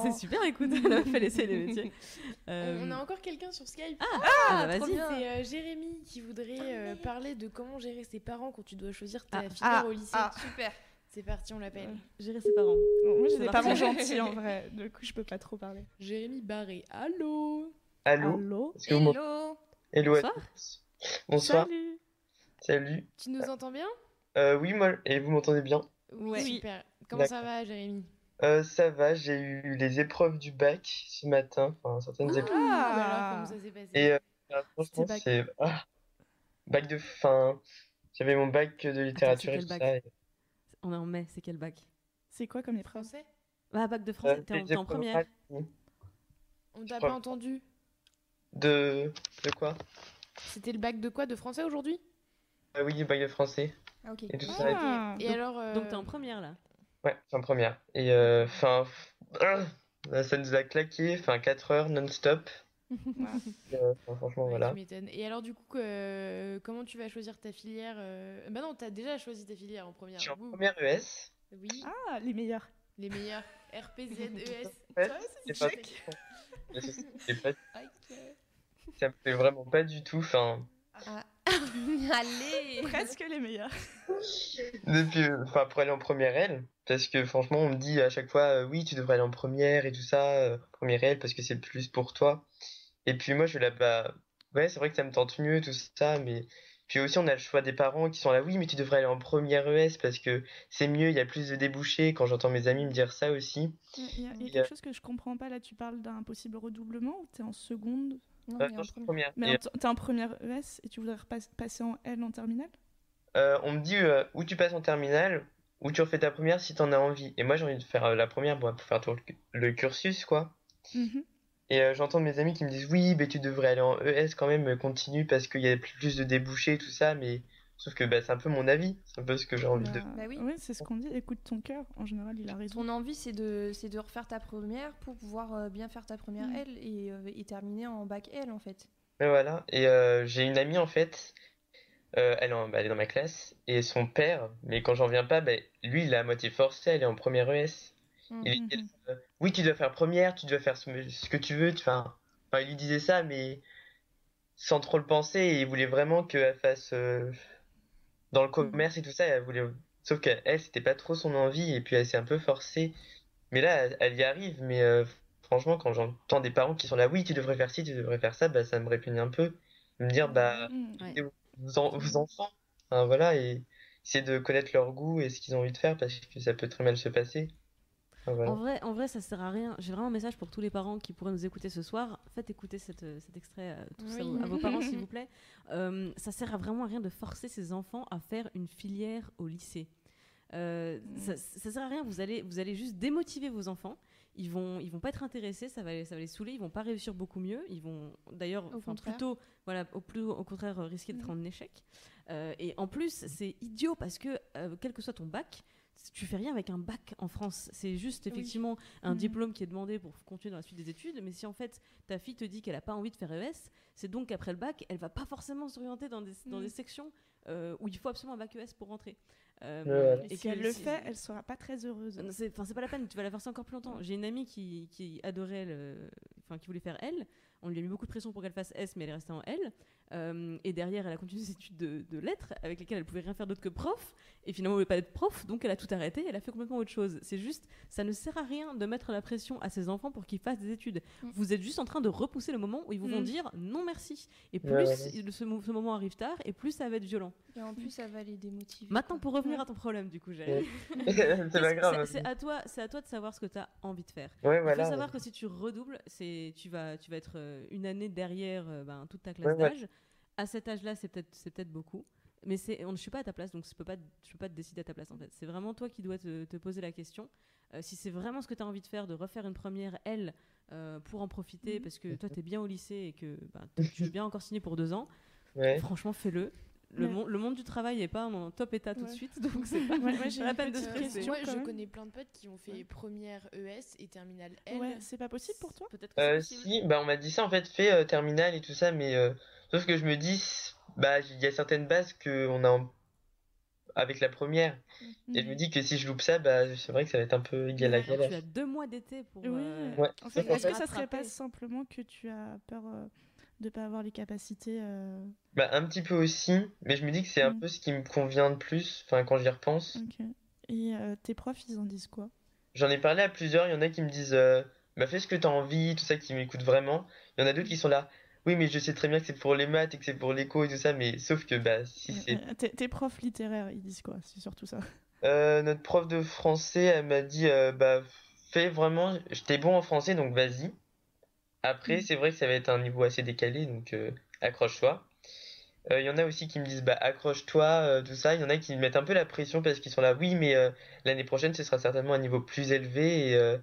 C'est super, écoute, elle a fait l'essai les métiers. On a encore quelqu'un sur Skype. Ah, ah bah, vas-y. C'est euh, Jérémy qui voudrait euh, parler de comment gérer ses parents quand tu dois choisir ta ah, filière au lycée. Ah, super. C'est parti, on l'appelle. Gérer ses parents. moi, j'ai des parents gentils en vrai. Du coup, je peux pas trop parler. Jérémy Barré. Allô? Allô? Allô? Hello? Hello. Bonsoir. Bonsoir. Salut. Salut. Tu nous entends bien? euh, Oui, moi. Et vous m'entendez bien? Oui. Super. Comment ça va, Jérémy? Euh, ça va, j'ai eu les épreuves du bac ce matin, enfin certaines ah, épreuves. Ah, alors, comment ça s'est passé? Et euh, franchement, c'est ah, bac de fin. J'avais mon bac de littérature et tout ça. On est en mai, c'est quel bac? C'est quoi comme épreuve? Français? Ah, bac de français, euh, t'es en, première. On t'a pas entendu? De de quoi? C'était le bac de quoi? De français aujourd'hui? Ah Oui, bac de français. Ah, ok. Et tout ça. Et alors Donc t'es en première là? Ouais, c'est en première. Et enfin, euh, ça nous a claqué, enfin 4 heures non-stop. euh, franchement, ouais, voilà. Et alors, du coup, euh, comment tu vas choisir ta filière euh... Bah non, t'as déjà choisi ta filière en première. Je suis en première ES. Oui. Ah, les meilleurs. Les meilleurs. RPZ, ES. Ouais, c'est pas... pas... Ça me fait vraiment pas du tout. Enfin. Ah. Allez Presque les meilleurs. Depuis, enfin, pour aller en première L, parce que franchement, on me dit à chaque fois, euh, oui, tu devrais aller en première et tout ça, euh, première L, parce que c'est plus pour toi. Et puis moi, je suis là, bah, ouais, c'est vrai que ça me tente mieux, tout ça, mais. Puis aussi, on a le choix des parents qui sont là, oui, mais tu devrais aller en première ES parce que c'est mieux, il y a plus de débouchés. Quand j'entends mes amis me dire ça aussi. Il y a, y a quelque chose que je comprends pas là. Tu parles d'un possible redoublement ou tu es en seconde? Non, euh, en première. Mais t'es en première ES et tu voudrais passer en L en terminale? Euh, On me dit euh, où tu passes en terminale, ou tu refais ta première si t'en as envie. Et moi j'ai envie de faire la première pour faire tout le cursus, quoi. Mhm. Et j'entends mes amis qui me disent oui, mais tu devrais aller en ES quand même, continue parce qu'il y a plus de débouchés et tout ça, mais Sauf que bah, c'est un peu mon avis, c'est un peu ce que j'ai envie de. Bah oui, c'est ce qu'on dit. Écoute ton cœur. En général, il a raison. Ton envie, c'est de, c'est de refaire ta première pour pouvoir euh, bien faire ta première mm. L et, euh, et, terminer en bac L en fait. Mais voilà. Et euh, j'ai une amie en fait. Elle, bah, elle, est dans ma classe et son père, mais quand j'en viens pas, bah, lui il a à moitié forcé, elle est en première ES. Mm, il, mm, oui, tu dois faire première, tu dois faire ce, que tu veux. Enfin, enfin, il lui disait ça, mais sans trop le penser, et il voulait vraiment qu'elle fasse dans le commerce et tout ça, elle voulait. Sauf qu'elle, c'était pas trop son envie, et puis elle s'est un peu forcée. Mais là, elle, y arrive, mais euh, franchement, quand j'entends des parents qui sont là, oui, tu devrais faire ci, tu devrais faire ça, bah, ça me répugne un peu. Me dire, bah, vos, enfants, voilà, et essayer de connaître leur goût et ce qu'ils ont envie de faire, parce que ça peut très mal se passer. En, vrai, en vrai, ça sert à rien. J'ai vraiment un message pour tous les parents qui pourraient nous écouter ce soir. Faites écouter cet extrait à, vos parents, s'il vous plaît. Euh, ça sert à vraiment à rien de forcer ses enfants à faire une filière au lycée. Euh, mm. ça, ça, sert à rien. Vous allez, vous allez juste démotiver vos enfants. Ils vont, ils vont pas être intéressés. Ça va, ça va les saouler. Ils vont pas réussir beaucoup mieux. Ils vont, d'ailleurs, plutôt, voilà, au plus, au contraire, risquer d'être mm. en échec. Euh, et en plus, c'est idiot parce que quel que soit ton bac, tu fais rien avec un bac en France. C'est juste effectivement un mhm. diplôme qui est demandé pour continuer dans la suite des études. Mais si en fait ta fille te dit qu'elle a pas envie de faire ES, c'est donc qu'après le bac, elle va pas forcément s'orienter dans des, dans des mhm. sections où il faut absolument un bac ES pour rentrer. et si elle le fait, elle sera pas très heureuse. Enfin, c'est pas la peine, tu vas la forcer encore plus longtemps. J'ai une amie qui, qui adorait, enfin, qui voulait faire elle. On lui a mis beaucoup de pression pour qu'elle fasse S, mais elle est restée en L. Euh, et derrière, elle a continué ses études de, lettres, avec lesquelles elle pouvait rien faire d'autre que prof. Et finalement, elle ne voulait pas être prof, donc elle a tout arrêté. Elle a fait complètement autre chose. C'est juste, ça ne sert à rien de mettre la pression à ses enfants pour qu'ils fassent des études. Mm. Vous êtes juste en train de repousser le moment où ils vous vont mm. dire non merci. Et plus ce, moment arrive tard, et plus ça va être violent. Et en plus, ça va les démotiver. Maintenant, pour revenir à ton problème, du coup, j'ai. c'est pas grave. C'est à toi, c'est à toi de savoir ce que tu as envie de faire. Il faut savoir que si tu redoubles, c'est tu vas, tu vas être euh, une année derrière euh, ben, toute ta classe d'âge à cet âge-là, c'est peut-être c'est peut-être beaucoup. Mais c'est, on, ne suis pas à ta place, donc je peux pas, je peux pas te décider à ta place en fait. C'est vraiment toi qui dois te, poser la question. Euh, si c'est vraiment ce que tu as envie de faire, de refaire une première L euh, pour en profiter, mhm. parce que toi tu es bien au lycée et que bah, tu veux bien encore signer pour deux ans, franchement fais-le. Le, monde, le monde du travail n'est pas en top état tout de suite, donc c'est pas, la peine de se. Moi, je connais plein de potes qui ont fait première ES et terminale L. c'est pas possible pour toi? Peut-être euh, Si, bah, on m'a dit ça en fait, fait terminale et tout ça, mais Sauf que je me dis, bah, il y a certaines bases qu'on a avec la première. Et je me dis que si je loupe ça, bah, c'est vrai que ça va être un peu égal à galère. Tu as deux mois d'été pour. Oui. Euh, en fait, est-ce que ça serait pas simplement que tu as peur de euh, de pas avoir les capacités euh, Bah, un petit peu aussi, mais je me dis que c'est un mm. peu ce qui me convient de plus, enfin, quand j'y repense. Et tes profs, ils en disent quoi? J'en ai parlé à plusieurs, il y en a qui me disent, bah, fais ce que tu as envie, tout ça, qui m'écoutent vraiment. Il y en a d'autres qui sont là, oui, mais je sais très bien que c'est pour les maths et que c'est pour l'éco et tout ça, mais sauf que bah si c'est. Euh, tes profs littéraires, ils disent quoi? C'est surtout ça. Euh, notre prof de français, elle m'a dit euh, bah fais vraiment, j'étais bon en français donc vas-y. Après, mm. c'est vrai que ça va être un niveau assez décalé donc accroche-toi. Il y en a aussi qui me disent bah accroche-toi, tout ça. Il y en a qui me mettent un peu la pression parce qu'ils sont là, oui, mais l'année prochaine ce sera certainement un niveau plus élevé et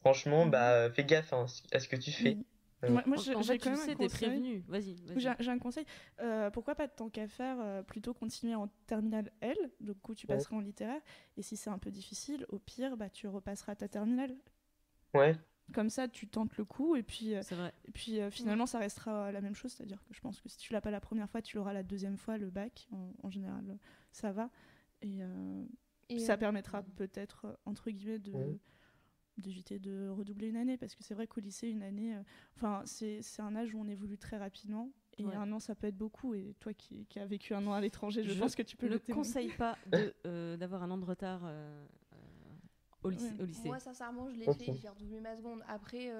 franchement, mm. bah fais gaffe hein, à ce que tu fais. Mm. Moi, j'ai quand même un conseil. Vas-y. j'ai un conseil. Euh, pourquoi pas tant qu'à faire euh, plutôt continuer en terminale L, du coup tu passeras en littéraire. Et si c'est un peu difficile, au pire, bah tu repasseras ta terminale. Ouais. Comme ça, tu tentes le coup et puis, euh, vrai. Et puis finalement, ça restera la même chose. C'est-à-dire que je pense que si tu l'as pas la première fois, tu l'auras la deuxième fois, le bac. En, général, ça va. Et, et ça permettra peut-être, entre guillemets, de d'éviter de redoubler une année parce que c'est vrai qu'au lycée une année euh, enfin c'est un âge où on évolue très rapidement et un an ça peut être beaucoup et toi qui, qui as vécu un an à l'étranger je, pense que tu peux le ne conseille pas euh, d'avoir un an de retard euh, au, lycée, au, lycée, Moi, sincèrement, je l'ai fait, j'ai redoublé ma seconde. Après,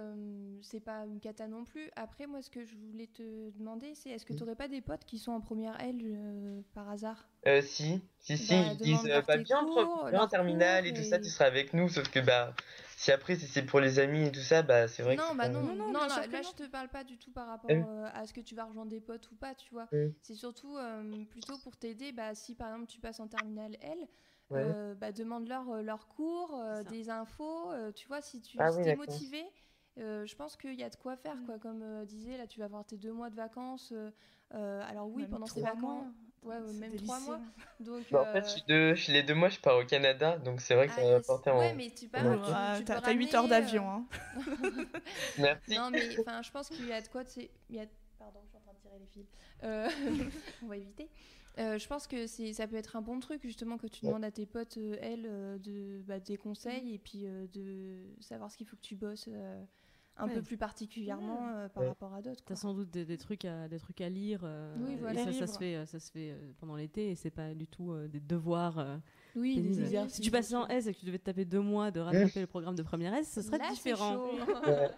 c'est pas une cata non plus. Après, moi, ce que je voulais te demander, c'est est-ce que tu n'aurais pas des potes qui sont en première L par hasard? Euh, Si, si, si. Bah, ils disent bah, bien, en terminale et tout ça, tu seras avec nous. Sauf que bah, si après si c'est pour les amis et tout ça, bah c'est vrai non, que. Bah non, non, non, là, je te parle pas du tout par rapport euh, à ce que tu vas rejoindre des potes ou pas, tu vois. C'est surtout euh, plutôt pour t'aider, bah si par exemple tu passes en terminale L, euh, bah, demande-leur leurs cours, des infos, tu vois, si tu ah, es motivé. je pense qu'il y a de quoi faire, quoi. Comme disait, là, tu vas avoir tes deux mois de vacances. alors oui, pendant ces vacances, Ouais, même trois mois. Donc, bah, En fait, euh, je les deux mois, je pars au Canada, donc c'est vrai que ça va porter en. Ouais, mais tu pars. Ouais. Ah, T'as 8 heures d'avion. Euh, hein. Merci. Non, mais je pense qu'il y a de quoi. Il y a... Pardon, je suis en train de tirer les fils. Euh... On va éviter. Euh, je pense que ça peut être un bon truc justement que tu demandes à tes potes, elles, de, bah, des conseils et puis de savoir ce qu'il faut que tu bosses un peu plus particulièrement euh, par rapport à d'autres. Tu as sans doute des, trucs à, des trucs à lire. Euh, oui, voilà. ça, ça, se fait, ça se fait euh, pendant l'été et c'est pas du tout des devoirs. oui, des exercices. Si tu passais en S et que tu devais te taper deux mois de rattraper le programme de première S, ce serait différent.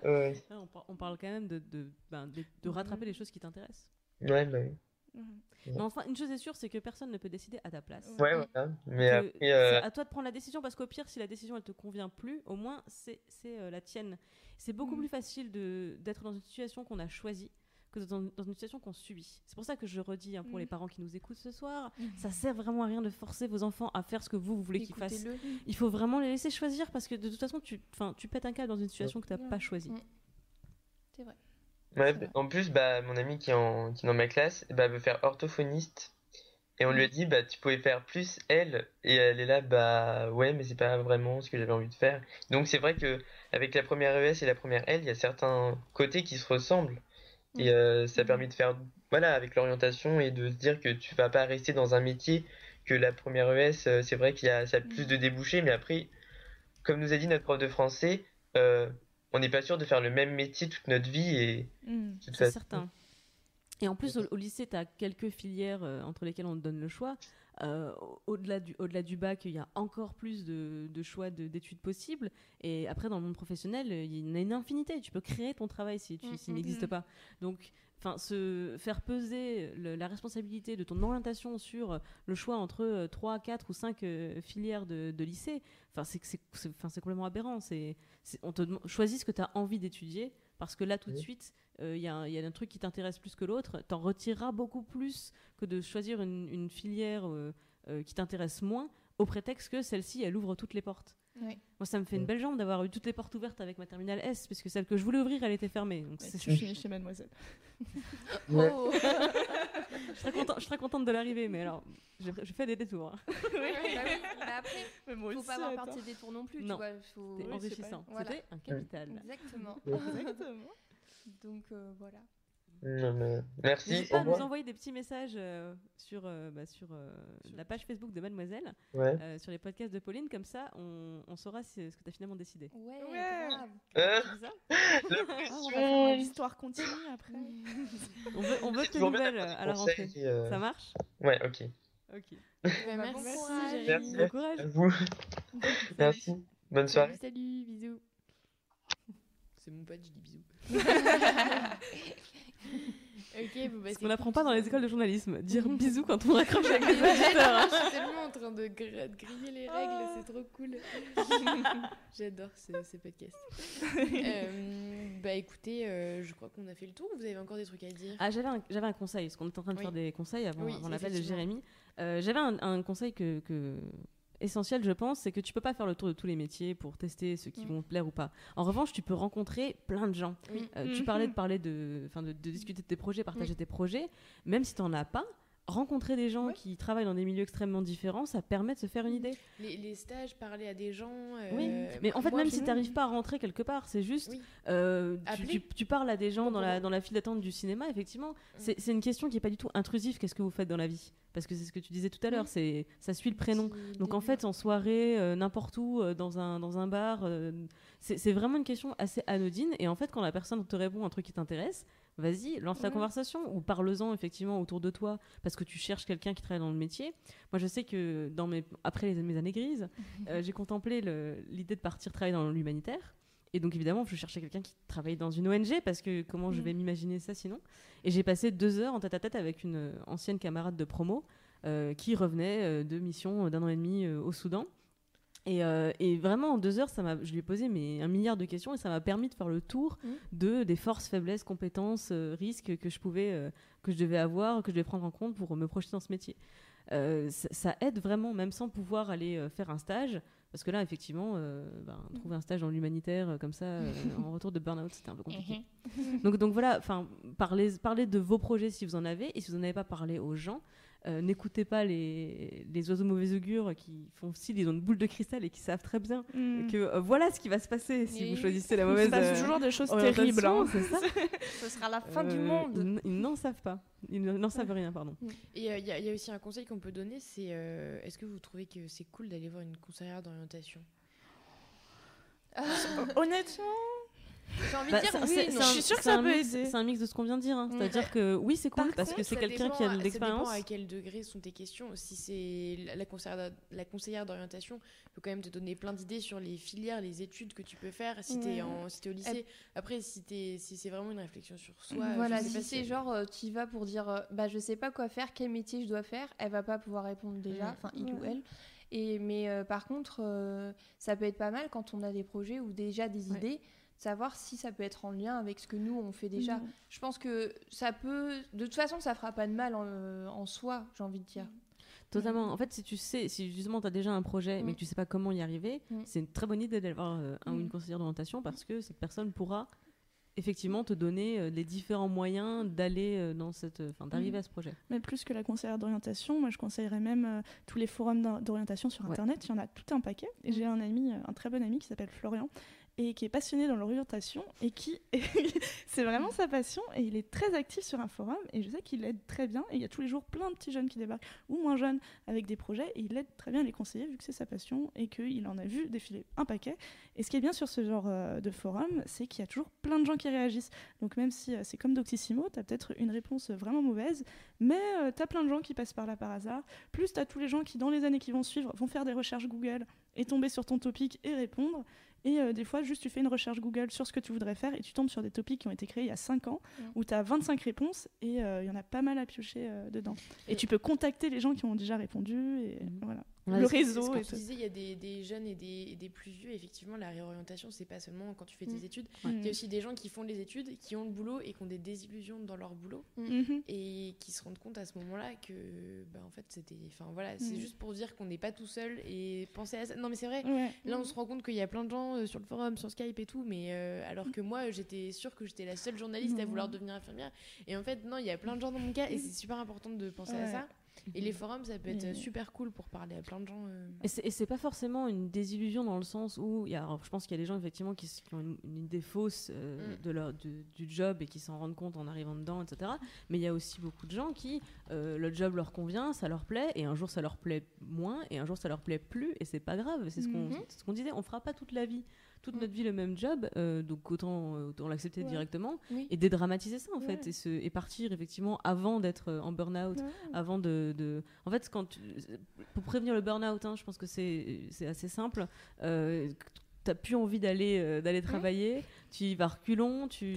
on, parle quand même de, de, ben, de, rattraper les choses qui t'intéressent. Ouais, bah oui. Mhm. Mais enfin, une chose est sûre, c'est que personne ne peut décider à ta place. Ouais, voilà. Mais après, C'est à toi de prendre la décision parce qu'au pire, si la décision elle te convient plus, au moins c'est la tienne. C'est beaucoup mm. plus facile d'être dans une situation qu'on a choisie que dans, dans une situation qu'on subit. C'est pour ça que je redis hein, pour les mm. parents qui nous écoutent ce soir, mm. ça sert vraiment à rien de forcer vos enfants à faire ce que vous, vous voulez qu'ils fassent. Il faut vraiment les laisser choisir parce que de toute façon, tu, tu pètes un câble dans une situation que tu n'as pas choisie. C'est vrai. Ouais, en plus, bah, mon amie qui est, en, qui est dans ma classe bah, veut faire orthophoniste. Et on lui a dit, bah, tu pouvais faire plus elle. Et elle est là, bah, ouais, mais c'est pas vraiment ce que j'avais envie de faire. Donc, c'est vrai que avec la première ES et la première L, il y a certains côtés qui se ressemblent. Et euh, ça a permis de faire, voilà, avec l'orientation et de se dire que tu vas pas rester dans un métier que la première ES, euh, c'est vrai qu'il y a, ça a plus de débouchés, mais après, comme nous a dit notre prof de français, euh, on n'est pas sûr de faire le même métier toute notre vie et mmh, c'est certain. Et en plus, au, lycée, tu as quelques filières entre lesquelles on te donne le choix. Euh, au-delà du, au du bac, il y a encore plus de, choix d'études possibles. Et après, dans le monde professionnel, il y en a une infinité. Tu peux créer ton travail si tu, mm, mm, n'existe mm. pas. Donc, enfin, se faire peser la responsabilité de ton orientation sur le choix entre 3, 4 ou 5 euh, filières de, lycée, enfin, c'est complètement aberrant. C'est on te choisit ce que tu as envie d'étudier parce que là, tout de suite, il euh, y, a un truc qui t'intéresse plus que l'autre, t'en retireras beaucoup plus que de choisir une, filière euh, euh, qui t'intéresse moins, au prétexte que celle-ci, elle ouvre toutes les portes. Moi, ça me fait une belle jambe d'avoir eu toutes les portes ouvertes avec ma terminale S, puisque celle que je voulais ouvrir, elle était fermée. Donc c'est... Je suis chez Mademoiselle. oh. Je, serais contente, je serais contente de l'arriver, mais alors, je, fais des détours. Hein. oui, bah oui. Bah après, il ne faut pas avoir partie des détours non plus. Non. Tu vois, faut... C'était enrichissant. C'était un capital. Exactement. Exactement. Donc euh, voilà. Merci. N'hésitez pas à nous envoyer des petits messages euh, sur, euh, bah, sur la page Facebook de Mademoiselle, sur les podcasts de Pauline, comme ça on, on saura ce que tu as finalement décidé. Ouais, ouais. Ah, L'histoire continue après. on veut, on veut tes nouvelles à la rentrée. Ça marche? Ouais, ok. Ok. Bah, merci, merci, merci. Bon courage. À vous. merci. Bonne soirée. Salut, bisous. C'est mon pote, je dis bisous. ok, vous On n'apprend pas dans les écoles de journalisme. Dire bisous quand on raccroche avec les auditeurs. Je suis tellement en train de, griller les règles, c'est trop cool. J'adore ces, podcasts. Euh, bah écoutez, euh, je crois qu'on a fait le tour. Vous avez encore des trucs à dire? Ah, j'avais un, un, conseil, parce qu'on était en train de faire des conseils avant, avant l'appel de Jérémy. Euh, j'avais un, un, conseil que, que essentiel, je pense, c'est que tu peux pas faire le tour de tous les métiers pour tester ceux qui mm. vont te plaire ou pas. En revanche, tu peux rencontrer plein de gens. Euh, tu parlais de parler de, de, de discuter de tes projets, partager tes projets, même si tu n'en as pas rencontrer des gens qui travaillent dans des milieux extrêmement différents, ça permet de se faire une idée. Les, stages, parler à des gens. Euh, oui, mais en fait, même si tu n'arrives pas à rentrer quelque part, c'est juste. Euh, tu, parles à des gens dans la, dans la file d'attente du cinéma, effectivement. Mm. C'est une question qui n'est pas du tout intrusive. Qu'est-ce que vous faites dans la vie? Parce que c'est ce que tu disais tout à l'heure, c'est ça suit le prénom. Donc en fait, en soirée, euh, n'importe où, euh, dans, un, dans un bar, euh, c'est vraiment une question assez anodine. Et en fait, quand la personne te répond un truc qui t'intéresse, vas-y, lance la conversation ou parle-en effectivement autour de toi parce que tu cherches quelqu'un qui travaille dans le métier. Moi, je sais que dans mes, après mes années grises, j'ai contemplé l'idée de partir travailler dans l'humanitaire. Et donc évidemment, je cherchais quelqu'un qui travaille dans une ONG parce que comment je mm. vais m'imaginer ça sinon? Et j'ai passé deux heures en tête à tête avec une euh, ancienne camarade de promo euh, qui revenait euh, de mission d'un an et demi au Soudan. Et, et, vraiment en deux heures, ça je lui ai posé mais, un milliard de questions et ça m'a permis de faire le tour mm. de des forces, faiblesses, compétences, risques que je pouvais, que je devais avoir, que je devais prendre en compte pour me projeter dans ce métier. Ça, ça, aide vraiment, même sans pouvoir aller faire un stage. Parce que là, effectivement, euh, ben, mm. trouver un stage dans l'humanitaire euh, comme ça, euh, en retour de burn-out, c'était un peu compliqué. Mm-hmm. donc, donc voilà, parlez, parlez de vos projets si vous en avez, et si vous n'en avez pas parlé aux gens, n'écoutez pas les, les, oiseaux mauvais augures qui font aussi ils ont une boule de cristal et qui savent très bien mm. que voilà ce qui va se passer si vous choisissez la mauvaise. Il se passe toujours des choses terribles. Hein. C'est ça. Ce sera la fin du monde. Ils, n'en savent pas. Ils n'en savent rien, pardon. Mm. Et il y, y, a aussi un conseil qu'on peut donner, c'est est-ce que vous trouvez que c'est cool d'aller voir une conseillère d'orientation? Honnêtement, j'ai envie de bah, dire oui, Je suis sûre que ça peut aider. C'est un mix de ce qu'on vient de dire. Hein. C'est-à-dire que oui, c'est cool parce que c'est quelqu'un qui a de l'expérience. Ça dépend à quel degré sont tes questions. Si c'est la conseillère, la conseillère d'orientation, peut quand même te donner plein d'idées sur les filières, les études que tu peux faire si tu es, au lycée. Après, si, es, si c'est vraiment une réflexion sur soi. Voilà, si c'est genre, euh, tu y vas pour dire, euh, bah, je sais pas quoi faire, quel métier je dois faire, elle va pas pouvoir répondre déjà, enfin, il ou elle. Et, mais euh, par contre, ça peut être pas mal quand on a des projets ou déjà des idées savoir si ça peut être en lien avec ce que nous on fait déjà. Mhm. Je pense que ça peut, de toute façon, ça fera pas de mal en, en soi, j'ai envie de dire. Totalement. En fait, si tu sais, si justement tu as déjà un projet mais que tu sais pas comment y arriver, c'est une très bonne idée d'avoir euh, un ou une conseillère d'orientation parce que cette personne pourra effectivement te donner euh, les différents moyens d'aller euh, dans cette enfin d'arriver à ce projet. Mais plus que la conseillère d'orientation moi je conseillerais même tous les forums d'orientation sur internet. Il y en a tout un paquet. Et j'ai un ami un très bon ami qui s'appelle Florian et qui est passionné dans l'orientation et qui c'est vraiment sa passion et il est très actif sur un forum et je sais qu'il aide très bien et il y a tous les jours plein de petits jeunes qui débarquent ou moins jeunes avec des projets et il aide très bien les conseillers vu que c'est sa passion et qu'il en a vu défiler un paquet. Et ce qui est bien sur ce genre euh, de forum c'est qu'il y a toujours plein de gens qui réagissent. Donc même si euh, c'est comme Doctissimo tu as peut-être une réponse vraiment mauvaise mais euh, tu as plein de gens qui passent par là par hasard. Plus tu as tous les gens qui dans les années qui vont suivre vont faire des recherches Google et tomber sur ton topic et répondre et euh, des fois, juste tu fais une recherche Google sur ce que tu voudrais faire et tu tombes sur des topics qui ont été créés il y a 5 ans où tu as 25 réponses et euh, il y en a pas mal à piocher euh, dedans. Et, tu peux contacter les gens qui ont déjà répondu et mhm. voilà. Le réseau. et tu disais, il y a des, des jeunes et des, des, plus vieux. Effectivement, la réorientation, c'est pas seulement quand tu fais tes mhm. études. Il y a aussi des gens qui font les études, qui ont le boulot et qui ont des désillusions dans leur boulot mhm. et qui se rendent compte à ce moment-là que, bah, en fait, c'était. Enfin voilà, c'est juste pour dire qu'on n'est pas tout seul et penser à ça. Non, mais c'est vrai. Là, on se rend compte qu'il y a plein de gens euh, sur le forum, sur Skype et tout, mais euh, alors que moi, j'étais sûre que j'étais la seule journaliste à vouloir devenir infirmière. Et en fait, non, il y a plein de gens dans mon cas, et c'est super important de penser à ça. Et les forums, ça peut être super cool pour parler à plein de gens. Euh. Et c'est pas forcément une désillusion dans le sens où, y a, je pense qu'il y a des gens effectivement qui, ont une, idée fausse mm. de leur, du job et qui s'en rendent compte en arrivant dedans, etc. Mais il y a aussi beaucoup de gens qui, le job leur convient, ça leur plaît, et un jour ça leur plaît moins, et un jour ça leur plaît plus, et c'est pas grave. C'est ce qu'on mm-hmm. ce qu'on disait, on fera pas toute la vie toute notre vie le même job, euh, donc autant, euh, autant l'accepter directement et dédramatiser ça en fait et, se, et partir effectivement avant d'être euh, en burn-out, avant de, de, En fait, quand pour prévenir le burn-out, hein, je pense que c'est assez simple. Euh, t'as plus envie d'aller d'aller travailler tu y vas reculons tu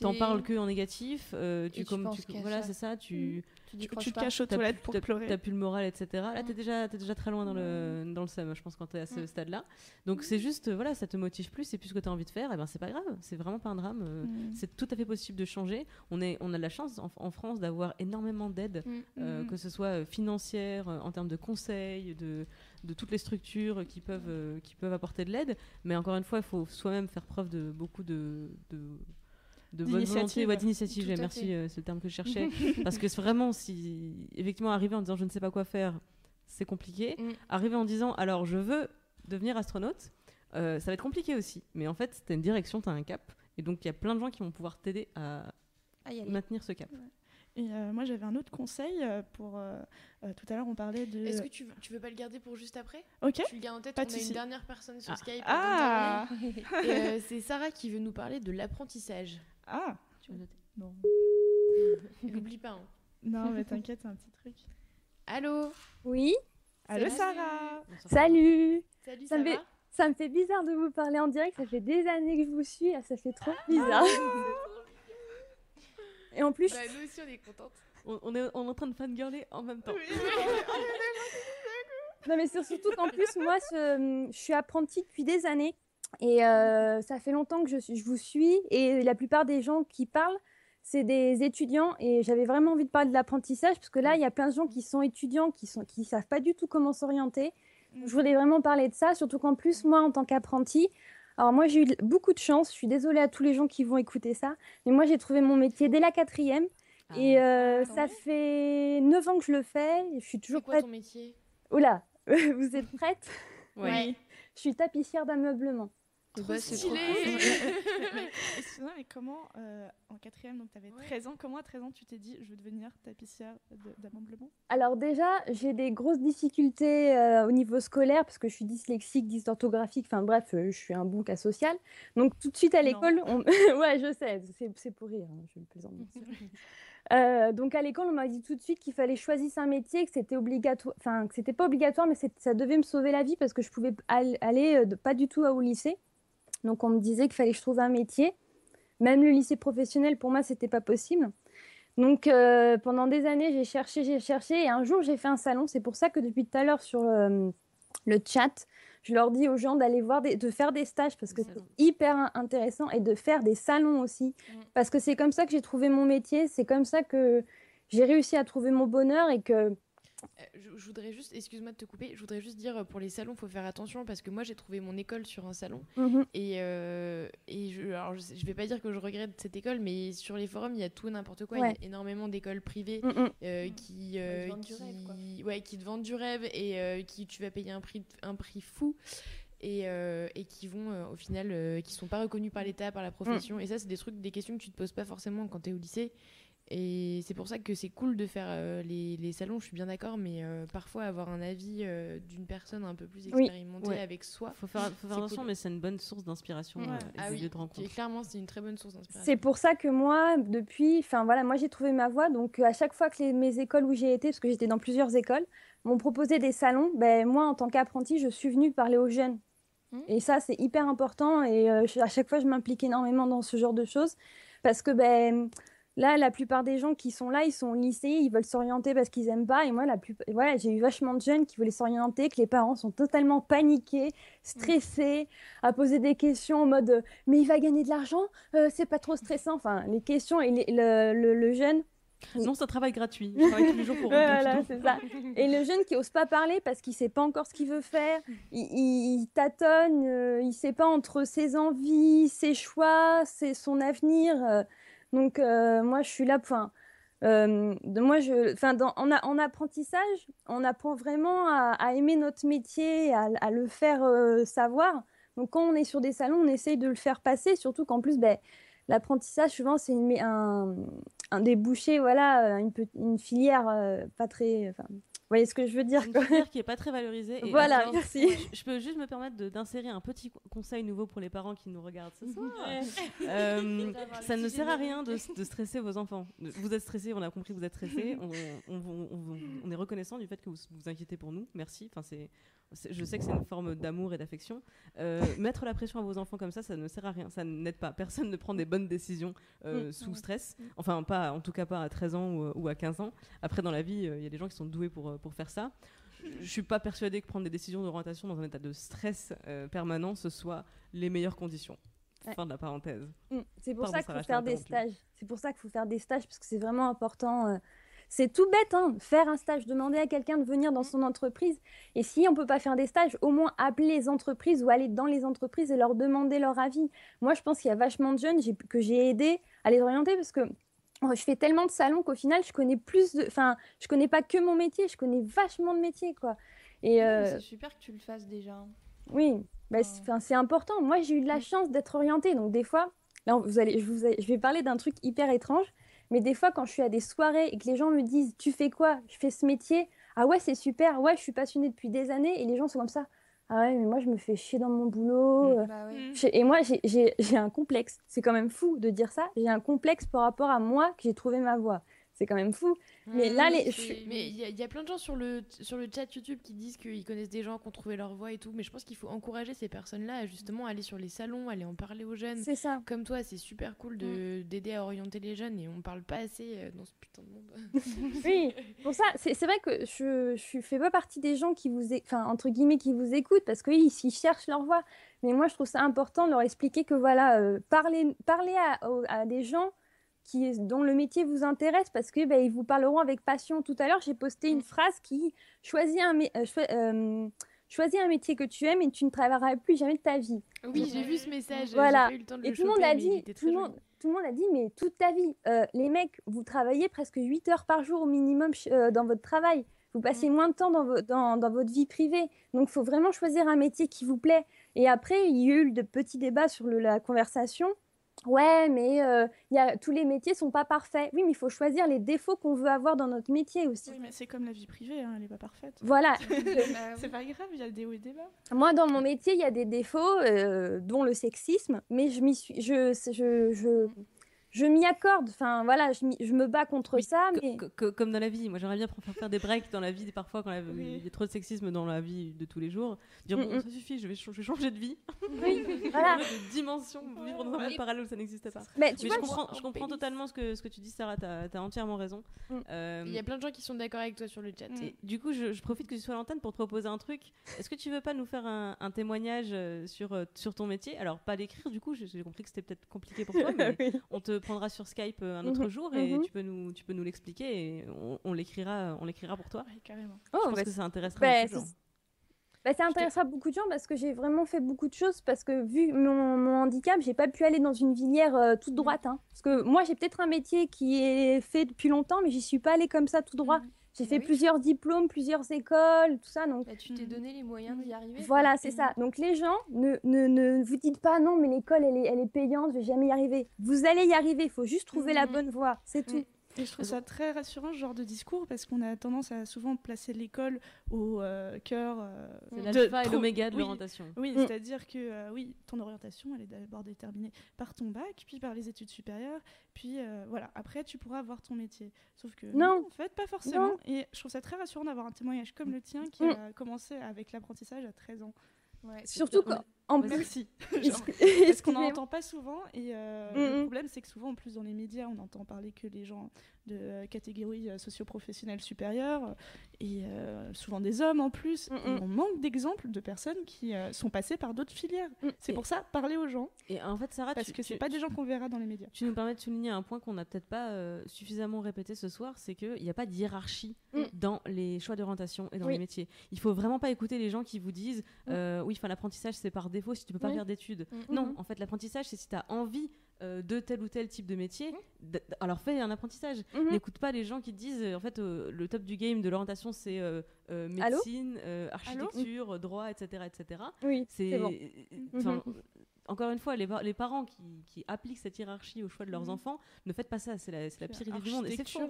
t'en parles que en négatif tu, comme tu, voilà c'est ça tu mm. Tu, tu, te caches aux toilettes pour pleurer. T'as plus le moral, etc. Là, t'es déjà, es déjà très loin dans le, dans le seum, je pense, quand t'es à ce stade-là. Donc, c'est juste, voilà, ça te motive plus, c'est plus ce que t'as envie de faire, et ben c'est pas grave, c'est vraiment pas un drame. Euh, mm. C'est tout à fait possible de changer. On, est, on a de la chance en, France d'avoir énormément d'aide, mm. euh, mm. que ce soit euh, financière, en termes de conseils, de, de toutes les structures qui peuvent, qui peuvent apporter de l'aide. Mais encore une fois, il faut soi-même faire preuve de beaucoup de, de de bonne volonté, ouais, d'initiative. Merci, euh, c'est le terme que je cherchais. Parce que vraiment, si effectivement arriver en disant je ne sais pas quoi faire, c'est compliqué. Mm. Arriver en disant alors je veux devenir astronaute, euh, ça va être compliqué aussi. Mais en fait, tu as une direction, tu as un cap. Et donc, il y a plein de gens qui vont pouvoir t'aider à maintenir ce cap. Et euh, moi, j'avais un autre conseil pour. tout à l'heure, on parlait de. Est-ce que tu veux, tu veux pas le garder pour juste après? Ok. Tu le gardes en tête. on a une dernière personne sur ah. Skype. Ah. c'est Sarah qui veut nous parler de l'apprentissage. Ah Tu veux noter Non. N'oublie pas. Hein. Non, mais t'inquiète, c'est un petit truc. Allô Oui Allô, Sarah Salut Salut, ça, me fait, ça me fait bizarre de vous parler en direct. Ça fait des années que je vous suis. ça fait trop bizarre. Et en plus. Bah, nous aussi, on est contente. On, est, en train de fangirler en même temps. non, mais surtout qu'en plus, moi, je suis apprentie depuis des années. Et euh, ça fait longtemps que je, je, vous suis et la plupart des gens qui parlent, c'est des étudiants et j'avais vraiment envie de parler de l'apprentissage parce que là, il y a plein de gens qui sont étudiants, qui ne qui savent pas du tout comment s'orienter. Je voulais vraiment parler de ça, surtout qu'en plus, moi, en tant qu'apprenti, alors moi, j'ai eu beaucoup de chance. Je suis désolée à tous les gens qui vont écouter ça, mais moi, j'ai trouvé mon métier dès la quatrième. Ah. et euh, ah, ça fait 9 ans que je le fais. Et je suis toujours quoi ton métier? Oula, vous êtes prête? Oui. Je suis tapissière d'ameublement. Trop bah, stylé Excuse-moi, mais comment, euh, en quatrième, donc tu avais 13 ans, comment à 13 ans tu t'es dit je veux devenir tapissière d'ameublement? Alors déjà, j'ai des grosses difficultés euh, au niveau scolaire parce que je suis dyslexique, dysorthographique, enfin bref, euh, je suis un bon cas social. Donc tout de suite à l'école, on... ouais je sais, c'est pour rire, hein, je plaisante bien sûr. donc à l'école, on m'a dit tout de suite qu'il fallait choisir un métier, que c'était obligatoire, enfin que c'était pas obligatoire, mais ça devait me sauver la vie parce que je pouvais aller pas du tout au lycée. Donc on me disait qu'il fallait que je trouve un métier. Même le lycée professionnel, pour moi, c'était pas possible. Donc euh, pendant des années, j'ai cherché, j'ai cherché, et un jour j'ai fait un salon. C'est pour ça que depuis tout à l'heure sur le, chat, je leur dis aux gens d'aller voir, de faire des stages parce que c'est hyper intéressant et de faire des salons aussi. Parce que c'est comme ça que j'ai trouvé mon métier, c'est comme ça que j'ai réussi à trouver mon bonheur et que euh, je, voudrais juste, excuse-moi de te couper, je voudrais juste dire euh, pour les salons, il faut faire attention parce que moi j'ai trouvé mon école sur un salon mhm. et, euh, et je, alors je, vais pas dire que je regrette cette école, mais sur les forums il y a tout n'importe quoi. Il y a énormément d'écoles privées mhm. qui, qui, ouais, qui te vendent du rêve et qui tu vas payer un prix, un prix fou. et, et qui vont au final qui sont pas reconnus par l'État, par la profession. Mm. Et ça, c'est des trucs, des questions que tu te poses pas forcément quand tu es au lycée. Et c'est pour ça que c'est cool de faire euh, les, les, salons, je suis bien d'accord, mais euh, parfois avoir un avis euh, d'une personne un peu plus expérimentée avec soi. Faut faire, faut faire attention, mais c'est une bonne source d'inspiration ah oui, de rencontre. clairement, c'est une très bonne source d'inspiration. C'est pour ça que moi, depuis, enfin voilà, moi j'ai trouvé ma voie. Donc à chaque fois que les, mes écoles où j'ai été, parce que j'étais dans plusieurs écoles, m'ont proposé des salons, ben moi en tant qu'apprenti, je suis venue parler aux jeunes. Mmh. Et ça, c'est hyper important. Et à chaque fois, je m'implique énormément dans ce genre de choses parce que ben Là, la plupart des gens qui sont là, ils sont au lycée, ils veulent s'orienter parce qu'ils aiment pas. Et moi, la plus... voilà, j'ai eu vachement de jeunes qui voulaient s'orienter, que les parents sont totalement paniqués, stressés, à poser des questions en mode mais il va gagner de l'argent, euh, c'est pas trop stressant. Enfin, les questions et le, le, jeune. Non, c'est un travail gratuit. Je travaille tous les jours pour Voilà, c'est ça. Et le jeune qui ose pas parler parce qu'il sait pas encore ce qu'il veut faire, il, tâtonne, euh, il sait pas entre ses envies, ses choix, c'est son avenir. Euh, donc, euh, moi, je suis là. Enfin, euh, moi, je, en, en, apprentissage, on apprend vraiment à, aimer notre métier, à, le faire euh, savoir. Donc, quand on est sur des salons, on essaye de le faire passer, surtout qu'en plus, ben, l'apprentissage, souvent, c'est un, un débouché, voilà, une filière pas très. Vous voyez ce que je veux dire Une filière qui n'est pas très valorisée. voilà, merci. Je, peux juste me permettre d'insérer un petit conseil nouveau pour les parents qui nous regardent ce soir. Euh, ça ne sert à rien de, stresser vos enfants. Vous êtes stressés, on a compris que vous êtes stressés. On, on, est reconnaissant du fait que vous vous inquiétez pour nous. Merci. Enfin, c'est je sais que c'est une forme d'amour et d'affection. Euh, mettre la pression à vos enfants comme ça, ça ne sert à rien. Ça n'aide pas. Personne ne prend des bonnes décisions euh, mm. sous stress. Mm. Enfin, pas, en tout cas pas à 13 ans ou, à 15 ans. Après, dans la vie, il y a des gens qui sont doués pour, pour faire ça. Je suis pas persuadée que prendre des décisions d'orientation dans un état de stress euh, permanent, ce soit les meilleures conditions. Fin de la parenthèse. Mm. C'est pour ça qu'il faut faire des stages. C'est pour ça qu'il faut faire des stages parce que c'est vraiment important c'est tout bête, hein, faire un stage, demander à quelqu'un de venir dans son entreprise. Et si on ne peut pas faire des stages, au moins appeler les entreprises ou aller dans les entreprises et leur demander leur avis. Moi, je pense qu'il y a vachement de jeunes que j'ai aidé à les orienter parce que je fais tellement de salons qu'au final, je connais plus de... Enfin, je connais pas que mon métier, je connais vachement de métiers, quoi. Et euh, C'est super que tu le fasses déjà. Oui, bah, c'est important. Moi, j'ai eu de la chance d'être orientée. Donc, des fois, là, vous allez, je, vous, je vais parler d'un truc hyper étrange. Mais des fois, quand je suis à des soirées et que les gens me disent Tu fais quoi? Je fais ce métier. Ah ouais, c'est super. Ouais, je suis passionnée depuis des années. Et les gens sont comme ça. Ah ouais, mais moi, je me fais chier dans mon boulot. Mmh. Bah et moi, j'ai un complexe. C'est quand même fou de dire ça. J'ai un complexe par rapport à moi que j'ai trouvé ma voie. C'est quand même fou. Mais là, les... mais il y, a plein de gens sur le, sur le chat YouTube qui disent qu'ils connaissent des gens qui ont trouvé leur voie et tout. Mais je pense qu'il faut encourager ces personnes-là à justement aller sur les salons, aller en parler aux jeunes. C'est ça. Comme toi, c'est super cool mm. d'aider à orienter les jeunes et on parle pas assez euh, dans ce putain de monde. oui, pour ça, c'est vrai que je, je fais pas partie des gens qui vous, enfin, entre guillemets, qui vous écoutent parce qu'ils ils cherchent leur voie. Mais moi, je trouve ça important de leur expliquer que voilà, euh, parler, parler à, à des gens qui, dont le métier vous intéresse parce que bah, ils vous parleront avec passion. Tout à l'heure, j'ai posté une phrase qui choisit un, euh, euh, choisis un métier que tu aimes et tu ne travailleras plus jamais de ta vie. Oui, j'ai vu ce message. Voilà. eu le temps de et tout le monde a dit, tout le monde, tout le monde a dit, mais toute ta vie, euh, les mecs, vous travaillez presque 8 heures par jour au minimum dans votre travail. Vous passez mm. moins de temps dans, dans, dans, votre vie privée. Donc, il faut vraiment choisir un métier qui vous plaît. Et après, il y a eu de petits débats sur le, la conversation. Ouais, mais euh, y a, tous les métiers sont pas parfaits. Oui, mais il faut choisir les défauts qu'on veut avoir dans notre métier aussi. Oui, mais c'est comme la vie privée, hein, elle n'est pas parfaite. Voilà. c'est pas grave, il y a des hauts et des bas. Moi, dans mon métier, il y a des défauts, euh, dont le sexisme, mais je m'y suis, je, je, je, je m'y accorde. Enfin, voilà, je, je, me bats contre ça. Mais... comme dans la vie. Moi, j'aimerais bien faire des breaks dans la vie, parfois, quand il y a trop de sexisme dans la vie de tous les jours. Dire, bon, ça suffit, je vais, changer de vie. Oui, voilà. de dimension, vivre dans un monde parallèle où ça n'existait pas. Mais, tu je, comprends, je comprends totalement ce que, ce que tu dis, Sarah. Tu as, entièrement raison. Mm. Euh, il y a plein de gens qui sont d'accord avec toi sur le chat. Et du coup, je, profite que tu sois à l'antenne pour te proposer un truc. Est-ce que tu veux pas nous faire un, témoignage euh, sur, euh, sur ton métier? Alors, pas l'écrire, du coup, j'ai compris que c'était peut-être compliqué pour toi, mais on te prendra sur Skype un autre mhm. jour et mhm. tu peux nous, tu peux nous l'expliquer et on, l'écrira, on l'écrira pour toi. carrément. Oh, Je pense bah, que ça intéressera bah, beaucoup de gens. Bah, ça intéressera beaucoup de gens parce que j'ai vraiment fait beaucoup de choses parce que vu mon, mon handicap, j'ai pas pu aller dans une filière euh, toute droite. Hein. Parce que moi, j'ai peut-être un métier qui est fait depuis longtemps, mais j'y suis pas allée comme ça tout droit. J'ai fait plusieurs diplômes, plusieurs écoles, tout ça. Donc, bah, tu t'es donné les moyens d'y arriver. Voilà, c'est ça. Donc les gens, ne, ne, ne vous dites pas non, mais l'école, elle est, elle est payante, je vais jamais y arriver. Vous allez y arriver, il faut juste trouver la bonne voie, c'est tout. Et je trouve ça très rassurant ce genre de discours parce qu'on a tendance à souvent placer l'école au euh, cœur. Euh, c'est l'alpha et l'oméga de oui, l'orientation. Oui, c'est-à-dire que euh, oui, ton orientation, elle est d'abord déterminée par ton bac, puis par les études supérieures, puis voilà. Après, tu pourras avoir ton métier. Sauf que non, en fait, pas forcément. Et je trouve ça très rassurant d'avoir un témoignage comme le tien qui mm. a commencé avec l'apprentissage à 13 ans. Surtout quand, en plus. Merci. parce qu'on n'en entend pas souvent. Et euh, le mm, mm. problème, c'est que souvent, en plus, dans les médias, on entend parler que les gens de euh, catégorie euh, socio-professionnelle supérieure, et souvent des hommes en plus. Mm, on manque d'exemples de personnes qui sont passées par d'autres filières. C'est pour ça, parler aux gens. Et en fait, Sarah, parce que c'est pas des gens qu'on verra dans les médias. Tu nous permets de souligner un point qu'on n'a peut-être pas suffisamment répété ce soir, c'est qu'il n'y a pas de hiérarchie dans les choix d'orientation et dans les métiers. Il faut vraiment pas écouter les gens qui vous disent oui, enfin l'apprentissage c'est par défaut si tu peux pas faire d'études. Mm. Non, en fait, l'apprentissage, c'est si tu as envie euh, de tel ou tel type de métier, mm. alors fais un apprentissage. Mm-hmm. N'écoute pas les gens qui te disent, euh, en fait, euh, le top du game de l'orientation, c'est médecine, architecture, droit, etc., etc. Oui, c'est bon encore une fois, les, les parents qui, qui, appliquent cette hiérarchie au choix de leurs mhm. enfants, ne faites pas ça, c'est la, la, pire idée du monde. c'est faux.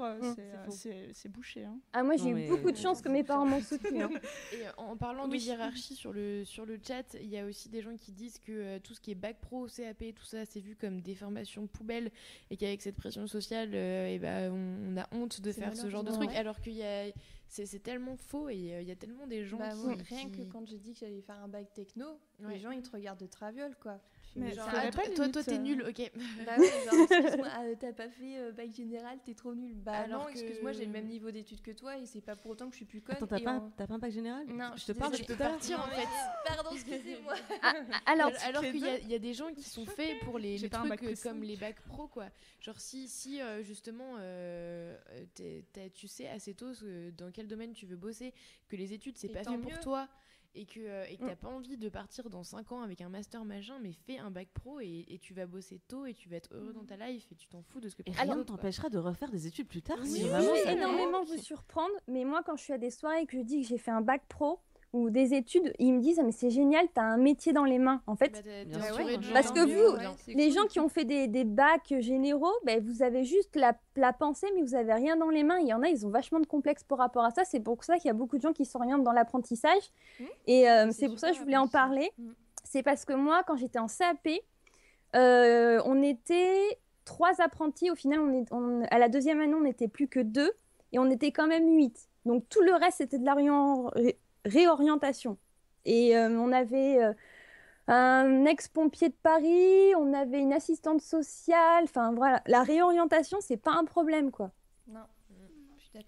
C'est bouché. Hein. Ah, moi, j'ai eu beaucoup de chance que mes parents m'ont soutenu. Hein. Et en parlant de hiérarchie sur le, sur le chat, il y a aussi des gens qui disent que euh, tout ce qui est bac pro, CAP, tout ça, c'est vu comme des formations poubelles et qu'avec cette pression sociale, et euh, eh ben, on, a honte de faire ce genre de truc, alors qu'il y a c'est tellement faux et euh, il y a tellement des gens bah, qui, Rien que quand j'ai dit que j'allais faire un bac techno, les gens ils te regardent de traviole quoi. Mais genre, ah, toi, toi, t'es nul, ok. Bah oui, genre, excuse-moi, ah, t'as pas fait euh, bac général, t'es trop nul. Bah Alors non, excuse-moi, j'ai le même niveau d'études que toi et c'est pas pour autant que je suis plus conne. Attends, t'as pas, pas, un bac général? Non, je te parle, je peux partir en fait. Pardon, excusez-moi. Ah, alors, alors qu'il y, y, a des gens qui sont faits pour les, les trucs euh, comme les bacs pro, quoi. Genre, si, si justement, euh, tu sais assez tôt dans quel domaine tu veux bosser, que les études, c'est pas fait pour toi et que euh, et que t'as mm. pas envie de partir dans 5 ans avec un master machin, mais fais un bac pro et, et, tu vas bosser tôt et tu vas être heureux dans ta life et tu t'en fous de ce que et rien ne t'empêchera de refaire des études plus tard. si vraiment ça énormément vous surprendre, mais moi quand je suis à des soirées et que je dis que j'ai fait un bac pro, ou des études, ils me disent ah, mais c'est génial, tu as un métier dans les mains en fait. Bah, parce que vous, les gens qui ont fait des, des bacs généraux, bah, vous avez juste la, la, pensée mais vous avez rien dans les mains. Il y en a, ils ont vachement de complexes par rapport à ça. C'est pour ça qu'il y a beaucoup de gens qui s'orientent dans l'apprentissage. Mmh. Et euh, c'est pour ça que je voulais en parler. Mmh. C'est parce que moi, quand j'étais en CAP, euh, on était trois apprentis. Au final, on est, à la deuxième année, on n'était plus que deux. Et on était quand même huit. Donc tout le reste, c'était de l'Orient réorientation. Et euh, on avait euh, un ex-pompier de Paris, on avait une assistante sociale. Enfin voilà, la réorientation, c'est pas un problème quoi. Non.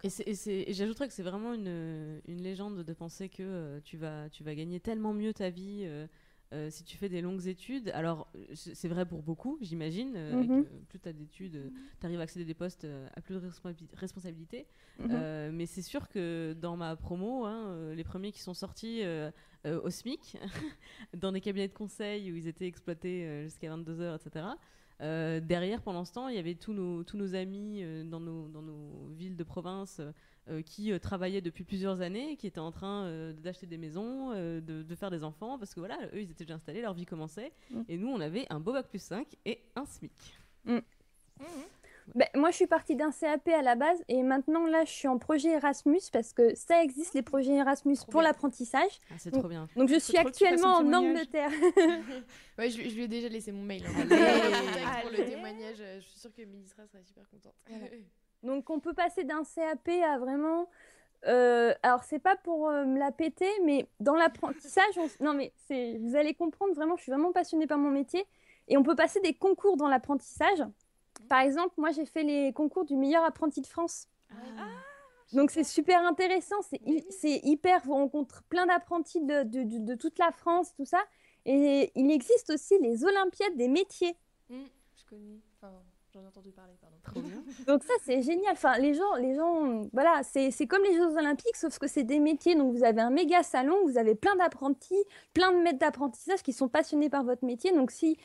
Et, j'ajouterais que c'est vraiment une, une, légende de penser que euh, tu, vas, tu vas gagner tellement mieux ta vie euh, si tu fais des longues études, alors c'est vrai pour beaucoup, j'imagine, euh, mhm. plus tu as d'études, tu arrives à accéder à des postes euh, à plus de responsabilité. Mhm. mais c'est sûr que dans ma promo, hein, les premiers qui sont sortis au SMIC, dans des cabinets de conseil où ils étaient exploités jusqu'à 22h, etc., derrière, pendant ce temps, il y avait tous nos, tous nos amis dans, nos, dans nos villes de province euh, qui euh, travaillaient depuis plusieurs années, qui étaient en train euh, d'acheter des maisons, de, faire des enfants, parce que voilà, eux, ils étaient déjà installés, leur vie commençait. Mm. Et nous, on avait un beau bac plus 5 et un SMIC. Mm. Mm. Ben, moi, je suis partie d'un CAP à la base et maintenant, là, je suis en projet Erasmus parce que ça existe, les projets Erasmus pour l'apprentissage. Ah, c'est trop bien. Donc, je suis actuellement en Angleterre. ouais, je, lui ai déjà laissé mon mail. Hein. pour le témoignage, je suis sûre que Mélissa serait super contente. Donc on peut passer d'un CAP à vraiment. Euh, alors c'est pas pour euh, me la péter, mais dans l'apprentissage, non mais c'est, vous allez comprendre vraiment. Je suis vraiment passionnée par mon métier et on peut passer des concours dans l'apprentissage. Par exemple, moi j'ai fait les concours du meilleur apprenti de France. Ah. Donc c'est super intéressant, c'est, hyper, vous rencontrez plein d'apprentis de, de, toute la France, tout ça. Et il existe aussi les Olympiades des métiers. Mmh, je connais. Enfin, J'en ai entendu parler, pardon. Trop bien. donc ça, c'est génial. Enfin, les gens, les gens, voilà, c'est comme les Jeux Olympiques, sauf que c'est des métiers. Donc vous avez un méga salon, vous avez plein d'apprentis, plein de maîtres d'apprentissage qui sont passionnés par votre métier. Donc si,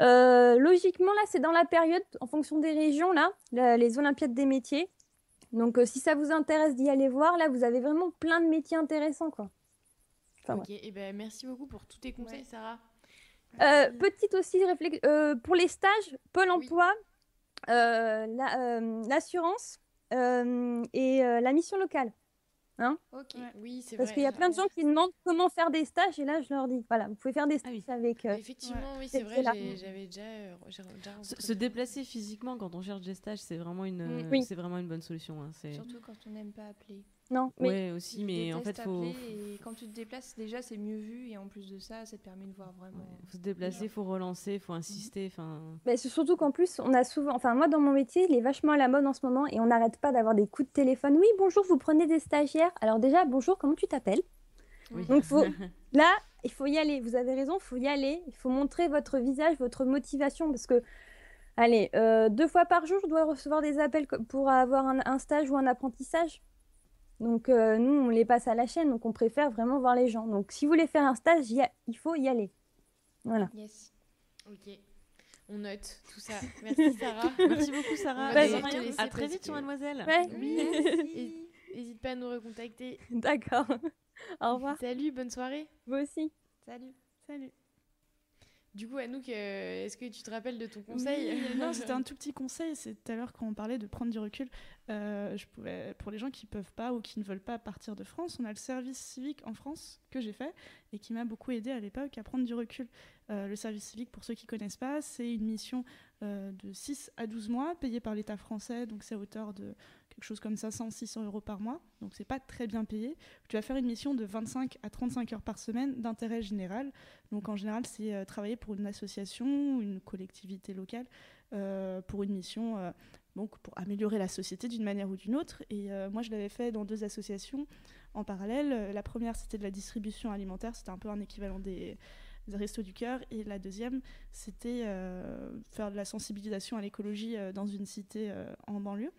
euh, logiquement, là, c'est dans la période, en fonction des régions, là, les Olympiades des métiers. Donc si ça vous intéresse d'y aller voir, là vous avez vraiment plein de métiers intéressants quoi. ok, et eh ben merci beaucoup pour tous tes conseils, Sarah. petite aussi réflexion pour les stages, Pôle Emploi, l'assurance et la mission locale. Hein Oui, c'est Parce qu'il y a plein de gens qui demandent comment faire des stages, et là, je leur dis, voilà, vous pouvez faire des ah stages avec. Euh, Effectivement, oui, c'est vrai, j'avais déjà, euh, se, déplacer physiquement quand on cherche des stages, c'est vraiment une, mm. c'est vraiment une bonne solution. Hein, Surtout quand on n'aime pas appeler. Non, mais aussi, mais en fait, faut. Et quand tu te déplaces, déjà, c'est mieux vu, et en plus de ça, ça te permet de voir vraiment. Il faut se déplacer, il faut relancer, il faut insister. Enfin. Mais c'est surtout qu'en plus, on a souvent, enfin moi dans mon métier, il est vachement à la mode en ce moment, et on n'arrête pas d'avoir des coups de téléphone. Oui, bonjour, vous prenez des stagiaires. Alors déjà, bonjour, comment tu t'appelles? Donc faut... là, il faut y aller. Vous avez raison, il faut y aller. Il faut montrer votre visage, votre motivation, parce que Allez, euh, deux fois par jour, je dois recevoir des appels pour avoir un stage ou un apprentissage. Donc euh, nous, on les passe à la chaîne, donc on préfère vraiment voir les gens. Donc si vous voulez faire un stage, il faut y aller. Voilà. Yes. Ok. On note tout ça. Merci Sarah. Merci beaucoup Sarah. Bah, à très vite, mademoiselle. Oui. N'hésite pas à nous recontacter. D'accord. Au revoir. Salut, bonne soirée. Vous aussi. Salut. Salut. Du coup, Anouk, euh, est-ce que tu te rappelles de ton conseil Non, c'était un tout petit conseil. C'est tout à l'heure quand on parlait de prendre du recul. Euh, je pouvais, pour les gens qui ne peuvent pas ou qui ne veulent pas partir de France, on a le service civique en France que j'ai fait et qui m'a beaucoup aidé à l'époque à prendre du recul. Euh, le service civique, pour ceux qui ne connaissent pas, c'est une mission de 6 à 12 mois payée par l'État français. Donc c'est à hauteur de quelque chose comme 500-600 euros par mois, donc c'est pas très bien payé. Tu vas faire une mission de 25 à 35 heures par semaine d'intérêt général. Donc en général, c'est euh, travailler pour une association, une collectivité locale, euh, pour une mission, euh, donc pour améliorer la société d'une manière ou d'une autre. Et moi, je l'avais fait dans deux associations en parallèle. La première, c'était de la distribution alimentaire, c'était un peu un équivalent des des Restos du Cœur. Et la deuxième, c'était faire de la sensibilisation à l'écologie dans une cité en banlieue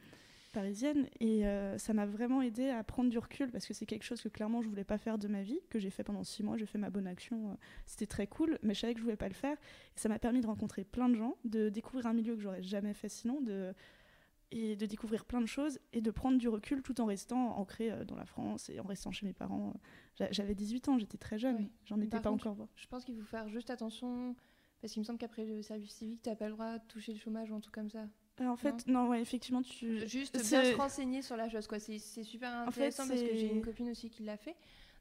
parisienne et euh, ça m'a vraiment aidé à prendre du recul parce que c'est quelque chose que clairement je voulais pas faire de ma vie, que j'ai fait pendant six mois, j'ai fait ma bonne action, euh, c'était très cool, mais je savais que je voulais pas le faire et ça m'a permis de rencontrer plein de gens, de découvrir un milieu que j'aurais jamais fait sinon, de et de découvrir plein de choses et de prendre du recul tout en restant ancré euh, dans la France et en restant chez mes parents. J'avais 18 ans, j'étais très jeune, j'en étais pas encore. Je pense qu'il faut faire juste attention parce qu'il me semble qu'après le service civique, tu n'as pas le droit de toucher le chômage ou un truc comme ça. Euh, en fait, non, ouais, effectivement, tu. Juste bien se renseigner sur la chose, quoi. C'est super intéressant parce que j'ai une copine aussi qui l'a fait.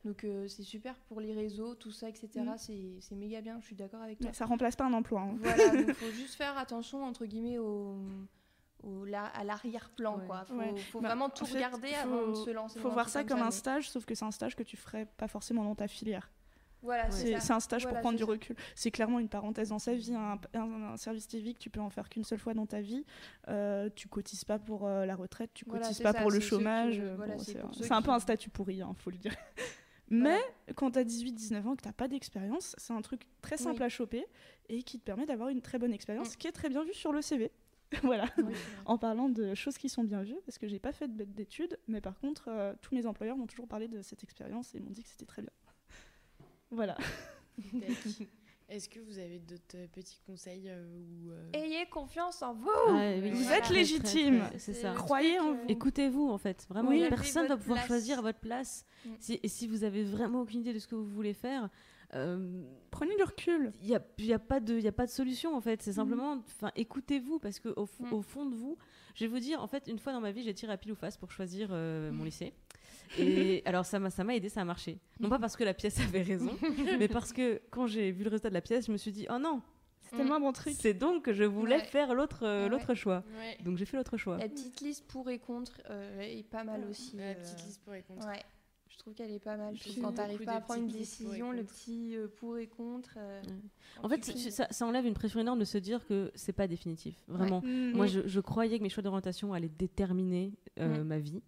Donc euh, c'est super pour les réseaux, tout ça, etc. Mm. C'est méga bien, je suis d'accord avec toi. ça remplace pas un emploi. Hein. Voilà, il faut juste faire attention, entre guillemets, au, au à l'arrière-plan. quoi. Faut, faut bah, vraiment tout regarder avant de se lancer. Il faut voir ça comme un stage, sauf que c'est un stage que tu ferais pas forcément dans ta filière c'est un stage pour prendre du recul. C'est clairement une parenthèse dans sa vie. Un, service civique, tu peux en faire qu'une seule fois dans ta vie. Euh, tu cotises pas pour euh, la retraite, tu cotises pas pour le chômage. c'est un peu un statut pourri, il hein, faut le dire. Mais quand tu as 18-19 ans, que tu n'as pas d'expérience, c'est un truc très simple à choper et qui te permet d'avoir une très bonne expérience mm. qui est très bien vue sur le CV. voilà, en parlant de choses qui sont bien vues, parce que j'ai pas fait d'études, mais par contre, euh, tous mes employeurs m'ont toujours parlé de cette expérience et m'ont dit que c'était très bien. Voilà. Est-ce que vous avez d'autres euh, petits conseils euh, ou euh, Ayez confiance en vous. Ah vous êtes légitime. C'est ça. Croyez en vous. Écoutez-vous en fait. Vraiment, personne ne va pouvoir choisir à votre place. Mm. et si vous avez vraiment aucune idée de ce que vous voulez faire, prenez du recul. Il n'y a, y a, pas de, y a pas de solution en fait. C'est mm. simplement, enfin, écoutez-vous parce que au, mm. au, fond de vous, je vais vous dire, en fait, une fois dans ma vie, j'ai tiré à pile ou face pour choisir mon lycée. Et alors ça m'a ça m'a aidé, ça a marché. Non pas parce que la pièce avait raison, mais parce que quand j'ai vu le résultat de la pièce, je me suis dit oh non. C'est tellement mon truc. C'est donc que je voulais faire l'autre euh, l'autre choix. Donc j'ai fait l'autre choix. La petite liste pour et contre euh, est pas mal aussi. La euh, petite liste pour et contre. Ouais. Je trouve qu'elle est pas mal. quand t'arrives pas à prendre une décision, le petit pour et contre. En fait, ça, ça, enlève une pression énorme de se dire que c'est pas définitif. Vraiment. Moi, je, je, croyais que mes choix d'orientation allaient déterminer ma vie.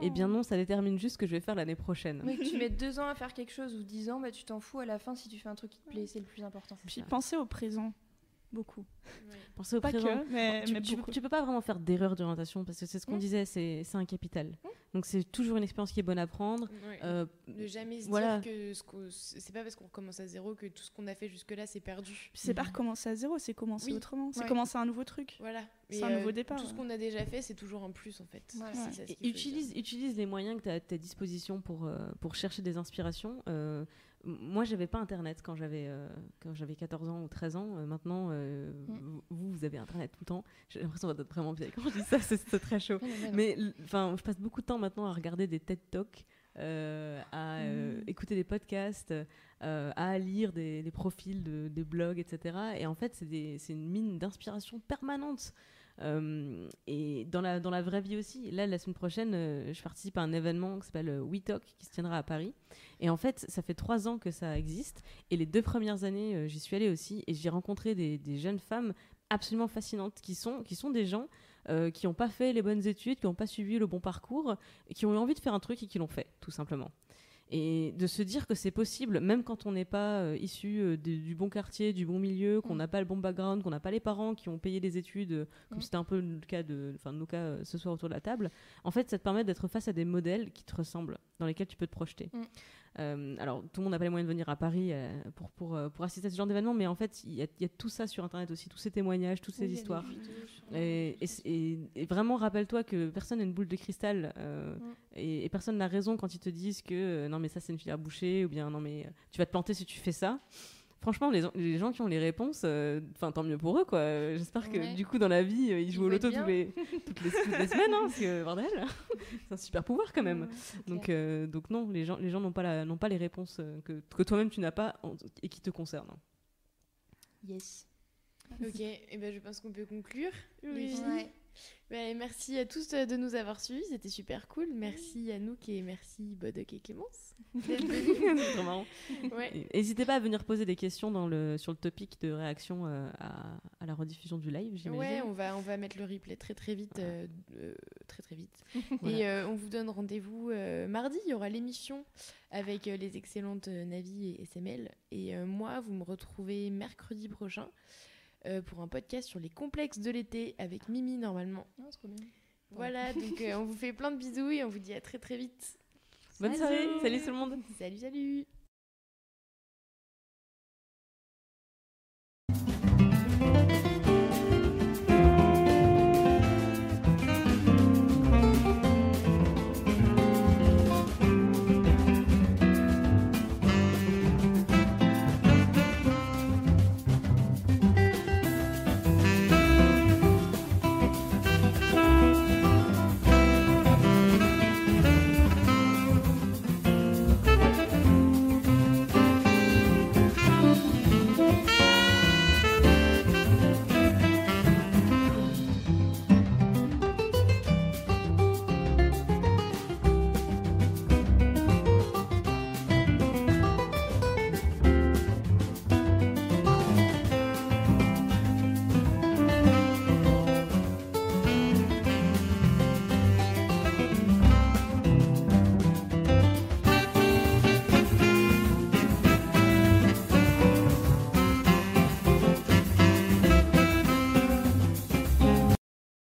Eh bien non, ça détermine juste ce que je vais faire l'année prochaine. Mais que tu mets deux ans à faire quelque chose ou dix ans, bah, tu t'en fous à la fin si tu fais un truc qui te plaît, c'est le plus important. Puis pensez au présent. Beaucoup. Pensez au pas présent. Que, mais, tu, mais tu, beaucoup. tu peux pas vraiment faire d'erreur d'orientation parce que c'est ce qu'on Mm. disait, c'est un capital. Donc c'est toujours une expérience qui est bonne à prendre. Ouais. Euh, Ne jamais se voilà. dire que ce c'est pas parce qu'on recommence à zéro que tout ce qu'on a fait jusque-là c'est perdu. C'est pas recommencer à zéro, c'est commencer Oui. autrement. C'est Ouais. commencer un nouveau truc. Voilà. C'est Mais, un euh, nouveau départ. Tout ce qu'on a déjà fait, c'est toujours un plus en fait. Voilà. Ça ce utilise, utilise les moyens que tu as à ta disposition pour, euh, pour chercher des inspirations. Moi, j'avais pas Internet quand j'avais euh, quand j'avais 14 ans ou 13 ans. Euh, maintenant, euh, Mm. vous, vous avez Internet tout le temps. J'ai l'impression d'être vraiment vieille quand je dis ça, c'est très chaud. Mais enfin, je passe beaucoup de temps maintenant à regarder des TED Talks, à Mm. écouter des podcasts, à lire des, des profils de, des blogs, etc. Et en fait, c'est des- c'est une mine d'inspiration permanente. Euh, et dans la, dans la vraie vie aussi, là, la semaine prochaine, euh, je participe à un événement qui s'appelle euh, We Talk, qui se tiendra à Paris. Et en fait, ça fait trois ans que ça existe. Et les deux premières années, j'y suis allée aussi. Et j'ai rencontré des, des jeunes femmes absolument fascinantes qui sont, qui sont des gens qui n'ont pas fait les bonnes études, qui n'ont pas suivi le bon parcours, qui ont eu envie de faire un truc et qui l'ont fait, tout simplement. Et de se dire que c'est possible, même quand on n'est pas euh, issu euh, du, du bon quartier, du bon milieu, qu'on Mm. n'a pas le bon background, qu'on n'a pas les parents qui ont payé des études, euh, comme Mm. c'était un peu le cas de, enfin, de nos cas ce soir autour de la table, en fait, ça te permet d'être face à des modèles qui te ressemblent, dans lesquels tu peux te projeter. Mm. Euh, alors, tout le monde n'a pas les moyens de venir à Paris euh, pour, pour, euh, pour assister à ce genre d'événement, mais en fait, il y, a- il y a tout ça sur Internet aussi, tous ces témoignages, toutes ces Oui, histoires. Et, et c- et- et vraiment, rappelle-toi que personne n'a une boule de cristal euh, Mm. et, personne n'a raison quand ils te disent que non, mais ça c'est une filière bouchée ou bien non, mais tu vas te planter si tu fais ça. Franchement, les, les gens qui ont les réponses, euh, enfin tant mieux pour eux quoi. J'espère que Ouais. du coup dans la vie euh, ils Ils jouent au loto tous les, toutes, les, toutes les semaines, hein, parce que bordel, c'est un super pouvoir quand même. Ouais, Donc, euh, donc non, les gens, les gens n'ont pas, la- pas les réponses que, que toi-même tu n'as pas en- et qui te concernent. Yes. Ok, et ben je pense qu'on peut conclure. Oui. Ouais. Ben, merci à tous euh, de nous avoir suivis, c'était super cool. Merci Anouk et merci Bodoc et Clémence. C'est trop marrant. Ouais. N'hésitez pas à venir poser des questions dans le, sur le topic de réaction euh, à, à la rediffusion du live, j'imagine. Ouais, on va, on va mettre le replay très très vite. euh, euh, très très vite. Voilà. Et on vous donne rendez-vous mardi. Il y aura l'émission avec les excellentes Navi et SML. Et moi, vous me retrouvez mercredi prochain euh, pour un podcast sur les complexes de l'été avec Mimi normalement. Ah, c'est trop bien. Voilà, donc euh, on vous fait plein de bisous et on vous dit à très très vite. Bonne soirée, salut tout le monde. Salut, salut